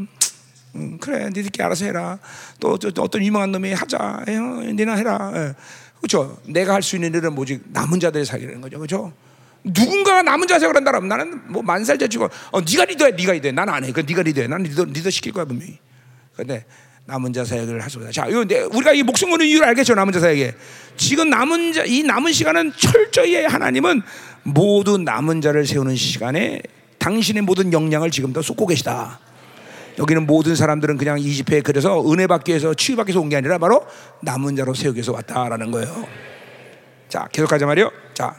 음, 그래 니들끼리 알아서 해라. 또, 또, 또 어떤 유명한 놈이 하자 에, 니나 해라. 예. 그렇죠 내가 할 수 있는 일은 뭐지? 남은 자들의 사기라는 거죠. 그렇죠 누군가가 남은 자세를 한다면 나는 뭐 만살 제치고 어 네가 리더해 네가 리더해. 나는 안해. 그 네가 리더해. 나는 리더, 리더 시킬 거야 분명히. 근데 남은 자 사역을 할 수가 자, 이거 우리가 이 목숨 거는 이유를 알겠죠 남은 자 사역에 지금 남은 자 이 남은 시간은 철저히 하나님은 모두 남은 자를 세우는 시간에 당신의 모든 역량을 지금도 쏟고 계시다. 여기는 모든 사람들은 그냥 이 집회에 그래서 은혜 받기 위해서 치유 받기 위해서 온 게 아니라 바로 남은 자로 세우기 위해서 왔다라는 거예요. 자, 계속 가자 말이요. 자,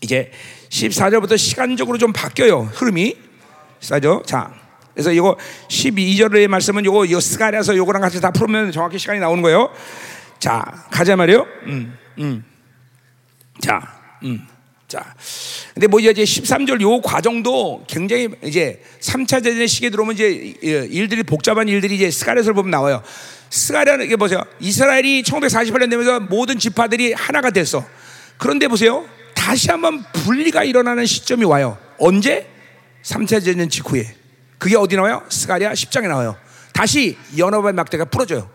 이제 14절부터 시간적으로 좀 바뀌어요. 흐름이. 싸죠? 자, 그래서 이거 12절의 말씀은 요거 이거 스가랴서 요거랑 같이 다 풀으면 정확히 시간이 나오는 거예요. 자, 가자 말이요. 음, 음. 자, 음. 자. 근데 뭐 이제 13절 요 과정도 굉장히 이제 3차 대전의 시기에 들어오면 이제 일들이 복잡한 일들이 이제 스가랴서를 보면 나와요. 스가랴는 이게 보세요. 이스라엘이 1948년 되면서 모든 지파들이 하나가 됐어. 그런데 보세요. 다시 한번 분리가 일어나는 시점이 와요. 언제? 3차 대전 직후에. 그게 어디 나와요? 스가랴 10장에 나와요. 다시 연합의 막대가 풀어져요.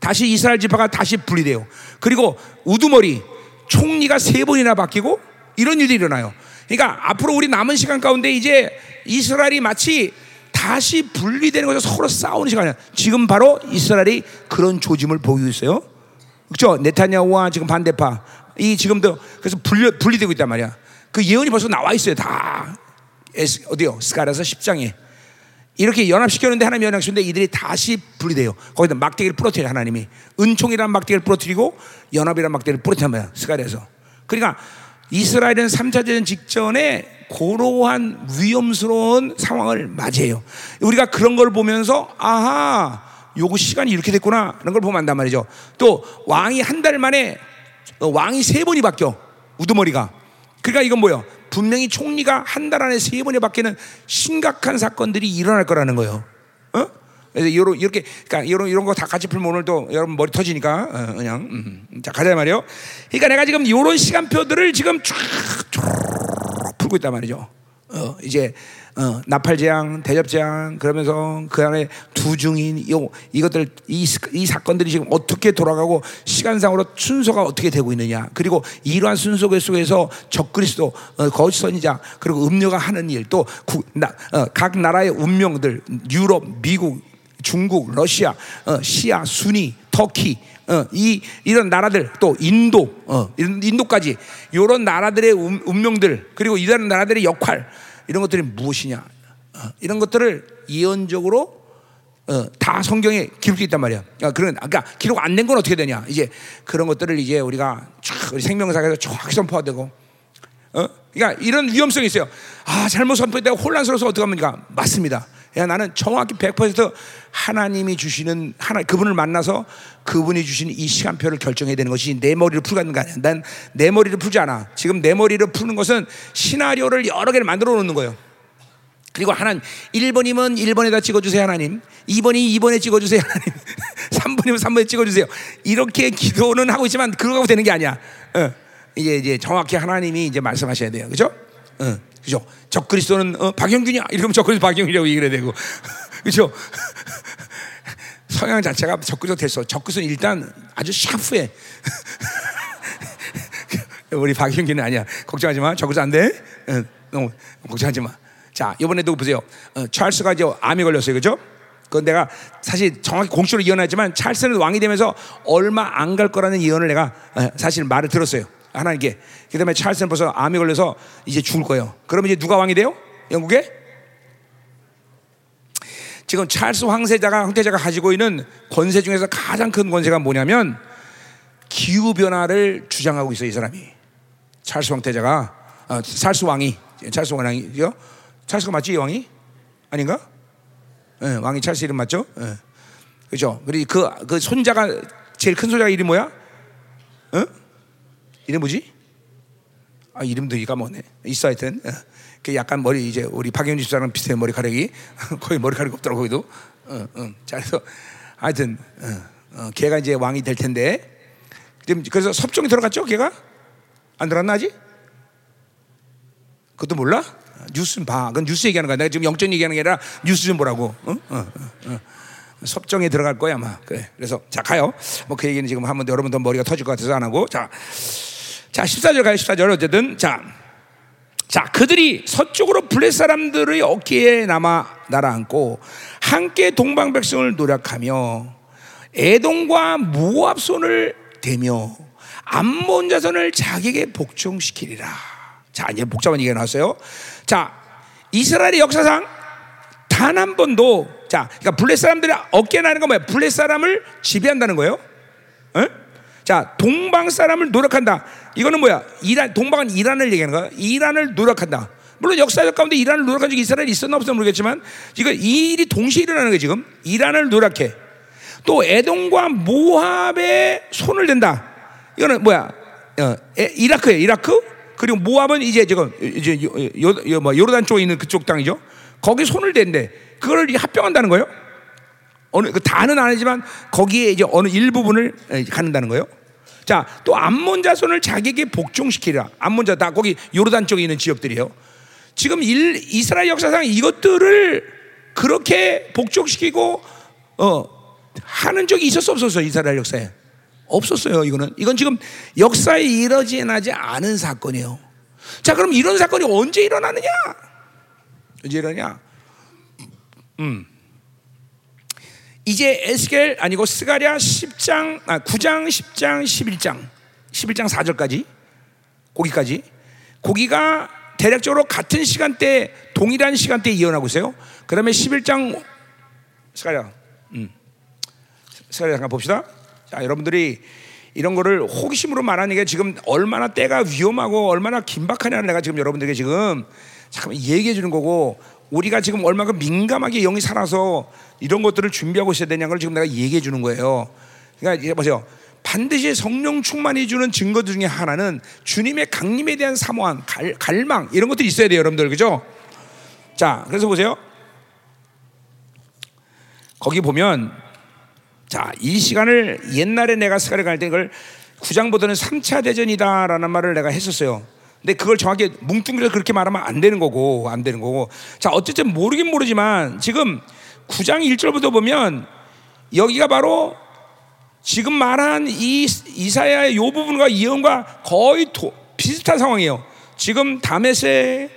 다시 이스라엘 지파가 다시 분리돼요. 그리고 우두머리 총리가 세 번이나 바뀌고 이런 일이 일어나요. 그러니까 앞으로 우리 남은 시간 가운데 이제 이스라엘이 마치 다시 분리되는 거죠. 서로 싸우는 시간이야. 지금 바로 이스라엘이 그런 조짐을 보이고 있어요. 그렇죠? 네타냐후와 지금 반대파 이 지금도 그래서 분리, 분리되고 있단 말이야. 그 예언이 벌써 나와 있어요. 다 어디요? 스가라서 10장에 이렇게 연합시켰는데 하나님 연합시켰는데 이들이 다시 분리돼요. 거기다 막대기를 부러뜨려 하나님이 은총이라는 막대기를 부러뜨리고 연합이라는 막대기를 부러뜨린 거야. 스가랴에서. 그러니까 이스라엘은 3차 대전 직전에 고로한 위험스러운 상황을 맞이해요. 우리가 그런 걸 보면서 아하, 요거 시간이 이렇게 됐구나. 그런 걸 보면 안단 말이죠. 또 왕이 한 달 만에 왕이 세 번이 바뀌어. 우두머리가. 그러니까 이건 뭐예요? 분명히 총리가 한 달 안에 세 번이 바뀌는 심각한 사건들이 일어날 거라는 거예요. 어? 그래서 이런 이렇게 그러니까 이런 이런 거 다 같이 풀면 오늘 또 여러분 머리 터지니까 어, 그냥 음, 음. 자 가자 말이요. 그러니까 내가 지금 이런 시간표들을 지금 쫙 풀고 있단 말이죠. 어, 이제 어, 나팔재앙, 대접재앙 그러면서 그 안에 두중인 요 이것들 이, 이 사건들이 지금 어떻게 돌아가고 시간상으로 순서가 어떻게 되고 있느냐. 그리고 이러한 순서 속에서 적그리스도 어, 거짓 선지자 그리고 음료가 하는 일 또각 어, 나라의 운명들 유럽, 미국, 중국, 러시아, 어, 시아, 순위, 터키 어, 이 이런 나라들 또 인도 어, 인도까지 이런 나라들의 운명들 그리고 이런 나라들의 역할 이런 것들이 무엇이냐 어, 이런 것들을 예언적으로 어, 다 성경에 기록되어 있단 말이야. 어, 그런 그러니까 기록 안 된 건 어떻게 되냐? 이제 그런 것들을 이제 우리가 쫙 우리 생명사에서 정확히 선포되고, 어? 그러니까 이런 위험성이 있어요. 아 잘못 선포했다가 혼란스러워서 어떻게 합니까? 맞습니다. 야, 나는 정확히 100% 하나님이 주시는 하나 그분을 만나서 그분이 주신 이 시간표를 결정해야 되는 것이 내 머리를 풀는 거 아니야. 난 내 머리를 풀지 않아. 지금 내 머리를 푸는 것은 시나리오를 여러 개를 만들어 놓는 거예요. 그리고 하나님 1번이면 1번에다 찍어 주세요 하나님 2번이 2번에 찍어 주세요 하나님 3번이면 3번에 찍어 주세요 이렇게 기도는 하고 있지만 가 되는 게 아니야 어. 이제 이제 정확히 하나님이 이제 말씀하셔야 돼요 그죠? 어. 그죠? 적그리스도는 어, 박영균이야. 이러면 적그리스도 박영균이라고 얘기를 해야 되고. 그죠? 성향 자체가 적그리스도 됐어. 적그리스도는 일단 아주 샤프해. 우리 박영균은 아니야. 걱정하지 마. 적그리스도 안 돼. 어, 너무 걱정하지 마. 자, 이번에도 보세요. 어, 찰스가 이제 암이 걸렸어요. 그죠? 그건 내가 사실 정확히 공식으로 예언하지만 찰스는 왕이 되면서 얼마 안 갈 거라는 예언을 내가 어, 사실 말을 들었어요. 하나님께. 그 다음에 찰스는 벌써 암이 걸려서 이제 죽을 거예요. 그러면 이제 누가 왕이 돼요? 영국에? 지금 찰스 황세자가 황태자가 가지고 있는 권세 중에서 가장 큰 권세가 뭐냐면 기후 변화를 주장하고 있어 이 사람이. 찰스 황태자가 어, 찰스 왕이 찰스 왕이요? 찰스가 맞지 이 왕이? 아닌가? 네, 왕이 찰스 이름 맞죠? 네. 그죠? 그리고 그, 그 손자가 제일 큰 손자가 이름 뭐야? 어? 이름 뭐지? 아 이름도 까먹네. 있어 하여튼 어. 그 약간 머리 이제 우리 박영진 집사랑 비슷해 머리카락이 거의 머리카락이 없더라고 거기도. 어, 어. 자 그래서 하여튼 어, 어, 걔가 이제 왕이 될 텐데 그래서 섭종이 들어갔죠? 걔가 안 들어갔나 아직? 그것도 몰라? 뉴스는 봐. 그건 뉴스 얘기하는 거야. 내가 지금 영적 얘기하는 게 아니라 뉴스 좀 보라고. 어? 어, 어, 어. 섭정에 들어갈 거야 아마. 그래. 그래서 자 가요. 뭐 그 얘기는 지금 하면 여러분도 머리가 터질 것 같아서 안 하고 자. 자, 14절 가요, 14절. 어쨌든. 자. 자, 그들이 서쪽으로 블레 사람들의 어깨에 남아 날아앉고 함께 동방 백성을 노력하며 에돔과 모압 손을 대며 암몬 자손을 자기에게 복종시키리라. 자, 이제 복잡한 얘기가 나왔어요. 자, 이스라엘의 역사상 단 한 번도 자, 그러니까 블레 사람들이 어깨에 나는 건 뭐야? 블레 사람을 지배한다는 거예요. 에? 자, 동방 사람을 노력한다. 이거는 뭐야? 이란 동방은 이란을 얘기하는 거야. 이란을 노력한다. 물론 역사적 가운데 이란을 노력한 적이 이스라엘이 있었나 없었나 모르겠지만 이거 이 일이 동시에 일어나는 거예요 지금 이란을 노력해 또 에돔과 모압에 손을 댄다 이거는 뭐야 어, 에, 이라크예요 이라크 그리고 모압은 이제 지금 이제 요, 요, 요, 뭐 요르단 쪽에 있는 그쪽 땅이죠 거기 손을 댄대 그걸 합병한다는 거예요 어느 그 다는 아니지만 거기에 이제 어느 일부분을 갖는다는 거예요. 자, 또 암몬 자손을 자기에게 복종시키라. 암몬 자 다 거기 요르단 쪽에 있는 지역들이에요. 지금 일, 이스라엘 역사상 이것들을 그렇게 복종시키고 어, 하는 적이 있었어 없었어 이스라엘 역사에 없었어요. 이거는 이건 지금 역사에 일어나지 않은 사건이에요. 자, 그럼 이런 사건이 언제 일어나느냐? 언제 일어나냐? 음. 이제 에스겔 아니고 스가랴 10장 아 9장 10장 11장 11장 4절까지 거기까지 거기가 대략적으로 같은 시간대 동일한 시간대에 이어나고 있어요. 그다음에 11장 스가랴 음. 스가랴 잠깐 봅시다. 자, 여러분들이 이런 거를 호기심으로 말하는 게 지금 얼마나 때가 위험하고 얼마나 긴박하냐를 내가 지금 여러분들에게 지금 잠깐만 얘기해 주는 거고 우리가 지금 얼마나 민감하게 영이 살아서 이런 것들을 준비하고 있어야 되냐는 걸 지금 내가 얘기해 주는 거예요. 그러니까 이제 보세요. 반드시 성령 충만해 주는 증거들 중에 하나는 주님의 강림에 대한 사모함, 갈, 갈망 이런 것들이 있어야 돼요, 여러분들. 그죠? 자, 그래서 보세요. 거기 보면 자, 이 시간을 옛날에 내가 스가랴 갈때 이걸 구장보다는 3차 대전이다라는 말을 내가 했었어요. 근데 그걸 정확히 뭉뚱그려 그렇게 말하면 안 되는 거고 안 되는 거고. 자, 어쨌든 모르긴 모르지만 지금 9장 1절부터 보면 여기가 바로 지금 말한 이 이사야의 요 부분과 예언과 거의 도, 비슷한 상황이에요. 지금 다메세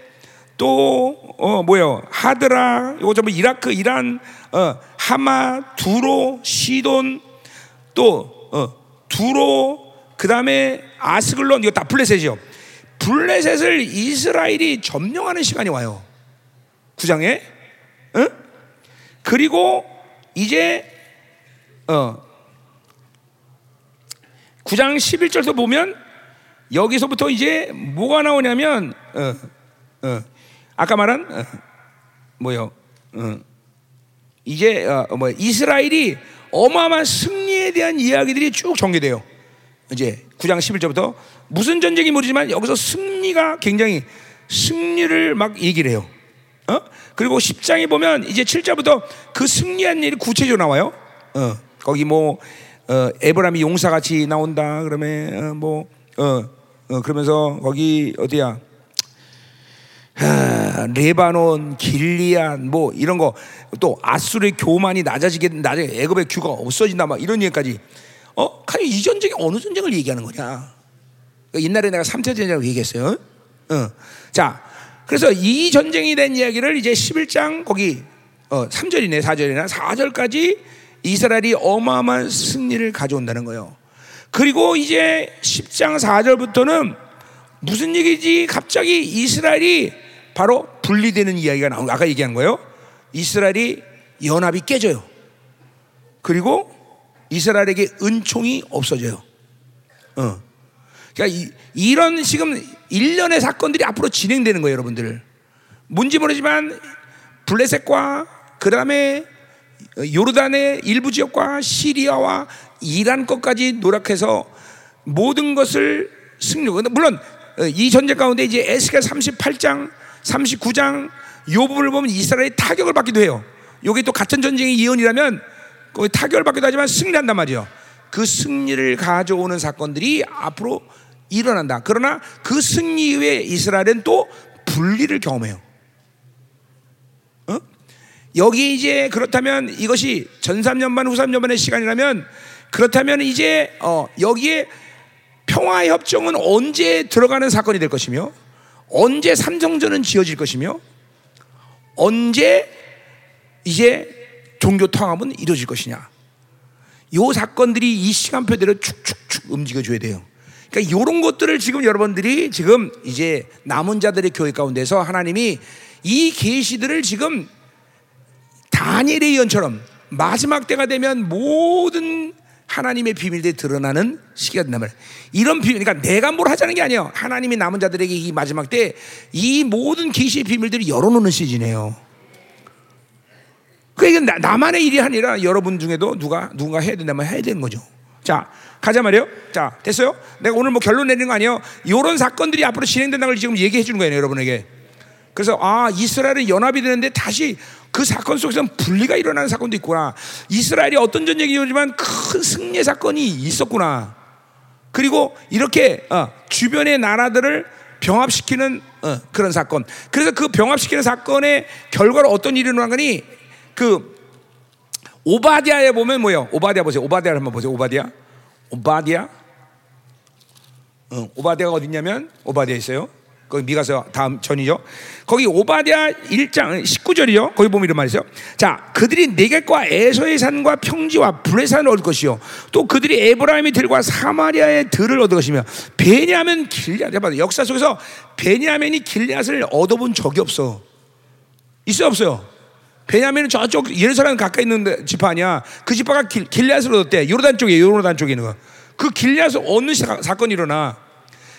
또 어, 뭐요 하드라 이거 좀 이라크 이란 어, 하마 두로 시돈 또 어, 두로 그 다음에 아스글론 이거 다 블레셋이요. 블레셋을 이스라엘이 점령하는 시간이 와요. 구장에. 응? 그리고 이제 어 9장 11절도 보면 여기서부터 이제 뭐가 나오냐면 어, 어, 아까 말한 어, 뭐요? 어, 이제 어, 뭐 이스라엘이 어마어마한 승리에 대한 이야기들이 쭉 전개돼요. 이제 9장 11절부터 무슨 전쟁이 모르지만 여기서 승리가 굉장히 승리를 막 얘기를 해요. 어? 그리고 10장에 보면 이제 7절부터 그 승리한 일이 구체적으로 나와요. 어, 거기 뭐 어, 에브라임이 용사같이 나온다. 그러면 어, 뭐 어, 어, 그러면서 거기 어디야? 하, 레바논, 길리안 뭐 이런 거 또 아수르의 교만이 낮아지게 낮아 애굽의 규가 없어진다 막 이런 얘기까지 어? 과연 이 전쟁이 어느 전쟁을 얘기하는 거냐? 옛날에 내가 3차 전쟁을 얘기했어요. 어. 자, 그래서 이 전쟁이 된 이야기를 이제 11장 거기 어, 3절이네, 4절이나 4절까지 이스라엘이 어마어마한 승리를 가져온다는 거예요. 그리고 이제 10장 4절부터는 무슨 얘기지? 갑자기 이스라엘이 바로 분리되는 이야기가 나온 아까 얘기한 거예요. 이스라엘이 연합이 깨져요. 그리고 이스라엘에게 은총이 없어져요. 어. 그러니까 이, 런 지금 일련의 사건들이 앞으로 진행되는 거예요, 여러분들. 뭔지 모르지만 블레셋과 그 다음에 요르단의 일부 지역과 시리아와 이란 것까지 노력해서 모든 것을 승리. 물론 어, 이 전쟁 가운데 이제 에스겔 38장, 39장 요 부분을 보면 이스라엘이 타격을 받기도 해요. 요게 또 같은 전쟁의 예언이라면 거기 타격을 받기도 하지만 승리한단 말이에요. 그 승리를 가져오는 사건들이 앞으로 일어난다. 그러나 그 승리 이후에 이스라엘은 또 분리를 경험해요. 어? 여기 이제 그렇다면 이것이 전 3년 반, 후 3년 반의 시간이라면 그렇다면 이제 어, 여기에 평화 협정은 언제 들어가는 사건이 될 것이며 언제 삼성전은 지어질 것이며 언제 이제 종교 통합은 이루어질 것이냐. 요 사건들이 이 시간표대로 축축축 움직여 줘야 돼요. 그러니까 이런 것들을 지금 여러분들이 지금 이제 남은 자들의 교회 가운데서 하나님이 이 계시들을 지금 다니엘의 예언처럼 마지막 때가 되면 모든 하나님의 비밀들이 드러나는 시기가 된단 말이에요. 이런 비밀, 그러니까 내가 뭘 하자는 게 아니에요. 하나님이 남은 자들에게 이 마지막 때 이 모든 계시의 비밀들이 열어놓는 시즌이에요. 그러니까 나 만의 일이 아니라 여러분 중에도 누가 누군가 해야 된다면 해야 되는 거죠. 자, 가자 말이요. 자, 됐어요? 내가 오늘 뭐 결론 내리는 거 아니에요. 이런 사건들이 앞으로 진행된다는 걸 지금 얘기해 주는 거예요, 여러분에게. 그래서 아 이스라엘은 연합이 되는데 다시 그 사건 속에서 분리가 일어나는 사건도 있구나. 이스라엘이 어떤 전쟁이 오지만 큰 승리 사건이 있었구나. 그리고 이렇게 어, 주변의 나라들을 병합시키는 어, 그런 사건. 그래서 그 병합시키는 사건의 결과로 어떤 일이 일어난 거니 그 오바디아에 보면 뭐예요? 오바디아 보세요. 오바디아를 한번 보세요. 오바디아. 오바디아. 어, 오바디아가 어디 있냐면 오바디아 있어요. 거기 미가서 다음 전이죠. 거기 오바디아 1장 19절이요. 거기 보면 이런 말이 있어요. 자, 그들이 네겝과 에서의 산과 평지와 블레셋을 얻을 것이요. 또 그들이 에브라임의 들과 사마리아의 들을 얻을 것이며 베냐민 길앗 봐 역사 속에서 베냐민이 길앗을 얻어본 적이 없어. 있어 없어요? 베냐민은 저쪽 예루살렘 가까이 있는 지파 아니야. 그 지파가 길, 길앗을 얻었대. 요르단 쪽에 요르단 쪽에 있는 거. 그 길앗을 얻는 사, 사건이 일어나.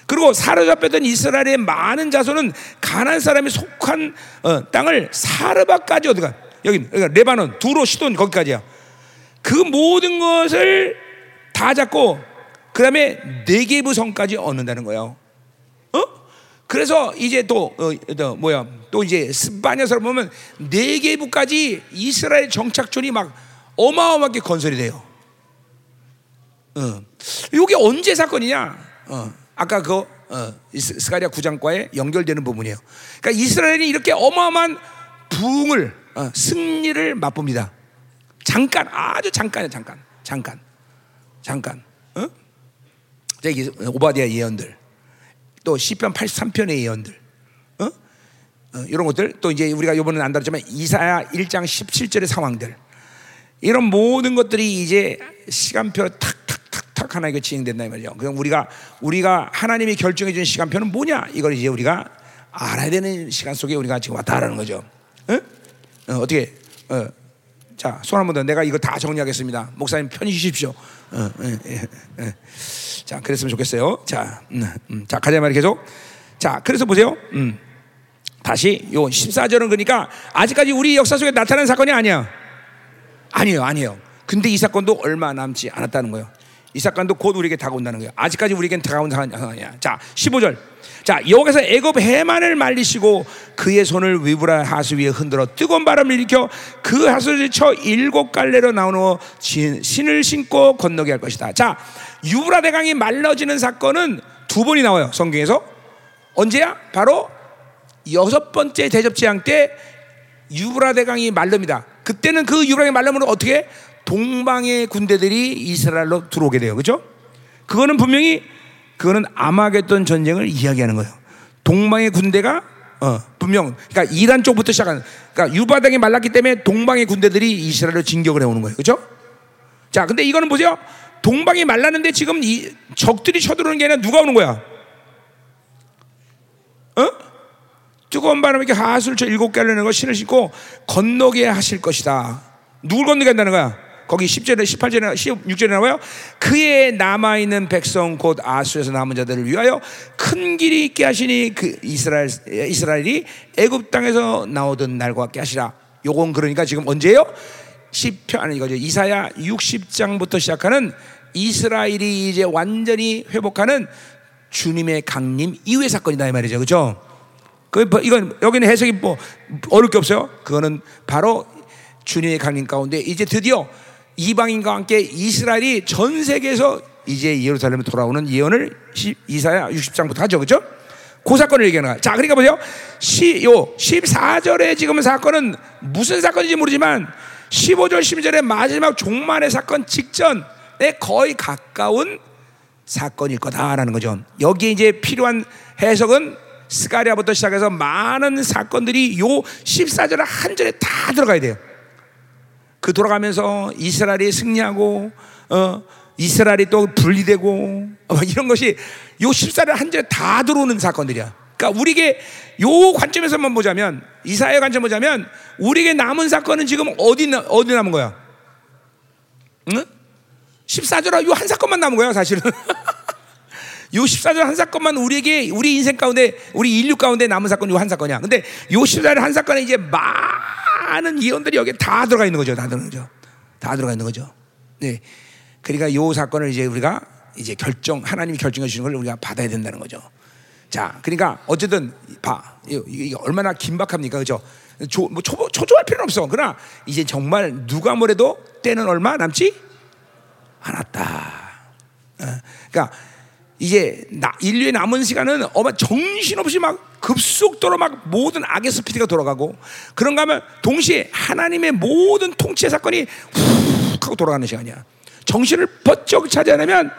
그리고 사로잡혔던 이스라엘의 많은 자손은 가난 사람이 속한 어, 땅을 사르바까지 어디가 여기 그러니까 레바논, 두로, 시돈 거기까지야. 그 모든 것을 다 잡고 그다음에 네개부 성까지 얻는다는 거예요. 어? 그래서 이제 또, 어, 또 뭐야? 또 이제 스바냐서를 보면 네게브까지 이스라엘 정착촌이 막 어마어마하게 건설이 돼요. 어. 이게 언제 사건이냐? 어. 아까 그 어, 스가랴 9장과의 연결되는 부분이에요. 그러니까 이스라엘이 이렇게 어마어마한 부흥을 어, 승리를 맛봅니다. 잠깐 아주 잠깐이야 잠깐 잠깐 잠깐. 어? 오바디아 예언들 또 시편 83편의 예언들 이런 것들 또 이제 우리가 이번에 안 다뤘지만 이사야 1장 17절의 상황들 이런 모든 것들이 이제 시간표로 탁탁 탁탁 하나 이거 진행된다 이 말이죠. 그럼 우리가 우리가 하나님이 결정해 준 시간표는 뭐냐? 이걸 이제 우리가 알아야 되는 시간 속에 우리가 지금 왔다라는 거죠. 어? 어, 떻게 어. 자, 손 한 번 더. 내가 이거 다 정리하겠습니다. 목사님 편히 쉬십시오. 어, 예, 예, 예. 자, 그랬으면 좋겠어요. 자, 음, 음. 자, 가자 말이 계속. 자, 그래서 보세요. 음. 다시 요 14절은 그러니까 아직까지 우리 역사 속에 나타난 사건이 아니야. 아니에요, 아니에요. 근데 이 사건도 얼마 남지 않았다는 거예요. 이 사건도 곧 우리에게 다가온다는 거예요. 아직까지 우리에겐 다가온 상황이야. 자, 15절. 자, 여기서 애굽 해만을 말리시고 그의 손을 위브라 하수 위에 흔들어 뜨거운 바람을 일으켜 그 하수를 쳐 일곱 갈래로 나누어 신을 신고 건너게 할 것이다. 자, 유브라 대강이 말라지는 사건은 두 번이 나와요. 성경에서. 언제야? 바로 여섯 번째 대접 재앙 때 유브라 대강이 말릅니다. 그때는 그 유브라 대강이 말르면 어떻게? 동방의 군대들이 이스라엘로 들어오게 돼요. 그죠? 그거는 분명히 그거는 아마겟돈 전쟁을 이야기하는 거예요. 동방의 군대가 어, 분명 그러니까 이란 쪽부터 시작한 그러니까 유바당이 말랐기 때문에 동방의 군대들이 이스라엘로 진격을 해 오는 거예요. 그죠? 자, 근데 이거는 보세요. 동방이 말랐는데 지금 이 적들이 쳐들어오는 게 아니라 누가 오는 거야? 어? 뜨거운 바람에 이렇게 하수를 쳐 일곱 개 하려는 거 신을 신고 건너게 하실 것이다. 누굴 건너게 한다는 거야? 거기 10절에 18절에 16절에 나와요. 그의 남아 있는 백성 곧 아수에서 남은 자들을 위하여 큰 길이 있게 하시니 그 이스라엘 이스라엘이 애굽 땅에서 나오던 날과 같게 하시라. 요건 그러니까 지금 언제요? 10편 아니 이거죠. 이사야 60장부터 시작하는 이스라엘이 이제 완전히 회복하는 주님의 강림 이후의 사건이다 이 말이죠. 그렇죠? 그 이건 여기는 해석이 뭐 어렵 게 없어요. 그거는 바로 주님의 강림 가운데 이제 드디어 이방인과 함께 이스라엘이 전 세계에서 이제 예루살렘에 돌아오는 예언을 이사야 60장부터 하죠. 그죠? 그 사건을 얘기하는 거야. 자, 그러니까 보세요. 시, 요 14절에 지금 사건은 무슨 사건인지 모르지만 15절, 16절의 마지막 종말의 사건 직전에 거의 가까운 사건일 거다라는 거죠. 여기에 이제 필요한 해석은 스가리아부터 시작해서 많은 사건들이 요 14절 한 절에 다 들어가야 돼요. 그 돌아가면서 이스라엘이 승리하고 어, 이스라엘이 또 분리되고 어, 이런 것이 요 14일 한 절에 다 들어오는 사건들이야. 그러니까 우리에게 요 관점에서만 보자면 이사의 관점 보자면 우리에게 남은 사건은 지금 어디 어디 남은 거야? 응? 14절은 요한 사건만 남은 거예요, 사실은. 요 14절 한 사건만 우리에게 우리 인생 가운데 우리 인류 가운데 남은 사건 요한 사건이야. 근데 요 14절 한 사건에 이제 많은 예언들이 여기 다 들어가 있는 거죠. 다 들어가 있는 거죠. 다 들어가 있는 거죠. 네. 그러니까 요 사건을 이제 우리가 이제 결정 하나님이 결정해 주시는 걸 우리가 받아야 된다는 거죠. 자, 그러니까 어쨌든 봐. 이게 얼마나 긴박합니까? 그죠? 조, 뭐 초, 초조할 필요는 없어. 그러나 이제 정말 누가 뭐래도 때는 얼마 남지 않았다. 어, 그러니까 이제 나, 인류의 남은 시간은 어마 정신없이 막 급속도로 막 모든 악의 스피드가 돌아가고 그런가 하면 동시에 하나님의 모든 통치의 사건이 훅 하고 돌아가는 시간이야. 정신을 번쩍 차지하려면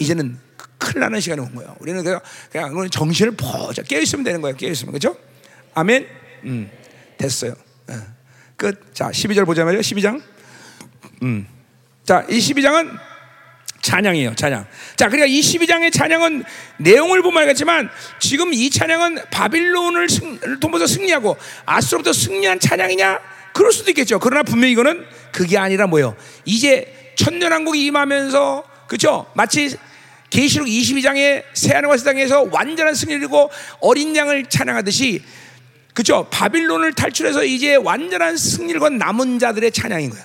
이제는 큰일 나는 시간이 온 거예요. 우리는 그냥, 그냥 정신을 번쩍 깨어있으면 되는 거예요. 깨어있으면. 그죠? 아멘? 음, 됐어요. 어. 끝. 자, 12절 보자 말이요 12장. 음. 자, 이 12장은 찬양이에요, 찬양. 자, 그러니까 이 12장의 찬양은 내용을 보면 알겠지만 지금 이 찬양은 바빌론을 승, 통해서 승리하고 아스로부터 승리한 찬양이냐? 그럴 수도 있겠죠. 그러나 분명히 이거는 그게 아니라 뭐예요? 이제 천년왕국이 임하면서 그죠? 마치 계시록 22장의 새하늘과 새 땅에서 완전한 승리를 이고 어린 양을 찬양하듯이 그죠? 바빌론을 탈출해서 이제 완전한 승리를 건 남은 자들의 찬양인 거예요.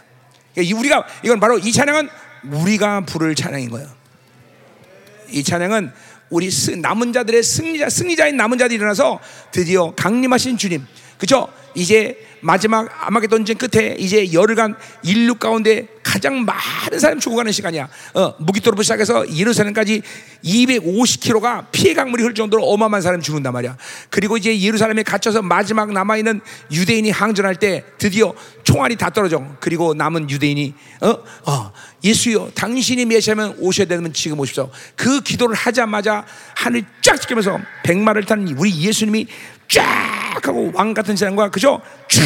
그러니까 우리가 이건 바로 이 찬양은 우리가 부를 찬양인 거예요. 이 찬양은 우리 남은 자들의 승리자 승리자인 남은 자들이 일어나서 드디어 강림하신 주님, 그죠? 이제 마지막 아마겟돈 전 끝에 이제 열흘간 인류 가운데 가장 많은 사람이 죽어가는 시간이야. 어, 무기토로부터 시작해서 예루살렘까지 250km가 피해 강물이 흘 정도로 어마어마한 사람이 죽는단 말이야. 그리고 이제 예루살렘에 갇혀서 마지막 남아있는 유대인이 항전할 때 드디어 총알이 다 떨어져. 그리고 남은 유대인이 어, 어, 예수여, 당신이 메시아면 오셔야 되면 지금 오십시오. 그 기도를 하자마자 하늘 쫙 지키면서 백마를 탄 우리 예수님이 쫙 하고 왕 같은 사람과 그죠? 쫙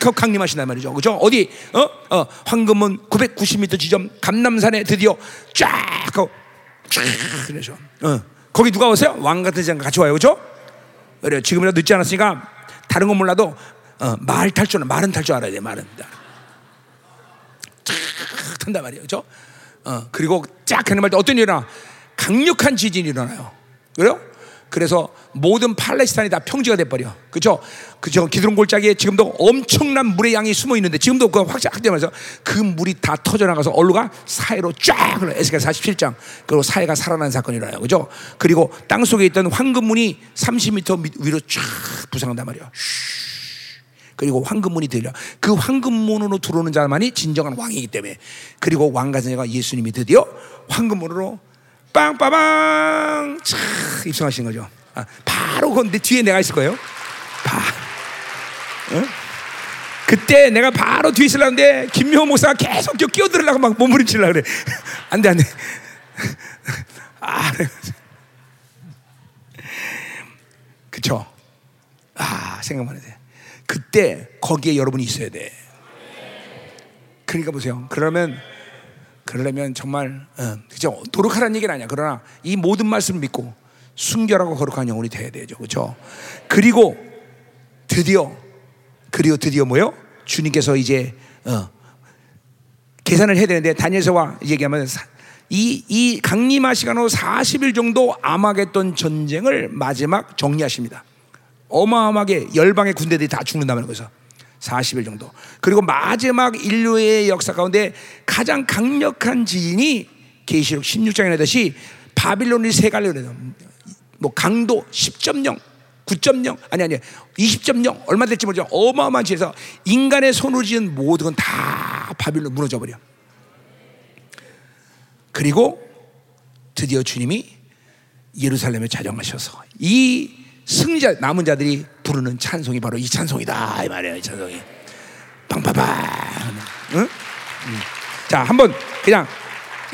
하고 강림하신단 말이죠. 그죠? 어디? 어? 어, 황금문 990m 지점 감남산에 드디어 쫙 하고 쫙 그래서 어. 거기 누가 오세요? 왕 같은 사람 같이 와요. 그죠? 그래 지금이라도 늦지 않았으니까 다른 건 몰라도 어, 말 탈 줄, 말은 탈 줄 알아야 돼. 말은. 쫙 탄단 말이에요. 그죠? 어, 그리고 쫙 하는 말때 어떤 일이 일어나? 강력한 지진이 일어나요. 그래요? 그래서 모든 팔레스타인이 다 평지가 돼버려. 그죠? 그죠? 기드론 골짜기에 지금도 엄청난 물의 양이 숨어 있는데 지금도 그 확장되면서 그 물이 다 터져나가서 얼루가 사해로 쫙 흘러. 에스겔 47장. 그리고 사해가 살아난 사건이 일어나요. 그죠? 그리고 땅 속에 있던 황금문이 30m 위로 쫙 부상한단 말이야. 그리고 황금문이 들려. 그 황금문으로 들어오는 자만이 진정한 왕이기 때문에. 그리고 왕가자가 예수님이 드디어 황금문으로 빵빠방 차 입성하신 거죠. 아, 바로 그데 뒤에 내가 있을 거예요. 바. 어? 그때 내가 바로 뒤에 있으려는데 김명호 목사가 계속 끼어들으려고 막 몸부림치려고 그래. 안 돼, 안 돼. 아, 그쵸? 아, 생각만 해야 돼. 그때 거기에 여러분이 있어야 돼. 그러니까 보세요. 그러면 그러려면 정말 어, 그죠 도룩하라는 얘기는 아니야. 그러나 이 모든 말씀을 믿고 순결하고 거룩한 영혼이 돼야 되죠. 그렇죠? 그리고 드디어 그리고 드디어 뭐요? 주님께서 이제 어, 계산을 해야 되는데 다니엘서와 얘기하면 이, 이 강림하 시간으로 40일 정도 아마겟돈 전쟁을 마지막 정리하십니다. 어마어마하게 열방의 군대들이 다 죽는다는 거죠. 40일 정도. 그리고 마지막 인류의 역사 가운데 가장 강력한 지진이 계시록 16장에 나듯이 바빌론이 세 갈래로 뭐 강도 10.0 9.0 아니 아니 20.0 얼마 될지 모르죠 어마어마한 지에서 인간의 손으로 지은 모든 건 다 바빌론 무너져 버려. 그리고 드디어 주님이 예루살렘에 자정하셔서 이 승리자 남은 자들이 부르는 찬송이 바로 이 찬송이다 이 말이에요 이 찬송이 빵빠방 응? 응. 자 한번 그냥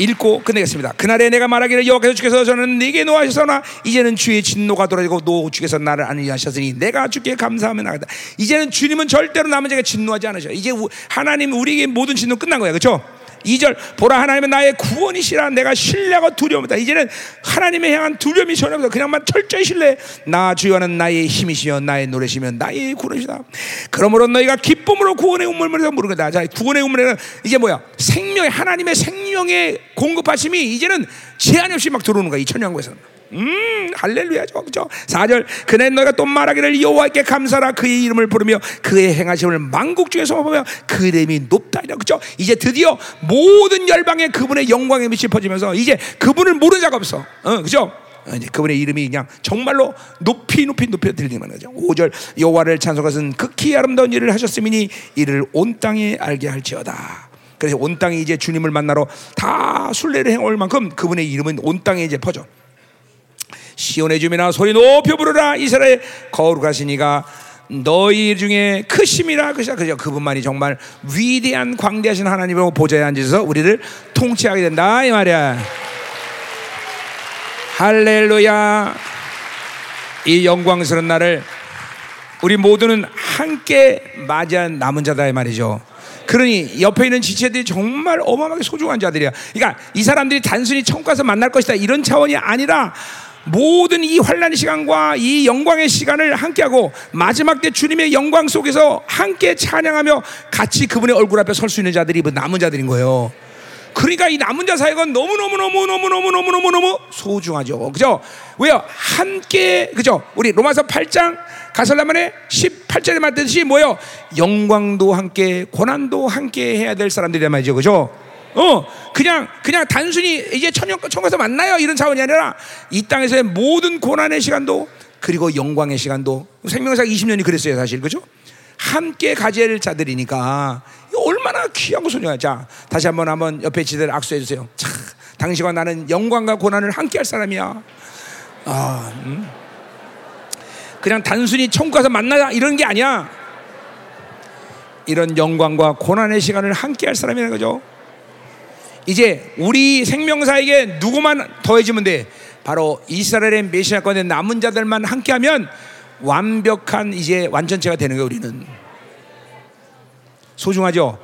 읽고 끝내겠습니다. 그날에 내가 말하기를 여호와께서 주께서 저는 네게 노하셨으나 이제는 주의 진노가 돌아지고 노 주께서 나를 안위하셨으니 내가 주께 감사하며 나가다. 이제는 주님은 절대로 남은 자에게 진노하지 않으셔. 이제 하나님 우리에게 모든 진노 끝난 거야, 그렇죠? 2절 보라 하나님은 나의 구원이시라 내가 신뢰하고 두려움이다. 이제는 하나님의 향한 두려움이 전혀 없어. 그냥만 철저히 신뢰. 나 주여는 나의 힘이시여 나의 노래시며 나의 구원이시다. 그러므로 너희가 기쁨으로 구원의 우물물에서 물으다. 자, 구원의 우물에는 이제 뭐야? 생명의 하나님의 생명의 공급하심이 이제는 제한 없이 막 들어오는 거야. 이 천년국에서는. 음, 할렐루야죠. 그죠? 4절. 그네 너희가 또 말하기를 여호와께 감사라 그의 이름을 부르며 그의 행하심을 만국 중에서 보며 그 이름이 높다이라. 그죠? 이제 드디어 모든 열방에 그분의 영광의 빛이 퍼지면서 이제 그분을 모르는 자가 없어. 어, 그죠? 어, 이제 그분의 이름이 그냥 정말로 높이 높이 높이 들리는 거죠. 5절 여호와를 찬송하신 극히 아름다운 일을 하셨음이니 이를 온 땅에 알게 할지어다. 그래서 온 땅이 이제 주님을 만나러 다 순례를 해올 만큼 그분의 이름은 온 땅에 이제 퍼져. 시온의 주민아 소리 높여 부르라. 이스라엘 거룩하시니가 너희 중에 크심이라. 그죠 그죠 그분만이 정말 위대한 광대하신 하나님의 보좌에 앉아서 우리를 통치하게 된다 이 말이야. 할렐루야. 이 영광스러운 날을 우리 모두는 함께 맞이한 남은 자다 이 말이죠. 그러니 옆에 있는 지체들이 정말 어마어마하게 소중한 자들이야. 그러니까 이 사람들이 단순히 가서 만날 것이다 이런 차원이 아니라 모든 이 환란 시간과 이 영광의 시간을 함께하고 마지막 때 주님의 영광 속에서 함께 찬양하며 같이 그분의 얼굴 앞에 설 수 있는 자들이 뭐 남은 자들인 거예요. 그러니까 이 남은 자 사역은 너무 너무 너무 너무 너무 너무 너무 너무 소중하죠. 그죠? 왜요? 함께 그죠? 우리 로마서 8장 가설라만에 18절에 말했듯이 뭐요? 영광도 함께 고난도 함께 해야 될 사람들이란 말이죠. 그죠? 어, 그냥 그냥 단순히 이제 천년 천국에서 만나요 이런 차원이 아니라 이 땅에서의 모든 고난의 시간도 그리고 영광의 시간도 생명사 20년이 그랬어요 사실 그죠? 함께 가질 자들이니까 얼마나 귀하고 소중하 자 다시 한번 한번 옆에 지들 악수해 주세요. 자, 당신과 나는 영광과 고난을 함께 할 사람이야. 아, 음. 그냥 단순히 천국 가서 만나자 이런 게 아니야. 이런 영광과 고난의 시간을 함께 할 사람이라는 거죠. 이제 우리 생명사에게 누구만 더해지면 돼? 바로 이스라엘의 메시아권의 남은 자들만 함께하면 완벽한 이제 완전체가 되는 거예요. 우리는 소중하죠.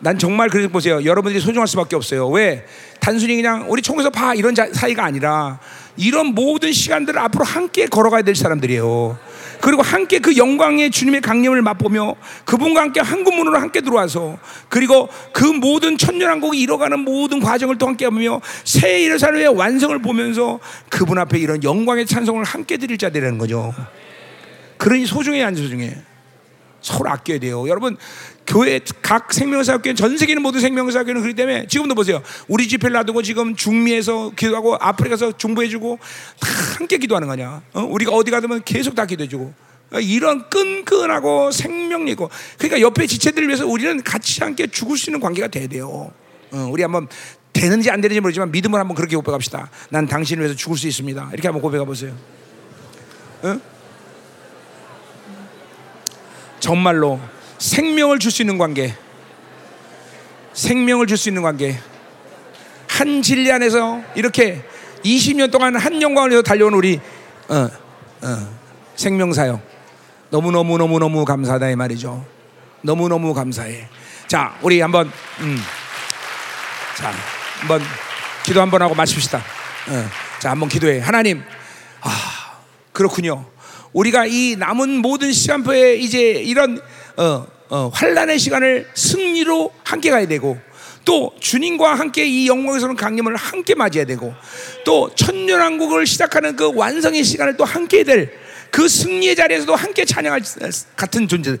난 정말 그래서 보세요. 여러분들이 소중할 수밖에 없어요. 왜? 단순히 그냥 우리 총에서 봐 이런 자, 사이가 아니라 이런 모든 시간들을 앞으로 함께 걸어가야 될 사람들이에요. 그리고 함께 그 영광의 주님의 강림을 맛보며 그분과 함께 한국문으로 함께 들어와서 그리고 그 모든 천년왕국이 이뤄가는 모든 과정을 또 함께 하며 새 예루살렘의 완성을 보면서 그분 앞에 이런 영광의 찬송을 함께 드릴 자들이라는 거죠. 그러니 소중해 안 소중해? 서로 아껴야 돼요. 여러분 교회 각 생명사학교는 전 세계는 모든 생명사학교는 그렇기 때문에 지금도 보세요. 우리 집회를 놔두고 지금 중미에서 기도하고 아프리카에서 중보해주고 다 함께 기도하는 거냐. 어? 우리가 어디 가면 계속 다 기도해주고 어, 이런 끈끈하고 생명이고 그러니까 옆에 지체들을 위해서 우리는 같이 함께 죽을 수 있는 관계가 돼야 돼요. 어, 우리 한번 되는지 안 되는지 모르지만 믿음을 한번 그렇게 고백합시다. 난 당신을 위해서 죽을 수 있습니다. 이렇게 한번 고백해 보세요. 어? 정말로 생명을 줄 수 있는 관계, 생명을 줄 수 있는 관계. 한 진리 안에서 이렇게 20년 동안 한 영광을 위해서 달려온 우리 어, 어, 생명사요. 너무 너무 너무 너무 감사하다 이 말이죠. 너무 너무 감사해. 자, 우리 한번 음, 자 한번 기도 한번 하고 마칩시다. 어, 자, 한번 기도해. 하나님, 아 그렇군요. 우리가 이 남은 모든 시간표에 이제 이런 어, 어, 환란의 시간을 승리로 함께 가야 되고 또 주님과 함께 이 영광에서는 강림을 함께 맞이해야 되고 또 천년왕국을 시작하는 그 완성의 시간을 또 함께 될 그 승리의 자리에서도 함께 찬양할 같은 존재. 아,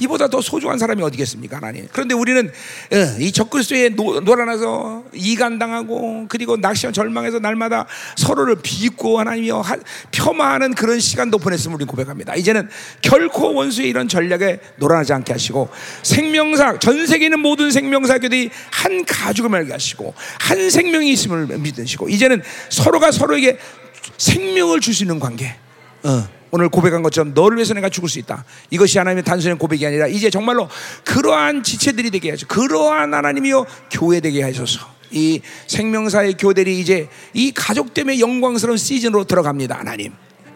이보다 더 소중한 사람이 어디겠습니까, 하나님? 그런데 우리는 어, 이 적그리스도에 놀아나서 이간당하고 그리고 낚시와 절망해서 날마다 서로를 비웃고 하나님이여 폄하하는 그런 시간도 보냈음을 우리 고백합니다. 이제는 결코 원수의 이런 전략에 놀아나지 않게 하시고 생명사 전 세계에 있는 모든 생명사교들이 한 가죽을 말게 하시고 한 생명이 있음을 믿으시고 이제는 서로가 서로에게 생명을 있는 관계. 어, 오늘 고백한 것처럼 너를 위해서 내가 죽을 수 있다. 이것이 하나님의 단순한 고백이 아니라 이제 정말로 그러한 지체들이 되게 하셔. 그러한 하나님이요 교회 되게 하셔서 이 생명사의 교대리 이제 이 가족 때문에 영광스러운 시즌으로 들어갑니다. 하나님.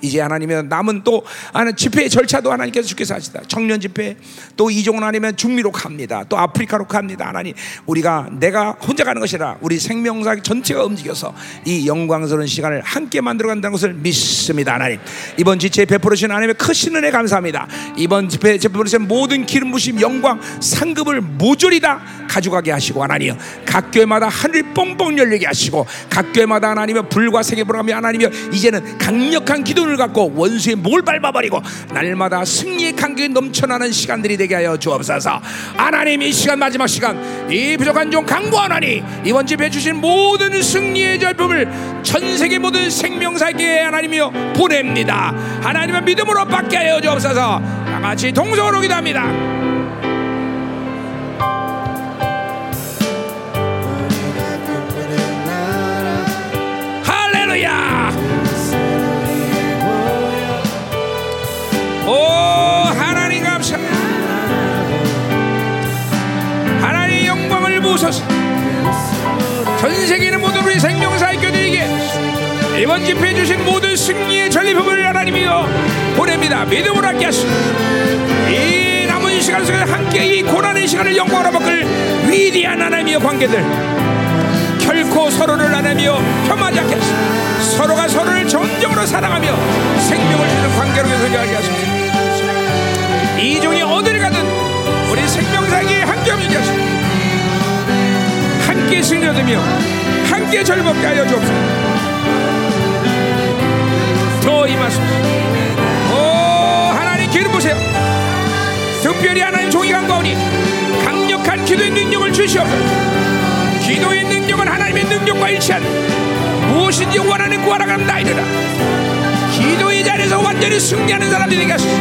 이제 하나님은 남은 또 하나 집회 절차도 하나님께서 주께서 하시다. 청년 집회 또 이종은 아니면 중미로 갑니다. 또 아프리카로 갑니다. 하나님 우리가 내가 혼자 가는 것이라 우리 생명사 전체가 움직여서 이 영광스러운 시간을 함께 만들어 간다는 것을 믿습니다. 하나님 이번 지체에 베풀으신 하나님의 크신 은혜 감사합니다. 이번 집회 베풀으신 모든 기름 부심 영광 상급을 모조리 다 가져가게 하시고 하나님 각 교회마다 하늘 뻥뻥 열리게 하시고 각 교회마다 하나님의 불과 세계 불하며 하나님이 이제는 강력한 기도를 갖고 원수의 목을 밟아버리고 날마다 승리의 간격이 넘쳐나는 시간들이 되게 하여 주옵소서. 하나님 이 시간 마지막 시간 이 부족한 종 강구하나니 이번 집에 주신 모든 승리의 절품을 전 세계 모든 생명사에게 하나님이여 보냅니다. 하나님의 믿음으로 받게 하여 주옵소서. 다 같이 동성으로 기도합니다 부으소서 전 세계 있는 모든 우리 생명사의 교들에게 이번 집회 주신 모든 승리의 전리품을 하나님이여 보냅니다. 믿음으로 함께 하시고 이 남은 시간 속에 함께 이 고난의 시간을 영광으로 바꿀 위대한 하나님이여 관계들. 결코 서로를 나누며 폄하지 않게 하시고 서로가 서로를 정정으로 사랑하며 생명을 주는 관계로 연결하게 하십시오. 이종이 어디를 가든 우리 생명사기에 함께 하시고 얻으며 함께 절먹게 하여 주옵소서. 더 임하소서 오 하나님 기름 보세요. 특별히 하나님 종이 간과오니 강력한 기도의 능력을 주시옵소서. 기도의 능력은 하나님의 능력과 일치한 무엇인지 원하는 구하라 가면 다 이르라 기도의 자리에서 완전히 승리하는 사람들이 되게 하소서.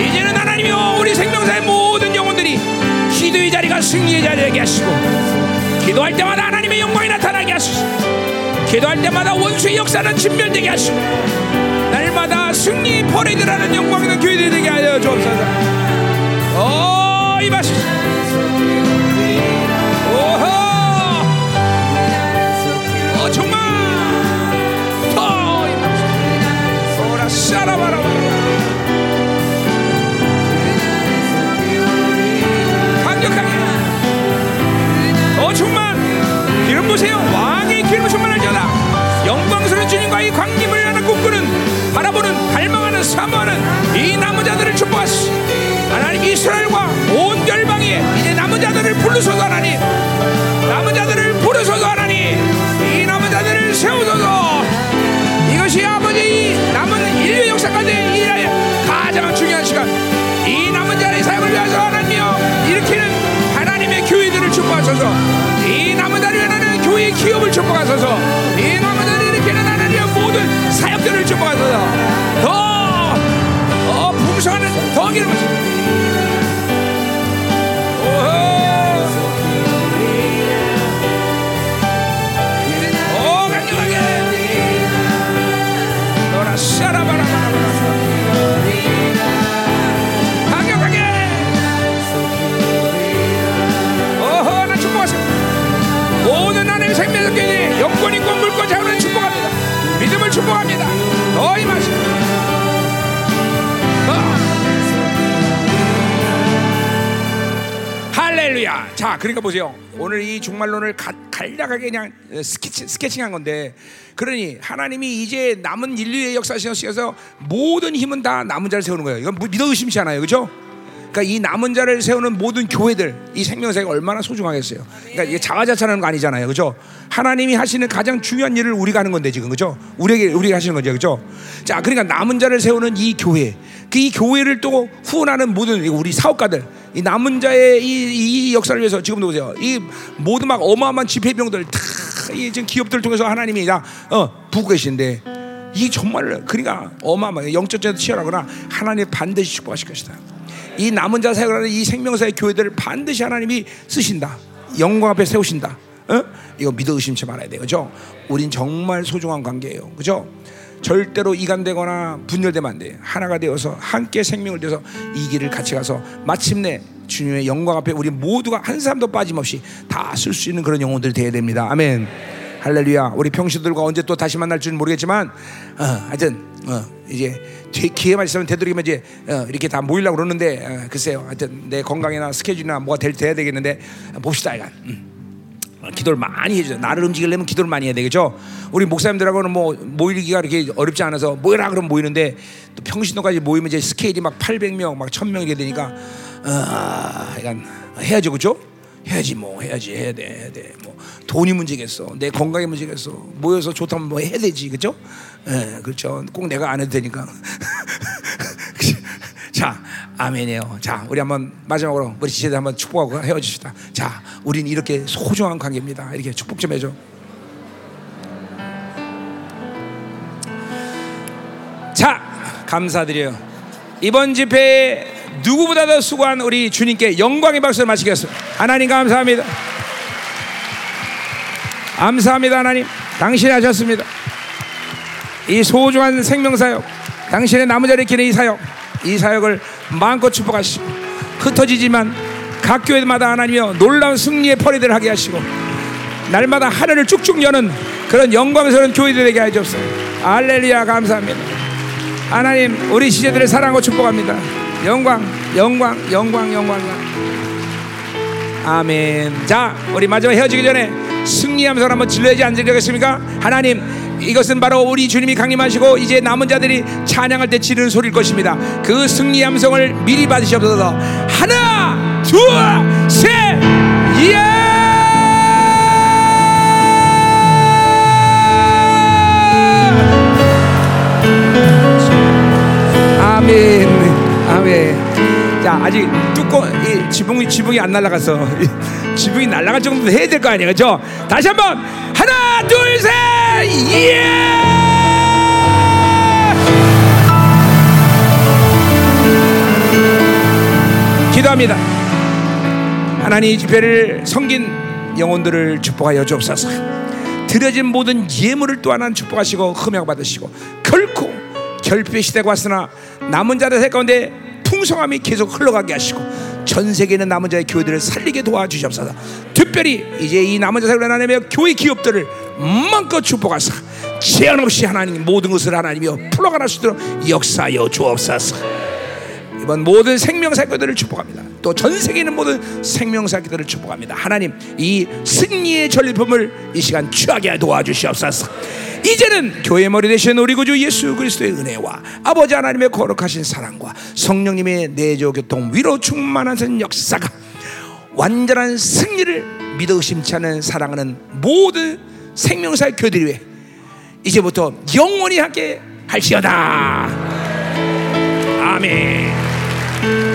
이제는 하나님이여 우리 생명사의 모든 영혼들이 기도의 자리가 승리의 자리가 되게 하시고 기도할 때마다 하나님의 영광이 나타나게 하소서. 기도할 때마다 원수의 역사는 진멸되게 하시고 날마다 승리 퍼레이드라는 영광 있는 교회들이 되게 하여 주옵소서. 오 이마시소 오 기름 보세요. 왕의 기름 충만할지어다 영광스러운 주님과 이 광림을 하나 꿈꾸는 바라보는 갈망하는 사모하는 이 남은 자들을 축복하시. 하나님 이스라엘과 온 열방에 이제 남은 자들을 부르소서 하나님. 남은 자들을 부르소서 하나님. 이 남은 자들을 세우소서. 이것이 아버지 이 남은 인류 역사까지 일할 가장 중요한 시간. 이 남은 자의 사역을 위해서 하나님이여 일으키는 교회들을 축복하소서. 이 자를 위하는 교회의 기업을 축복하소서. 이 남은 자를 일으키는 하나님의 모든 사역들을 축복하소서. 더, 더 풍성한 더 기름을 오강 생명의 교회 영권 인권 물권 자원을 축복합니다 믿음을 축복합니다 더 임하시고 할렐루야. 자, 그러니까 보세요. 오늘 이 종말론을 가, 간략하게 그냥 어, 스케치, 스케칭한 건데, 그러니 하나님이 이제 남은 인류의 역사시에서 모든 힘은 다 남은 자를 세우는 거예요. 이건 뭐 믿어 의심치 않아요, 그렇죠? 그러니까 이 남은 자를 세우는 모든 교회들, 이 생명사가 얼마나 소중하겠어요. 그러니까 이게 자화자찬하는 거 아니잖아요, 그렇죠? 하나님이 하시는 가장 중요한 일을 우리가 하는 건데 지금, 그렇죠? 우리에게 우리가 하시는 거죠, 그렇죠? 자, 그러니까 남은 자를 세우는 이 교회, 그 이 교회를 또 후원하는 모든 우리 사업가들, 이 남은 자의 이, 이 역사를 위해서 지금도 보세요. 이 모든 막 어마어마한 집회병들 다 이 지금 기업들 을 통해서 하나님이 다 어, 부고 계신데 이 정말 그러니까 어마어마해 영적자도 치열하거나 하나님 반드시 축복하실 것이다. 이 남은 자 사역하는 이 생명사의 교회들을 반드시 하나님이 쓰신다. 영광 앞에 세우신다. 어? 이거 믿어 의심치 말아야 돼요. 그죠? 우린 정말 소중한 관계예요. 그죠? 절대로 이간되거나 분열되면 안 돼. 하나가 되어서 함께 생명을 내서 이 길을 같이 가서 마침내 주님의 영광 앞에 우리 모두가 한 사람도 빠짐없이 다 쓸 수 있는 그런 영혼들이 되어야 됩니다. 아멘. 할렐루야. 우리 평신들과 언제 또 다시 만날 줄은 모르겠지만, 어, 하여튼 어, 이제 뒤- 기회만 있으면 되도록이면 이제 어, 이렇게 다 모이려고 그러는데 어, 글쎄요. 하여튼 내 건강이나 스케줄이나 뭐가 될 돼야 되겠는데 어, 봅시다, 이간. 음. 어, 기도를 많이 해줘. 나를 움직이려면 기도를 많이 해야 되겠죠. 우리 목사님들하고는 뭐 모이기가 이렇게 어렵지 않아서 모이라 그러면 모이는데 또 평신도까지 모이면 이제 스케일이 막 800명, 막 1000명 이렇게 되니까 아, 이건 해야죠, 그렇죠? 해야지 뭐 해야지 해야 돼, 해야 돼. 뭐 돈이 문제겠어, 내 건강이 문제겠어. 모여서 좋다면 뭐 해야 되지, 그렇죠? 예, 그렇죠. 꼭 내가 안 해도 되니까. 자, 아멘이에요. 자, 우리 한번 마지막으로 우리 지체들 한번 축복하고 헤어집시다. 자, 우린 이렇게 소중한 관계입니다. 이렇게 축복 좀 해줘. 자, 감사드려요. 이번 집회에 누구보다 더 수고한 우리 주님께 영광의 박수를 마치겠습니다. 하나님 감사합니다. 감사합니다, 하나님. 당신이 하셨습니다. 이 소중한 생명사역, 당신의 남은 자리 기는 이 사역, 이 사역을 마음껏 축복하시고 흩어지지만 각 교회마다 하나님이여 놀라운 승리의 퍼레이드를 하게 하시고 날마다 하늘을 쭉쭉 여는 그런 영광스러운 교회들 되게 하옵소서. 알렐루야 감사합니다. 하나님 우리 시제들의 사랑과 축복합니다. 영광, 영광, 영광, 영광. 아멘. 자, 우리 마지막 헤어지기 전에 승리하면서 한번 질러야지 안 질러겠습니까? 하나님, 이것은 바로 우리 주님이 강림하시고 이제 남은 자들이 찬양할 때 지르는 소리일 것입니다. 그 승리 함성을 미리 받으시옵소서. 하나, 둘, 셋, 예! 아멘, 아멘. 자, 아직 뚜껑, 이 지붕이 지붕이 안 날아갔어. 이 지붕이 날아갈 정도 해야 될 거 아니에요, 그렇죠? 다시 한번 하나, 둘, 셋, 예! 기도합니다. 하나님 이 집회를 섬긴 영혼들을 축복하여 주옵소서. 드려진 모든 예물을 또 하나 축복하시고 흠양 받으시고 결코 결핍의 시대가 왔으나 남은 자들 세 가운데 풍성함이 계속 흘러가게 하시고 전 세계에 있는 남은 자의 교회들을 살리게 도와주시옵소서. 특별히 이제 이 남은 자 세계를 하나님의 교회 기업들을 마음껏 축복하사 제한 없이 하나님 모든 것을 하나님이여 풀어가할 수 있도록 역사하여 주옵소서. 이번 모든 생명사교들을 축복합니다. 또 전 세계에 있는 모든 생명사교들을 축복합니다. 하나님 이 승리의 전리품을 이 시간 취하게 도와주시옵소서. 이제는 교회 머리 되신 우리 구주 예수 그리스도의 은혜와 아버지 하나님의 거룩하신 사랑과 성령님의 내조 교통 위로 충만한 역사가 완전한 승리를 믿어 의심치 않은 사랑하는 모든 생명사의 교회들 위해 이제부터 영원히 함께 할지어다. 아멘. Thank you.